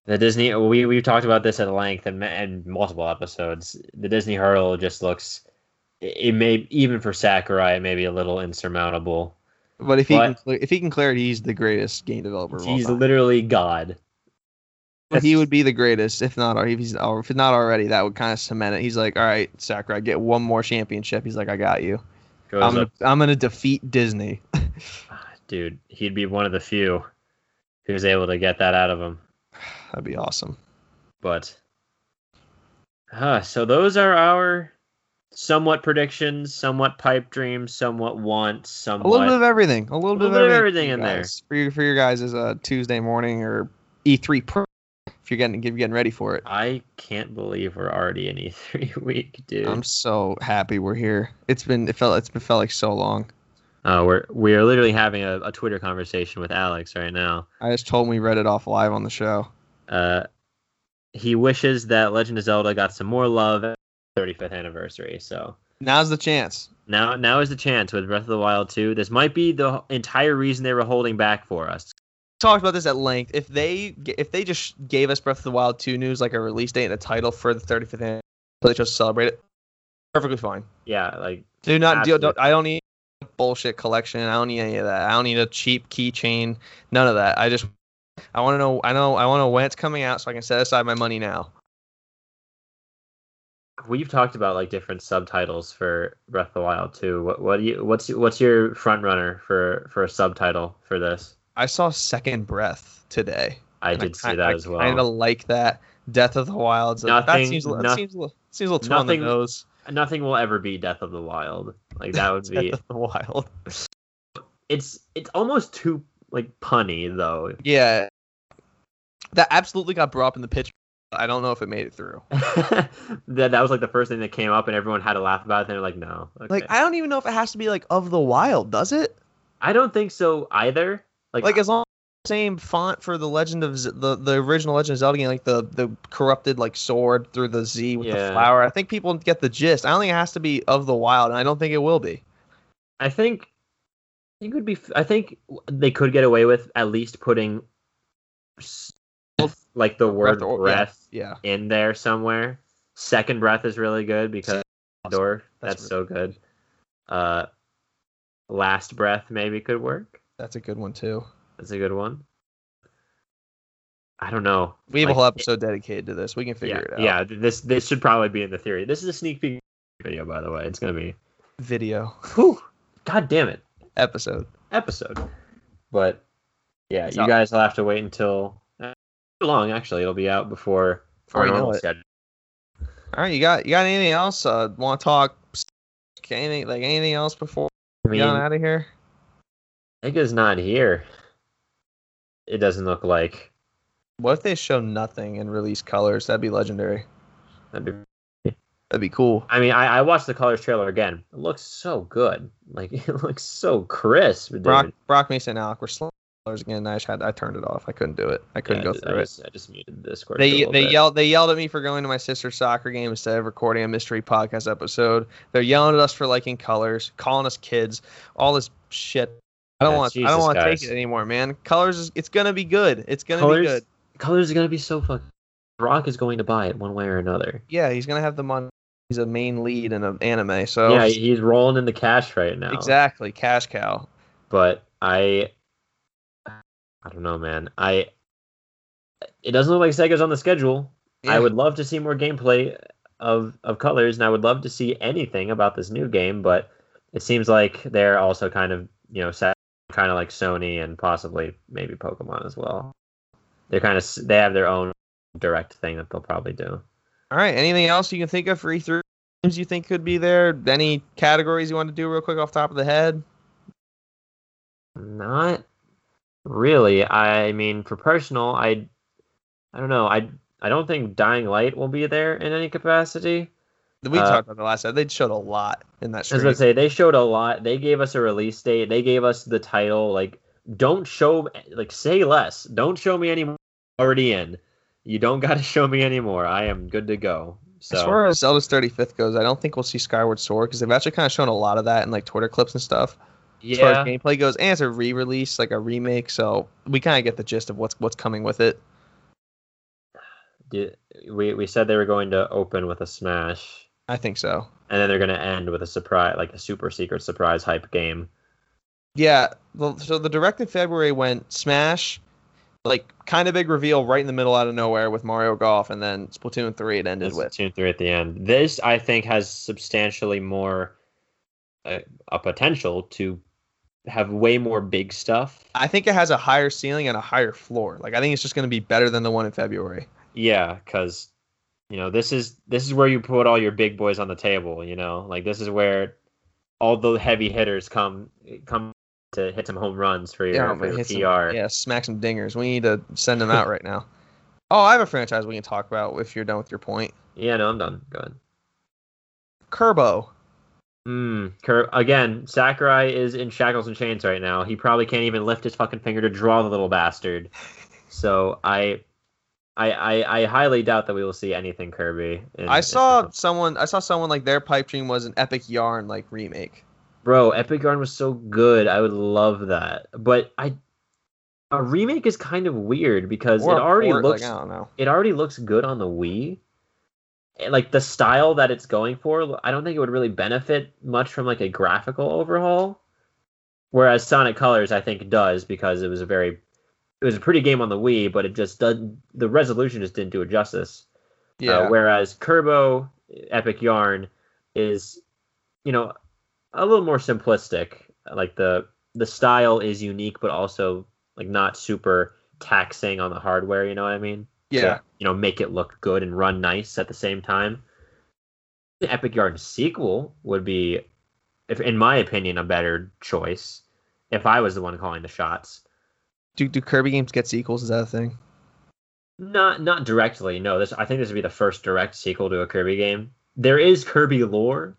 Speaker 2: The Disney, we we've talked about this at length and and multiple episodes. The Disney hurdle just looks, it may even for Sakurai, it may be a little insurmountable.
Speaker 1: But if he
Speaker 2: But-
Speaker 1: can clear, if he can clear it, he's the greatest game developer. Of all
Speaker 2: He's
Speaker 1: time.
Speaker 2: literally God.
Speaker 1: But he would be the greatest, if not, if he's, if not already, that would kind of cement it. He's like, all right, Sakurai, get one more championship. He's like, I got you. I'm gonna, I'm gonna defeat Disney.
Speaker 2: dude. He'd be one of the few who's able to get that out of him.
Speaker 1: That'd be awesome.
Speaker 2: But, uh, so those are our somewhat predictions, somewhat pipe dreams, somewhat wants,
Speaker 1: some
Speaker 2: A
Speaker 1: little bit of everything. A little,
Speaker 2: little
Speaker 1: bit, of
Speaker 2: everything in
Speaker 1: you
Speaker 2: there.
Speaker 1: for you for your guys is a Tuesday morning or E3 Pro. If you're getting if you're getting ready for it,
Speaker 2: I can't believe we're already in E3 week, dude.
Speaker 1: I'm so happy we're here. It's been it felt it's been felt like so long.
Speaker 2: Uh, we're we are literally having a, a Twitter conversation with Alex right now.
Speaker 1: I just told him we read it off live on the show.
Speaker 2: Uh, he wishes that Legend of Zelda got some more love 35th anniversary. So
Speaker 1: Now's the chance.
Speaker 2: now now is the chance with Breath of the Wild 2. This might be the entire reason they were holding back for us.
Speaker 1: talked about this at length. If they if they just gave us Breath of the Wild 2 news like a release date and a title for the 35th anniversary, so they just celebrate it, perfectly fine.
Speaker 2: Yeah, like
Speaker 1: Do not deal. Don't, I don't need a bullshit collection. I don't need any of that. I don't need a cheap keychain. None of that. I just I want to know. I know. I want to know when it's coming out so I can set aside my money now.
Speaker 2: We've talked about like different subtitles for Breath of the Wild too. What what do you what's what's your front runner for for a subtitle for this?
Speaker 1: I saw Second Breath today.
Speaker 2: I did see that
Speaker 1: I
Speaker 2: as well.
Speaker 1: I kind of like that. Death of the Wilds. that
Speaker 2: Nothing-
Speaker 1: seems, that
Speaker 2: no-
Speaker 1: seems, a little- seems a little too on the
Speaker 2: nothing-
Speaker 1: nose.
Speaker 2: Nothing will ever be Death of the Wild. Like that would be
Speaker 1: Death of the Wild.
Speaker 2: it's it's almost too like punny though.
Speaker 1: Yeah. That absolutely got brought up in the pitch. I don't know if it made it through.
Speaker 2: that that was like the first thing that came up, and everyone had to laugh about it. And they're like, no, okay.
Speaker 1: Like I don't even know if it has to be like of the wild, does it?
Speaker 2: I don't think so either. Like,
Speaker 1: Like as long as same font for the Legend of Z- the the original Legend of Zelda game, like the the corrupted like sword through the Z with
Speaker 2: Yeah.
Speaker 1: the flower. I think people get the gist. I don't think it has to be of the wild, and I don't think it will be.
Speaker 2: I think I think it would be. I think they could get away with at least putting s- like the word
Speaker 1: Breath or-
Speaker 2: breath,
Speaker 1: Yeah,
Speaker 2: in there somewhere. Second breath is really good because door.
Speaker 1: That's
Speaker 2: That's, so good. Uh, last breath maybe could work.
Speaker 1: that's a good one too.
Speaker 2: That's a good one. I don't know.
Speaker 1: We have a whole episode dedicated to this. We can figure
Speaker 2: yeah,
Speaker 1: it out.
Speaker 2: yeah. This this should probably be in the theory. This is a sneak peek video, by the way. It's gonna be.
Speaker 1: Video
Speaker 2: Whew, God damn it.
Speaker 1: episode.
Speaker 2: episode. But yeah,
Speaker 1: It's
Speaker 2: you guys will have to wait until long. Actually, it'll be out before
Speaker 1: Before
Speaker 2: our
Speaker 1: you know it.
Speaker 2: schedule.
Speaker 1: All right, you got you got anything else? Uh, want to talk? Anything like anything else before
Speaker 2: I
Speaker 1: we
Speaker 2: mean,
Speaker 1: get out of here?
Speaker 2: Nigga's not here. It doesn't look like.
Speaker 1: What if they show nothing and release colors? That'd be legendary.
Speaker 2: That'd be-
Speaker 1: That'd be cool.
Speaker 2: I mean, I, I watched the colors trailer again. It looks so good. Like it looks so crisp, dude.
Speaker 1: Brock Brock Mason Alec were slow colors again. I just had I turned it off. I couldn't do it. I couldn't
Speaker 2: Yeah,
Speaker 1: go
Speaker 2: I just-
Speaker 1: through
Speaker 2: I
Speaker 1: it.
Speaker 2: I just muted Discord.
Speaker 1: They they
Speaker 2: bit.
Speaker 1: yelled they yelled at me for going to my sister's soccer game instead of recording a mystery podcast episode. They're yelling at us for liking colors, calling us kids, all this shit. I don't
Speaker 2: Yeah,
Speaker 1: want I don't want to take it anymore, man. Colors is it's gonna be good. It's gonna
Speaker 2: colors,
Speaker 1: be good.
Speaker 2: colors are gonna be so fucking. Rock is going to buy it one way or another.
Speaker 1: Yeah, he's gonna have the money. He's a main lead in an anime, so
Speaker 2: Yeah, he's rolling in the cash right now.
Speaker 1: exactly cash cow.
Speaker 2: But I, I don't know, man. I. It doesn't look like Sega's on the schedule. I would love to see more gameplay of of colors, and I would love to see anything about this new game. But it seems like they're also kind of you know set, kind of like Sony and possibly maybe Pokemon as well. They're kind of they have their own direct thing that they'll probably do.
Speaker 1: All right. Anything else you can think of for E3 games you think could be there? Any categories you want to do real quick off the top of the head?
Speaker 2: Not really. I mean, for personal, I I don't know. I I don't think Dying Light will be there in any capacity.
Speaker 1: We
Speaker 2: Uh,
Speaker 1: talked about the last time. They showed a lot in that
Speaker 2: I was gonna say they showed a lot. They gave us a release date. They gave us the title. Like, don't show like say less. Don't show me any. Already in. You don't got to show me anymore. I am good to go. So
Speaker 1: As far as Zelda's 35th goes, I don't think we'll see Skyward Sword because they've actually kind of shown a lot of that in like Twitter clips and stuff. As far as
Speaker 2: yeah,
Speaker 1: gameplay goes, and it's a re-release, like a remake, so we kind of get the gist of what's what's coming with it.
Speaker 2: we we said they were going to open with a smash,
Speaker 1: I think so.
Speaker 2: and then they're going to end with a surprise, like a super secret surprise hype game.
Speaker 1: Yeah. So the direct in February went Smash, like kind of big reveal right in the middle out of nowhere with Mario Golf, and then Splatoon 3 it ended
Speaker 2: That's
Speaker 1: with.
Speaker 2: Splatoon three at the end. This I think has substantially more uh, a potential to have way more big stuff.
Speaker 1: I think it has a higher ceiling and a higher floor. Like I think it's just going to be better than the one in February.
Speaker 2: Yeah, because you know this is this is where you put all your big boys on the table. You know, like this is where all the heavy hitters come come to hit some home runs for your, for your
Speaker 1: hit some-
Speaker 2: PR.
Speaker 1: yeah, smack some dingers. We need to send them out right now. Oh, I have a franchise we can talk about if you're done with your point.
Speaker 2: Yeah, no, I'm done. Go ahead.
Speaker 1: Kirby.
Speaker 2: Mm, Cur- again, Sakurai is in shackles and chains right now. He probably can't even lift his fucking finger to draw the little bastard. So I, I, I, I highly doubt that we will see anything Kirby. in-
Speaker 1: I
Speaker 2: in-
Speaker 1: saw someone. I saw someone like their pipe dream was an Epic Yarn like remake.
Speaker 2: bro. Epic Yarn was so good. I would love that, but I, a remake is kind of weird because
Speaker 1: Or
Speaker 2: it already
Speaker 1: port,
Speaker 2: looks
Speaker 1: Like, I don't know.
Speaker 2: it already looks good on the Wii. Like the style that it's going for, I don't think it would really benefit much from like a graphical overhaul. Whereas Sonic Colors, I think, does because it was a very, it was a pretty game on the Wii, but it just doesn't. The resolution just didn't do it justice.
Speaker 1: Yeah.
Speaker 2: Uh, whereas Kirby Epic Yarn is, you know, a little more simplistic. Like the the style is unique, but also like not super taxing on the hardware. You know what I mean?
Speaker 1: Yeah.
Speaker 2: to, you know, make it look good and run nice at the same time. The Epic Yarn sequel would be, if in my opinion, a better choice. If I was the one calling the shots,
Speaker 1: Do do Kirby games get sequels? Is that a thing?
Speaker 2: not not directly. No, this I think this would be the first direct sequel to a Kirby game. There is Kirby lore.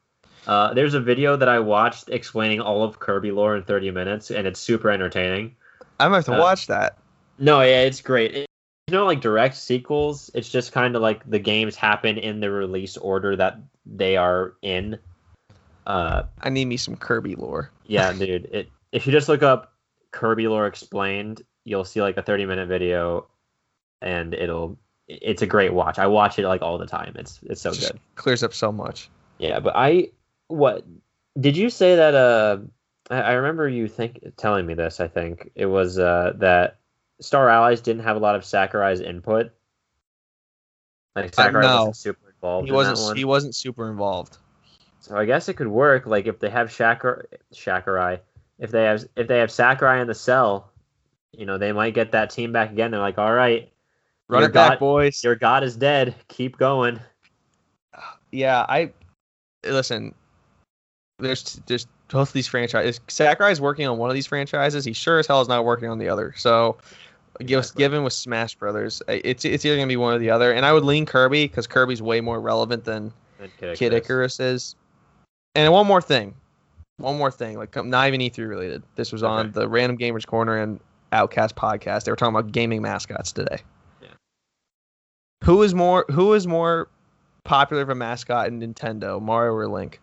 Speaker 2: Uh, there's a video that I watched explaining all of Kirby lore in 30 minutes, and it's super entertaining.
Speaker 1: I might have to
Speaker 2: Uh,
Speaker 1: watch that.
Speaker 2: No, yeah, it's great. It, you know, like direct sequels, it's just kind of like the games happen in the release order that they are in. Uh,
Speaker 1: I need me some Kirby lore.
Speaker 2: yeah, dude. It if you just look up Kirby lore explained, you'll see like a 30 minute video, and it'll. It's a great watch. I watch it like all the time. It's it's so
Speaker 1: Just
Speaker 2: good.
Speaker 1: Clears up so much.
Speaker 2: Yeah, but I what did you say that? Uh, I, I remember you think telling me this. I think it was uh that Star Allies didn't have a lot of Sakurai's input. Like uh, Sakurai
Speaker 1: no.
Speaker 2: wasn't super involved.
Speaker 1: He
Speaker 2: in that
Speaker 1: wasn't.
Speaker 2: one.
Speaker 1: He wasn't super involved.
Speaker 2: So I guess it could work. Like if they have Sakurai, if they have if they have Sakurai in the cell, you know they might get that team back again. They're like, all right,
Speaker 1: Run
Speaker 2: Your
Speaker 1: it back,
Speaker 2: God-
Speaker 1: boys.
Speaker 2: your god is dead. Keep going.
Speaker 1: Yeah, I listen. There's there's both of these franchises. Sakurai's working on one of these franchises. He sure as hell is not working on the other. So, give us
Speaker 2: Exactly.
Speaker 1: given with Smash Brothers, it's it's either gonna be one or the other. And I would lean Kirby because Kirby's way more relevant than
Speaker 2: Kid
Speaker 1: Kid
Speaker 2: Icarus.
Speaker 1: Icarus is. And one more thing, one more thing, like not even E3 related. This was on
Speaker 2: Okay.
Speaker 1: the Random Gamers Corner, and Outcast podcast. They were talking about gaming mascots today.
Speaker 2: Yeah.
Speaker 1: Who is more Who is more popular of a mascot in Nintendo, Mario or Link?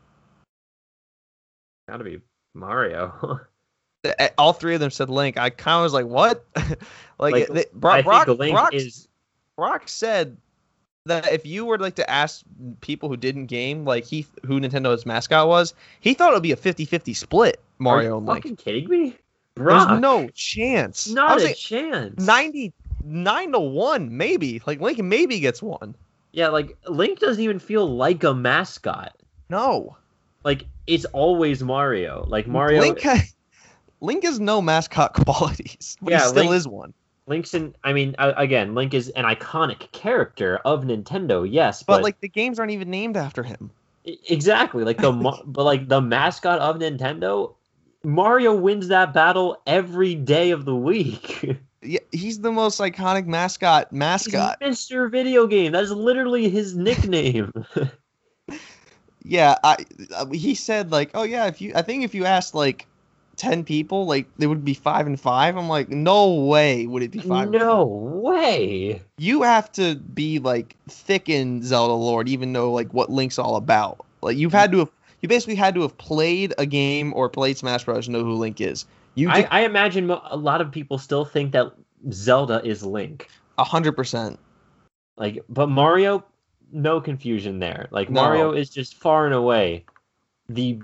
Speaker 2: Gotta be Mario.
Speaker 1: All three of them said Link. I kind of was like, what? like,
Speaker 2: Like,
Speaker 1: they, Bro- Brock,
Speaker 2: Link
Speaker 1: Brock,
Speaker 2: is
Speaker 1: Brock said that if you were like to ask people who didn't game, like he who Nintendo's mascot was, he thought it would be a 50-50 split, Mario
Speaker 2: Are
Speaker 1: and
Speaker 2: you
Speaker 1: Link.
Speaker 2: fucking kidding me? Brock,
Speaker 1: There's no chance.
Speaker 2: Not a chance.
Speaker 1: 99 to 1 maybe like link maybe gets one
Speaker 2: Yeah, like Link doesn't even feel like a mascot.
Speaker 1: no
Speaker 2: Like it's always Mario. Like Mario,
Speaker 1: link link is no mascot qualities but
Speaker 2: Yeah,
Speaker 1: he still
Speaker 2: Link-
Speaker 1: is one
Speaker 2: Link's in. I mean, uh, again, Link is an iconic character of Nintendo. Yes,
Speaker 1: but,
Speaker 2: but,
Speaker 1: like the games aren't even named after him
Speaker 2: exactly like the but like the mascot of Nintendo, Mario wins that battle every day of the week.
Speaker 1: yeah, he's the most iconic mascot mascot
Speaker 2: Mr. Video Game. That is literally his nickname.
Speaker 1: yeah i uh, he said like oh yeah if you i think if you asked like 10 people like they would be five and five i'm like no way would it be five and
Speaker 2: no way.
Speaker 1: you have to be like thick in Zelda Lord, even know like what Link's all about. Like you've had to have you basically had to have played a game or played Smash Bros. to know who Link is. You
Speaker 2: I, I imagine a lot of people still think that Zelda is Link.
Speaker 1: a hundred percent.
Speaker 2: Like, but Mario, no confusion there. Like
Speaker 1: No.
Speaker 2: Mario is just far and away the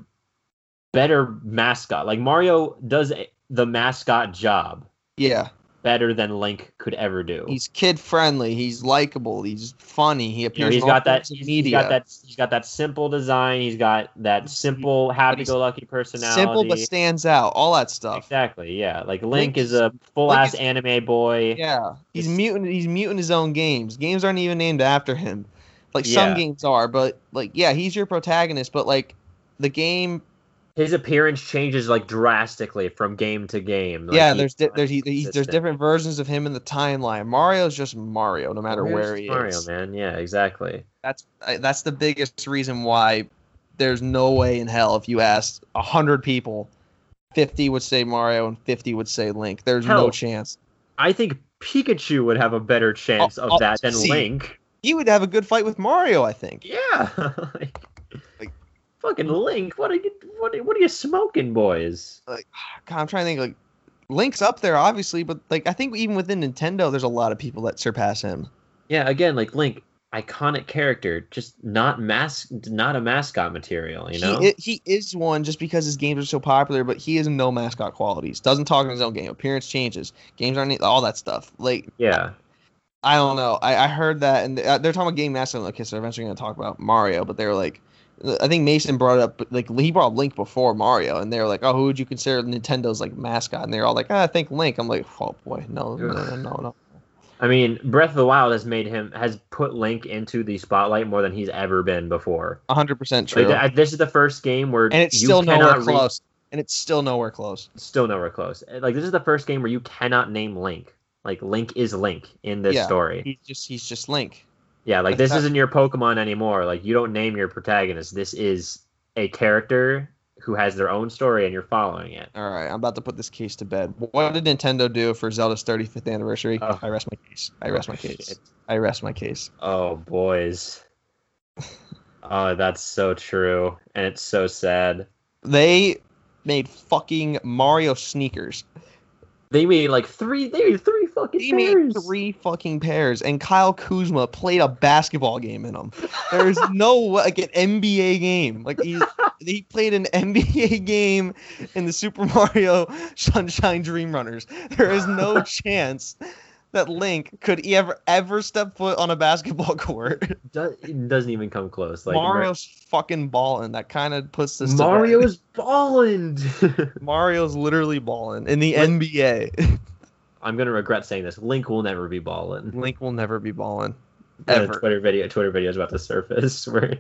Speaker 2: better mascot. Like Mario does the mascot job
Speaker 1: Yeah,
Speaker 2: better than Link could ever do.
Speaker 1: he's kid friendly. He's likable. He's funny. He
Speaker 2: you know,
Speaker 1: appears.
Speaker 2: he's got that. He's, he's got that. He's got that simple design. He's got that simple, happy-go-lucky personality.
Speaker 1: simple but stands out. All that stuff.
Speaker 2: Exactly. Yeah. Like Link,
Speaker 1: Link
Speaker 2: is a full-ass
Speaker 1: is-
Speaker 2: anime boy.
Speaker 1: Yeah, he's muting. He's muting his own games. Games aren't even named after him. Like
Speaker 2: Yeah.
Speaker 1: some games are, but like yeah, he's your protagonist. But like the game
Speaker 2: His appearance changes like drastically from game to game. Like,
Speaker 1: yeah,
Speaker 2: he-
Speaker 1: there's di- there's he, he's, there's different versions of him in the timeline. Mario's just Mario, no matter
Speaker 2: Mario's
Speaker 1: where he
Speaker 2: Mario,
Speaker 1: is.
Speaker 2: man. Yeah, exactly.
Speaker 1: That's I- that's the biggest reason why there's no way in hell if you asked hundred people, fifty would say Mario and fifty would say Link. There's no chance.
Speaker 2: I think Pikachu would have a better chance
Speaker 1: Oh,
Speaker 2: of
Speaker 1: oh,
Speaker 2: that than
Speaker 1: see.
Speaker 2: Link.
Speaker 1: He would have a good fight with Mario, I think.
Speaker 2: Yeah. Like- fucking Link. What are you? What are, what are you smoking, boys?
Speaker 1: God, I'm trying to think like Link's up there, obviously, but like I think even within Nintendo, there's a lot of people that surpass him.
Speaker 2: Yeah. Again, like Link, iconic character, just not mas, not a mascot material. You know.
Speaker 1: He, he is one just because his games are so popular, but he has no mascot qualities. Doesn't talk in his own game. Appearance changes. Games aren't all that stuff. Like
Speaker 2: yeah.
Speaker 1: I don't know. I, I heard that, and uh, they're talking about game mascot. Okay, so they're eventually going to talk about Mario, but they were like, I think Mason brought up, like he brought up Link before Mario, and they were like, oh, who would you consider Nintendo's like mascot? And they're all like, ah, I think Link. I'm like, oh boy, no, no, no, no.
Speaker 2: I mean, Breath of the Wild has made him has put Link into the spotlight more than he's ever been before.
Speaker 1: hundred percent true.
Speaker 2: Like, this is the first game where
Speaker 1: and it's still nowhere
Speaker 2: re-
Speaker 1: close. And it's still nowhere close.
Speaker 2: still nowhere close. Like this is the first game where you cannot name Link. Like Link is Link in this
Speaker 1: Yeah.
Speaker 2: story.
Speaker 1: He's just he's just Link.
Speaker 2: Yeah, like this isn't your Pokemon anymore. Like you don't name your protagonist. This is a character who has their own story and you're following it.
Speaker 1: All right, I'm about to put this case to bed. What did Nintendo do for Zelda's 35th anniversary?
Speaker 2: Oh.
Speaker 1: I rest my case. I rest my case.
Speaker 2: shit.
Speaker 1: I rest my case.
Speaker 2: Oh boys. oh, that's so true. And it's so sad.
Speaker 1: They made fucking Mario sneakers.
Speaker 2: They made like three they made three fucking
Speaker 1: They made
Speaker 2: pairs.
Speaker 1: three fucking pairs, and Kyle Kuzma played a basketball game in them. There's no like an NBA game. Like he he played an NBA game in the Super Mario Sunshine Dream Runners. There is no chance that Link could he ever ever step foot on a basketball court.
Speaker 2: Do- it doesn't even come close. Like
Speaker 1: Mario's fucking balling. That kind of puts this. to
Speaker 2: Mario is balling.
Speaker 1: Mario's literally balling in the NBA.
Speaker 2: I'm gonna regret saying this. Link will never be balling.
Speaker 1: Link will never be balling.
Speaker 2: A
Speaker 1: Ever.
Speaker 2: Twitter video, Twitter video is about to surface where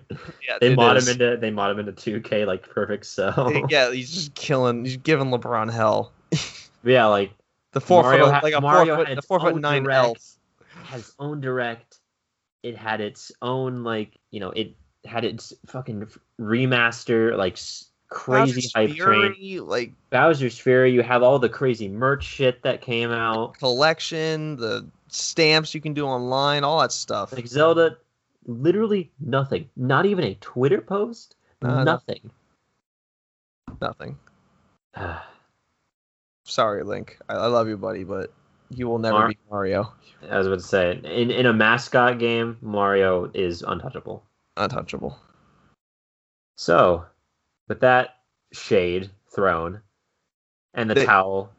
Speaker 1: Yeah,
Speaker 2: they mod
Speaker 1: is.
Speaker 2: him into they mod him into 2K like perfect cell.
Speaker 1: Yeah, he's just killing. He's giving LeBron hell.
Speaker 2: yeah, like
Speaker 1: The four
Speaker 2: Mario
Speaker 1: foot,
Speaker 2: ha-
Speaker 1: like a
Speaker 2: Mario
Speaker 1: four foot, the four foot nine
Speaker 2: direct-
Speaker 1: elf.
Speaker 2: has own direct. It had its own like you know it had its fucking remaster like crazy
Speaker 1: Bowser's
Speaker 2: hype train.
Speaker 1: Fury, like
Speaker 2: Bowser's Fury. You have all the crazy merch shit that came out.
Speaker 1: collection, the stamps you can do online, all that stuff.
Speaker 2: Like Zelda, literally nothing. Not even a Twitter post.
Speaker 1: No.
Speaker 2: nothing.
Speaker 1: Nothing. Sorry, Link. I, I love you, buddy, but you will never
Speaker 2: Mar-
Speaker 1: be Mario.
Speaker 2: I was about to say, in in a mascot game, Mario is untouchable.
Speaker 1: Untouchable.
Speaker 2: So, with that shade thrown, and the
Speaker 1: They-
Speaker 2: towel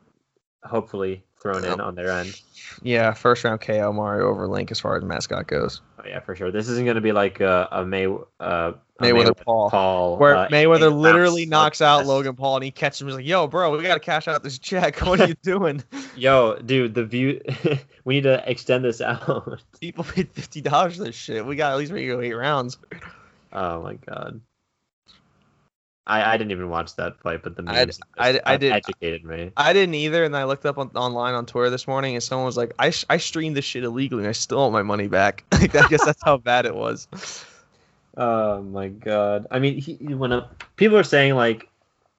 Speaker 2: hopefully thrown in on their end.
Speaker 1: Yeah, first round KO Mario over Link as far as mascot goes.
Speaker 2: Oh yeah, for sure. This isn't going to be like a, a May uh, a
Speaker 1: Mayweather Paul.
Speaker 2: Paul
Speaker 1: Where
Speaker 2: uh,
Speaker 1: Mayweather literally knocks out. Logan Paul and he catches him. He's like, "Yo, bro, we gotta cash out this check. What are you doing?
Speaker 2: Yo, dude, the view. we need to extend this out.
Speaker 1: People paid fifty dollars for this shit. We got at least we go eight rounds.
Speaker 2: Oh my god. I, I didn't even watch that fight, but the
Speaker 1: I-
Speaker 2: memes
Speaker 1: I-
Speaker 2: just
Speaker 1: I did-
Speaker 2: educated me.
Speaker 1: I didn't either, and I looked up on, online on Twitter this morning, and someone was like, "I sh- I streamed this shit illegally, and I still want my money back." like, I guess that's how bad it was.
Speaker 2: Oh my god. I mean, he, he went up. Uh, people are saying like,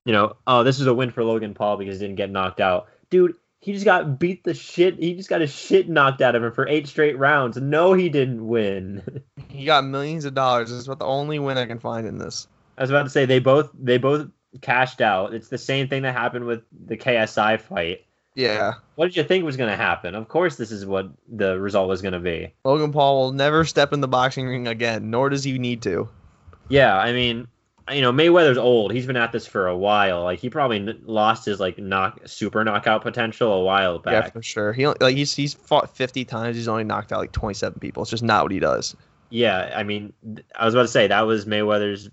Speaker 2: you know, oh, this is a win for Logan Paul because he didn't get knocked out. Dude, he just got beat the shit. He just got his shit knocked out of him for eight straight rounds. No, he didn't win.
Speaker 1: He got millions of dollars. This is what the only win I can find in this.
Speaker 2: I was about to say they both they both cashed out. It's the same thing that happened with the KSI fight.
Speaker 1: Yeah,
Speaker 2: What did you think was going to happen? Of course, this is what the result was going to be.
Speaker 1: Logan Paul will never step in the boxing ring again, nor does he need to.
Speaker 2: Yeah, I mean, you know, Mayweather's old. He's been at this for a while. Like he probably n- lost his like knock super knockout potential a while back.
Speaker 1: Yeah, for sure. He only- like he's he's fought fifty times. He's only knocked out like twenty seven people. It's just not what he does.
Speaker 2: Yeah, I mean, I was about to say that was Mayweather's.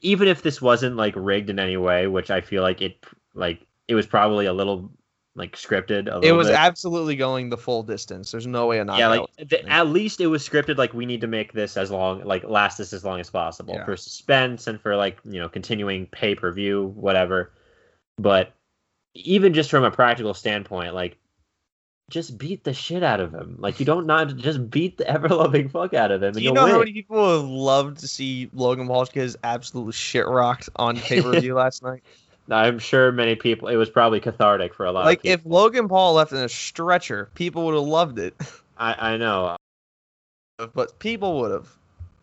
Speaker 2: Even if this wasn't like rigged in any way, which I feel like it like it was probably a little like scripted. A
Speaker 1: It was
Speaker 2: bit.
Speaker 1: absolutely going the full distance. There's no way a not.
Speaker 2: yeah, like
Speaker 1: was
Speaker 2: th-
Speaker 1: happening.
Speaker 2: at least it was scripted. Like we need to make this as long, like last this as long as possible
Speaker 1: Yeah.
Speaker 2: for suspense and for like you know continuing pay per view, whatever. But even just from a practical standpoint, like just beat the shit out of him. Like you don't not just beat the ever loving fuck out of him,
Speaker 1: Do you know
Speaker 2: win.
Speaker 1: how many people would love to see Logan Paul get his absolute shit rocked on pay per view last night?
Speaker 2: I'm sure many people. It was probably cathartic for a lot
Speaker 1: Like
Speaker 2: of people.
Speaker 1: if Logan Paul left in a stretcher, people would have loved it.
Speaker 2: I I know.
Speaker 1: But people would have.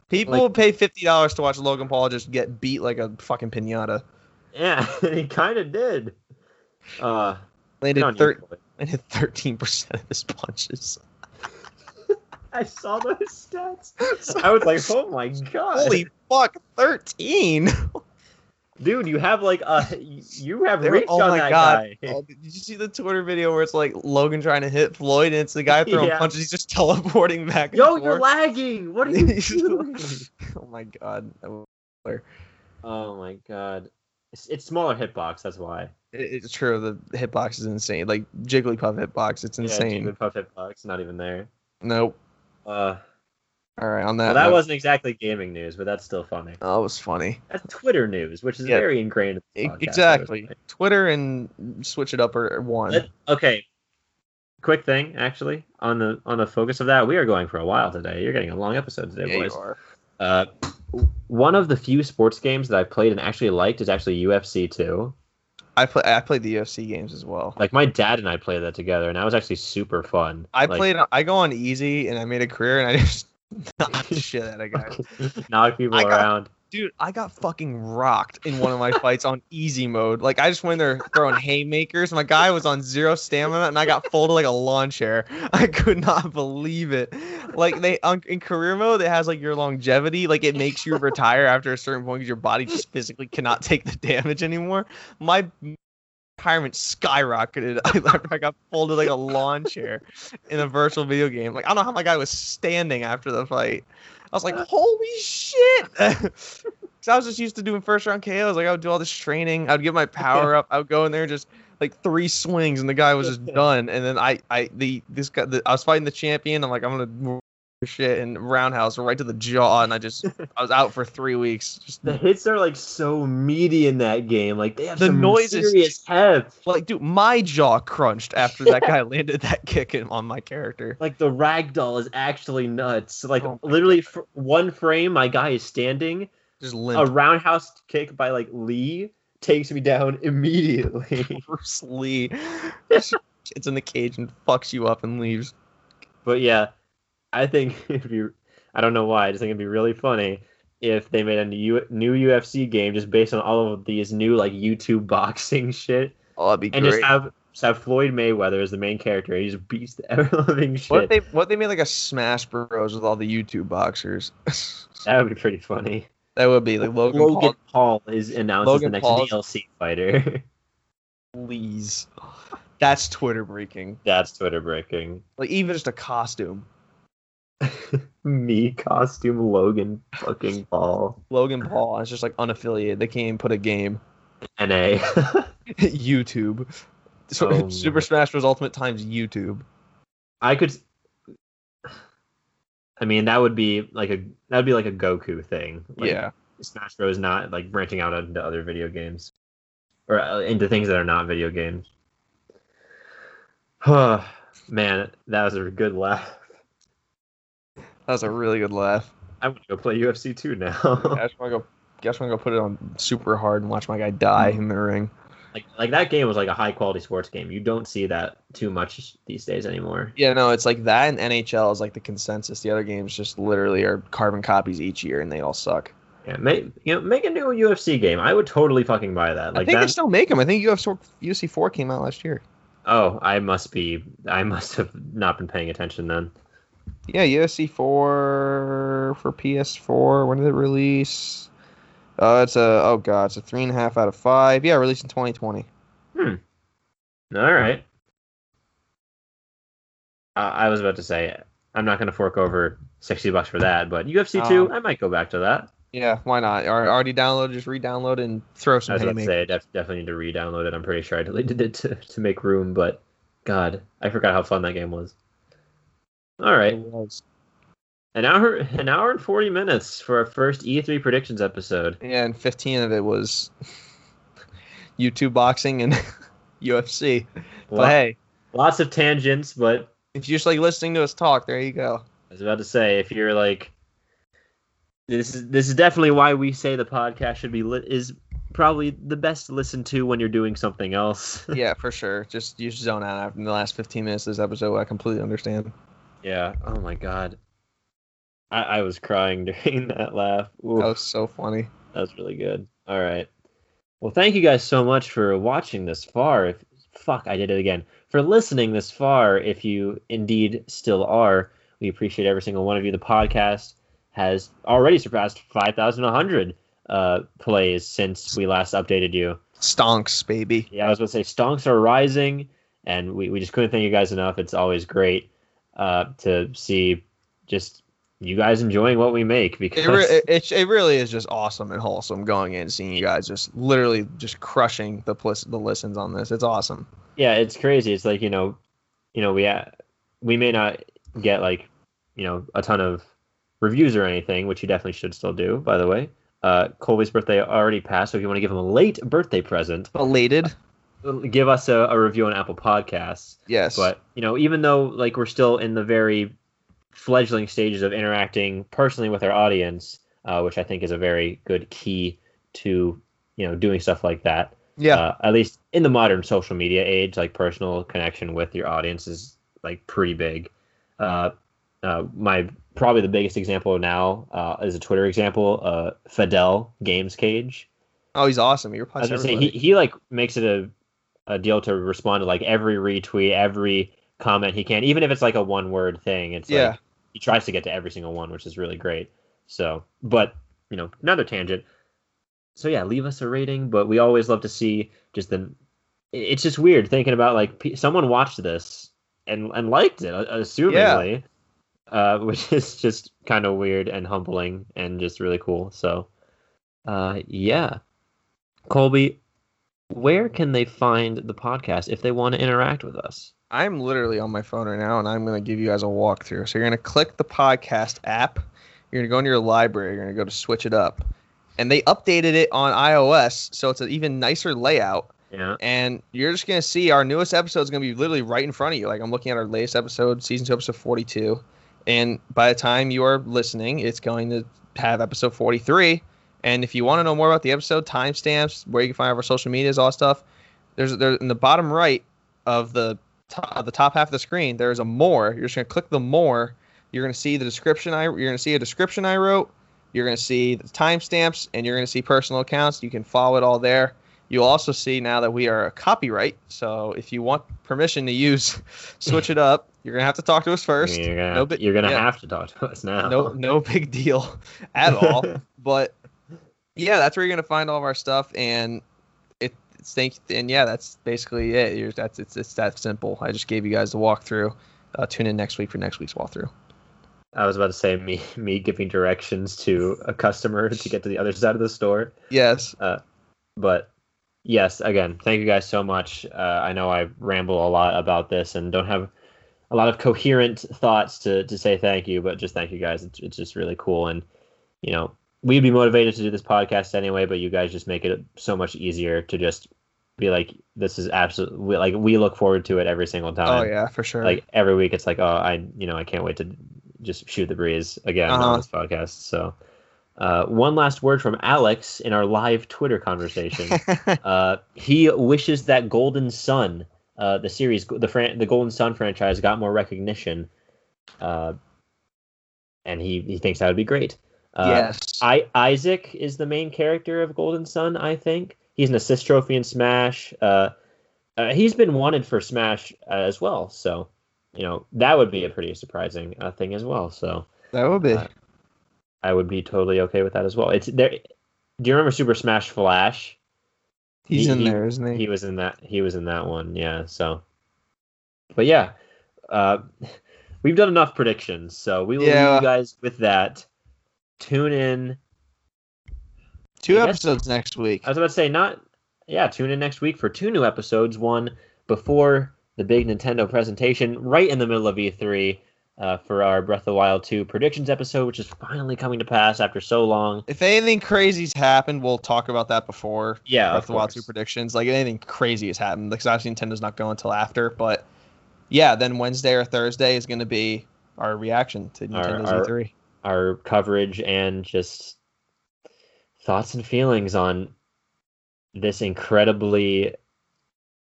Speaker 1: People
Speaker 2: Like-
Speaker 1: would pay fifty dollars to watch Logan Paul just get beat like a fucking pinata.
Speaker 2: Yeah, he kind of did. Uh,
Speaker 1: Landed
Speaker 2: good on you,
Speaker 1: thir-
Speaker 2: boy.
Speaker 1: landed thirteen percent of his punches.
Speaker 2: I saw those stats. I was like, oh my god.
Speaker 1: Holy fuck, thirteen!
Speaker 2: Dude, you have like a you have reach
Speaker 1: oh
Speaker 2: on
Speaker 1: my
Speaker 2: that
Speaker 1: God.
Speaker 2: guy.
Speaker 1: Oh, did you see the Twitter video where it's like Logan trying to hit Floyd and it's the guy throwing
Speaker 2: Yeah.
Speaker 1: punches? He's just teleporting back. and
Speaker 2: Yo, you're
Speaker 1: forth.
Speaker 2: lagging. What are you doing?
Speaker 1: oh my god,
Speaker 2: oh my god. It's, it's smaller hitbox, that's why.
Speaker 1: It- it's true. The hitbox is insane. Like Jigglypuff hitbox, it's insane.
Speaker 2: Yeah, Puff hitbox, not even there.
Speaker 1: nope.
Speaker 2: Uh,
Speaker 1: All right, on that.
Speaker 2: well, that
Speaker 1: note-
Speaker 2: wasn't exactly gaming news, but that's still funny.
Speaker 1: Oh, was funny.
Speaker 2: That's Twitter news, which is
Speaker 1: Yeah.
Speaker 2: very ingrained. in podcast,
Speaker 1: exactly. Twitter and switch it up or one.
Speaker 2: Let- okay. Quick thing, actually, on the on the focus of that, we are going for a while today. You're getting a long episode today,
Speaker 1: Yeah,
Speaker 2: boys.
Speaker 1: you are.
Speaker 2: Uh, one of the few sports games that I played and actually liked is actually UFC 2.
Speaker 1: I play. I played the UFC games as well.
Speaker 2: Like my dad and I played that together, and that was actually super fun.
Speaker 1: I
Speaker 2: Like,
Speaker 1: played. I go on easy, and I made a career, and I just knocked the shit out of guys.
Speaker 2: knock people
Speaker 1: I got-
Speaker 2: around.
Speaker 1: Dude, I got fucking rocked in one of my fights on easy mode. Like I just went there throwing haymakers. My guy was on zero stamina, and I got folded like a lawn chair. I could not believe it. Like they on, in career mode, it has like your longevity. Like it makes you retire after a certain point because your body just physically cannot take the damage anymore. My retirement skyrocketed after I got folded like a lawn chair in a virtual video game. Like I don't know how my guy was standing after the fight. I was like, holy shit! Cause I was just used to doing first round KOs. Like I would do all this training. I'd get my power up. I would go in there just like three swings, and the guy was just done. And then I, I, the this guy, the, I was fighting the champion. I'm like, I'm gonna shit and roundhouse right to the jaw, and I just, I was out for three weeks. Just
Speaker 2: The hits are like so meaty in that game. Like they have
Speaker 1: The
Speaker 2: some
Speaker 1: noise is-
Speaker 2: serious heft.
Speaker 1: like, dude, my jaw crunched after that guy landed that kick in, on my character.
Speaker 2: Like the ragdoll is actually nuts. Like
Speaker 1: Oh
Speaker 2: literally, for one frame, my guy is standing.
Speaker 1: Just limp.
Speaker 2: a roundhouse kick by like Lee takes me down immediately.
Speaker 1: Bruce Lee. It's in the cage and fucks you up and leaves.
Speaker 2: but yeah, I think if you, I don't know why, I just think it'd be really funny if they made a new new UFC game just based on all of these new like YouTube boxing shit
Speaker 1: Oh, that'd be
Speaker 2: and
Speaker 1: great.
Speaker 2: just have just have Floyd Mayweather as the main character. He just beats the ever living shit.
Speaker 1: what if they what if they made like a Smash Bros with all the YouTube boxers?
Speaker 2: that would be pretty funny.
Speaker 1: that would be like Logan,
Speaker 2: Logan Paul, is announced
Speaker 1: Logan
Speaker 2: as the next
Speaker 1: Paul's-
Speaker 2: DLC fighter.
Speaker 1: Please. That's Twitter breaking.
Speaker 2: That's Twitter breaking.
Speaker 1: Like even just a costume.
Speaker 2: Mii costume Logan fucking Paul.
Speaker 1: Logan Paul. It's just like unaffiliated. They can't even put a game.
Speaker 2: NA.
Speaker 1: YouTube. So,
Speaker 2: Oh,
Speaker 1: Super. Smash Bros. Ultimate times YouTube.
Speaker 2: I could. I mean, that would be like a that would be like a Goku thing. Like,
Speaker 1: yeah.
Speaker 2: Smash Bros. not like branching out into other video games or uh, into things that are not video games. Man, that was a good laugh.
Speaker 1: That was a really good laugh.
Speaker 2: I want to go play UFC 2 now.
Speaker 1: I just want to go. Guess I'm gonna put it on super hard and watch my guy die in the ring.
Speaker 2: like like that game was like a high quality sports game. You don't see that too much these days anymore.
Speaker 1: Yeah, no, it's like that and NHL is like the consensus. The other games just literally are carbon copies each year and they all suck.
Speaker 2: Yeah, make you know make a new UFC game. I would totally fucking buy that.
Speaker 1: I
Speaker 2: Like
Speaker 1: think
Speaker 2: that.
Speaker 1: they still make them. I think UFC UFC four came out last year.
Speaker 2: Oh, I must be. I must have not been paying attention then.
Speaker 1: Yeah, UFC four for PS4. When did it release? Uh, it's a oh god, it's a three and a half out of five. Yeah, released in 2020. Hmm.
Speaker 2: All right. Uh, I was about to say I'm not gonna fork over sixty bucks for that, but UFC two,
Speaker 1: Um,
Speaker 2: I might go back to that.
Speaker 1: Yeah, why not? Al- Already downloaded, just re-download and throw some.
Speaker 2: I was about to say I def- definitely need to re-download it. I'm pretty sure I deleted it to, to make room, but God, I forgot how fun that game was. All right, an hour, an hour and forty minutes for our first E3 predictions episode.
Speaker 1: Yeah, and 15 of it was YouTube boxing and UFC. But hey,
Speaker 2: lots of tangents, but
Speaker 1: if you're just like listening to us talk, there you go.
Speaker 2: I was about to say, if you're like, this is this is definitely why we say the podcast should be lit is probably the best to listen to when you're doing something else.
Speaker 1: yeah, for sure. Just you zone out after the last 15 minutes of this episode. I completely understand.
Speaker 2: Yeah. Oh my god. I, I was crying during that laugh. Ooh,
Speaker 1: That was so funny.
Speaker 2: that was really good. All right. Well, thank you guys so much for watching this far. If fuck, I did it again. For listening this far, if you indeed still are, we appreciate every single one of you. The podcast has already surpassed 5,100 uh, plays since we last updated you.
Speaker 1: Stonks, baby.
Speaker 2: Yeah, I was going to say stonks are rising, and we, we just couldn't thank you guys enough. It's always great uh, to see just you guys enjoying what we make because
Speaker 1: It, re- it, it, really is just awesome and wholesome going in and seeing you guys just literally just crushing the plis- the listens on this. It's awesome.
Speaker 2: yeah, it's crazy. It's like you know, you know, we uh, we may not get like you know a ton of reviews or anything, which you definitely should still do. By the way, uh, Colby's birthday already passed, so if you want to give him a late birthday present,
Speaker 1: Elated.
Speaker 2: Give us a, a review on Apple Podcasts.
Speaker 1: Yes.
Speaker 2: But you know, even though like we're still in the very fledgling stages of interacting personally with our audience, uh, which I think is a very good key to you know doing stuff like that.
Speaker 1: yeah.
Speaker 2: Uh, at least in the modern social media age, like personal connection with your audience is like pretty big. Uh, uh, my probably the biggest example now uh, is a Twitter example. Uh, Fidel Games Cage.
Speaker 1: oh, he's awesome. He
Speaker 2: I was gonna say he, he like makes it a, a deal to respond to like every retweet, every comment he can, even if it's like a one word thing. It's
Speaker 1: Yeah.
Speaker 2: like he tries to get to every single one, which is really great. So, but you know, another tangent. So yeah, leave us a rating, but we always love to see just the. It's just weird thinking about like pe- someone watched this and and liked it, uh, assumingly, uh, which is just kind of weird and humbling and just really cool. So, uh, yeah. Colby, where can they find the podcast if they want to interact with us?
Speaker 1: I'm literally on my phone right now, and I'm going to give you guys a walkthrough. So you're going to click the podcast app. You're going to go into your library. You're going to go to Switch It Up, and they updated it on iOS, so it's an even nicer layout.
Speaker 2: Yeah.
Speaker 1: And you're just going to see our newest episode is going to be literally right in front of you. Like I'm looking at our latest episode, season two, episode 42, and by the time you are listening, it's going to have episode 43, And if you want to know more about the episode, timestamps, where you can find our social medias, all that stuff, there's there in the bottom right of the top, the top half of the screen. There's a more. You're just gonna click the more. You're gonna see the description. I you're gonna see a description I wrote. You're gonna see the timestamps, and you're gonna see personal accounts. You can follow it all there. You'll also see now that we are a copyright. So if you want permission to use Switch It Up, you're gonna have to talk to us first.
Speaker 2: You're gonna,
Speaker 1: No
Speaker 2: you're gonna
Speaker 1: yeah.
Speaker 2: have to talk to us now.
Speaker 1: no no big deal at all but yeah that's where you're gonna find all of our stuff and it it's thank and yeah that's basically it you're, that's it's, it's that simple i just gave you guys the walkthrough uh, tune in next week for next week's walkthrough
Speaker 2: I was about to say me me giving directions to a customer to get to the other side of the store.
Speaker 1: yes
Speaker 2: but yes, again, thank you guys so much. Uh, I know I ramble a lot about this and don't have a lot of coherent thoughts to, to say thank you, but just thank you guys. It's, it's just really cool. And, you know, we'd be motivated to do this podcast anyway, but you guys just make it so much easier to just be like, this is absolutely, like, we look forward to it every single time.
Speaker 1: oh yeah for sure
Speaker 2: Like, every week it's like, oh, I, you know, I can't wait to just shoot the breeze again
Speaker 1: Uh-huh.
Speaker 2: on this podcast. So, uh, one last word from Alex in our live Twitter conversation. Uh, he wishes that Golden Sun, uh, the series, the fran- the Golden Sun franchise, got more recognition, uh, and he he thinks that would be great. Uh,
Speaker 1: yes
Speaker 2: I Isaac is the main character of Golden Sun. I think he's an assist trophy in Smash. Uh, uh, he's been wanted for Smash uh, as well, so you know that would be a pretty surprising uh, thing as well. So
Speaker 1: that would be
Speaker 2: uh, I would be totally okay with that as well. It's there. Do you remember Super Smash Flash?
Speaker 1: he's
Speaker 2: he-
Speaker 1: in
Speaker 2: he-
Speaker 1: there isn't he,
Speaker 2: he was in that he was in that one yeah so but yeah uh we've done enough predictions so we will leave you guys with that tune in
Speaker 1: two
Speaker 2: guess-
Speaker 1: episodes next week
Speaker 2: i was about to say not yeah tune in next week for two new episodes one before the big nintendo presentation right in the middle of e3 uh, for our breath of the wild 2 predictions episode which is finally coming to pass after so long
Speaker 1: if anything crazy's happened we'll talk about that before
Speaker 2: yeah
Speaker 1: Breath
Speaker 2: of
Speaker 1: the Wild 2 predictions. Like anything crazy has happened. Because obviously Nintendo's not going until after. But yeah, then Wednesday or Thursday is going to be our reaction to Nintendo's
Speaker 2: our-
Speaker 1: E3.
Speaker 2: Our coverage and just thoughts and feelings on this incredibly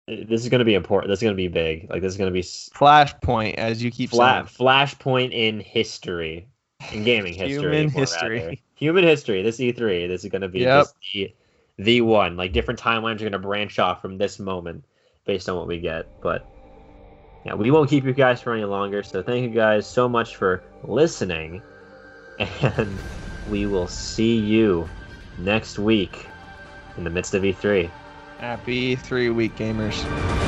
Speaker 2: this is going to be important this is going to be big like this is going to be
Speaker 1: Flashpoint, as you keep
Speaker 2: flat
Speaker 1: saying.
Speaker 2: flashpoint in history in gaming history
Speaker 1: Human history.
Speaker 2: rather. human history this e3 this is going to be
Speaker 1: Yep.
Speaker 2: the, the one like different timelines are going to branch off from this moment based on what we get but yeah we won't keep you guys for any longer so thank you guys so much for listening and we will see you next week in the midst of E E3.
Speaker 1: Happy E3 week, gamers.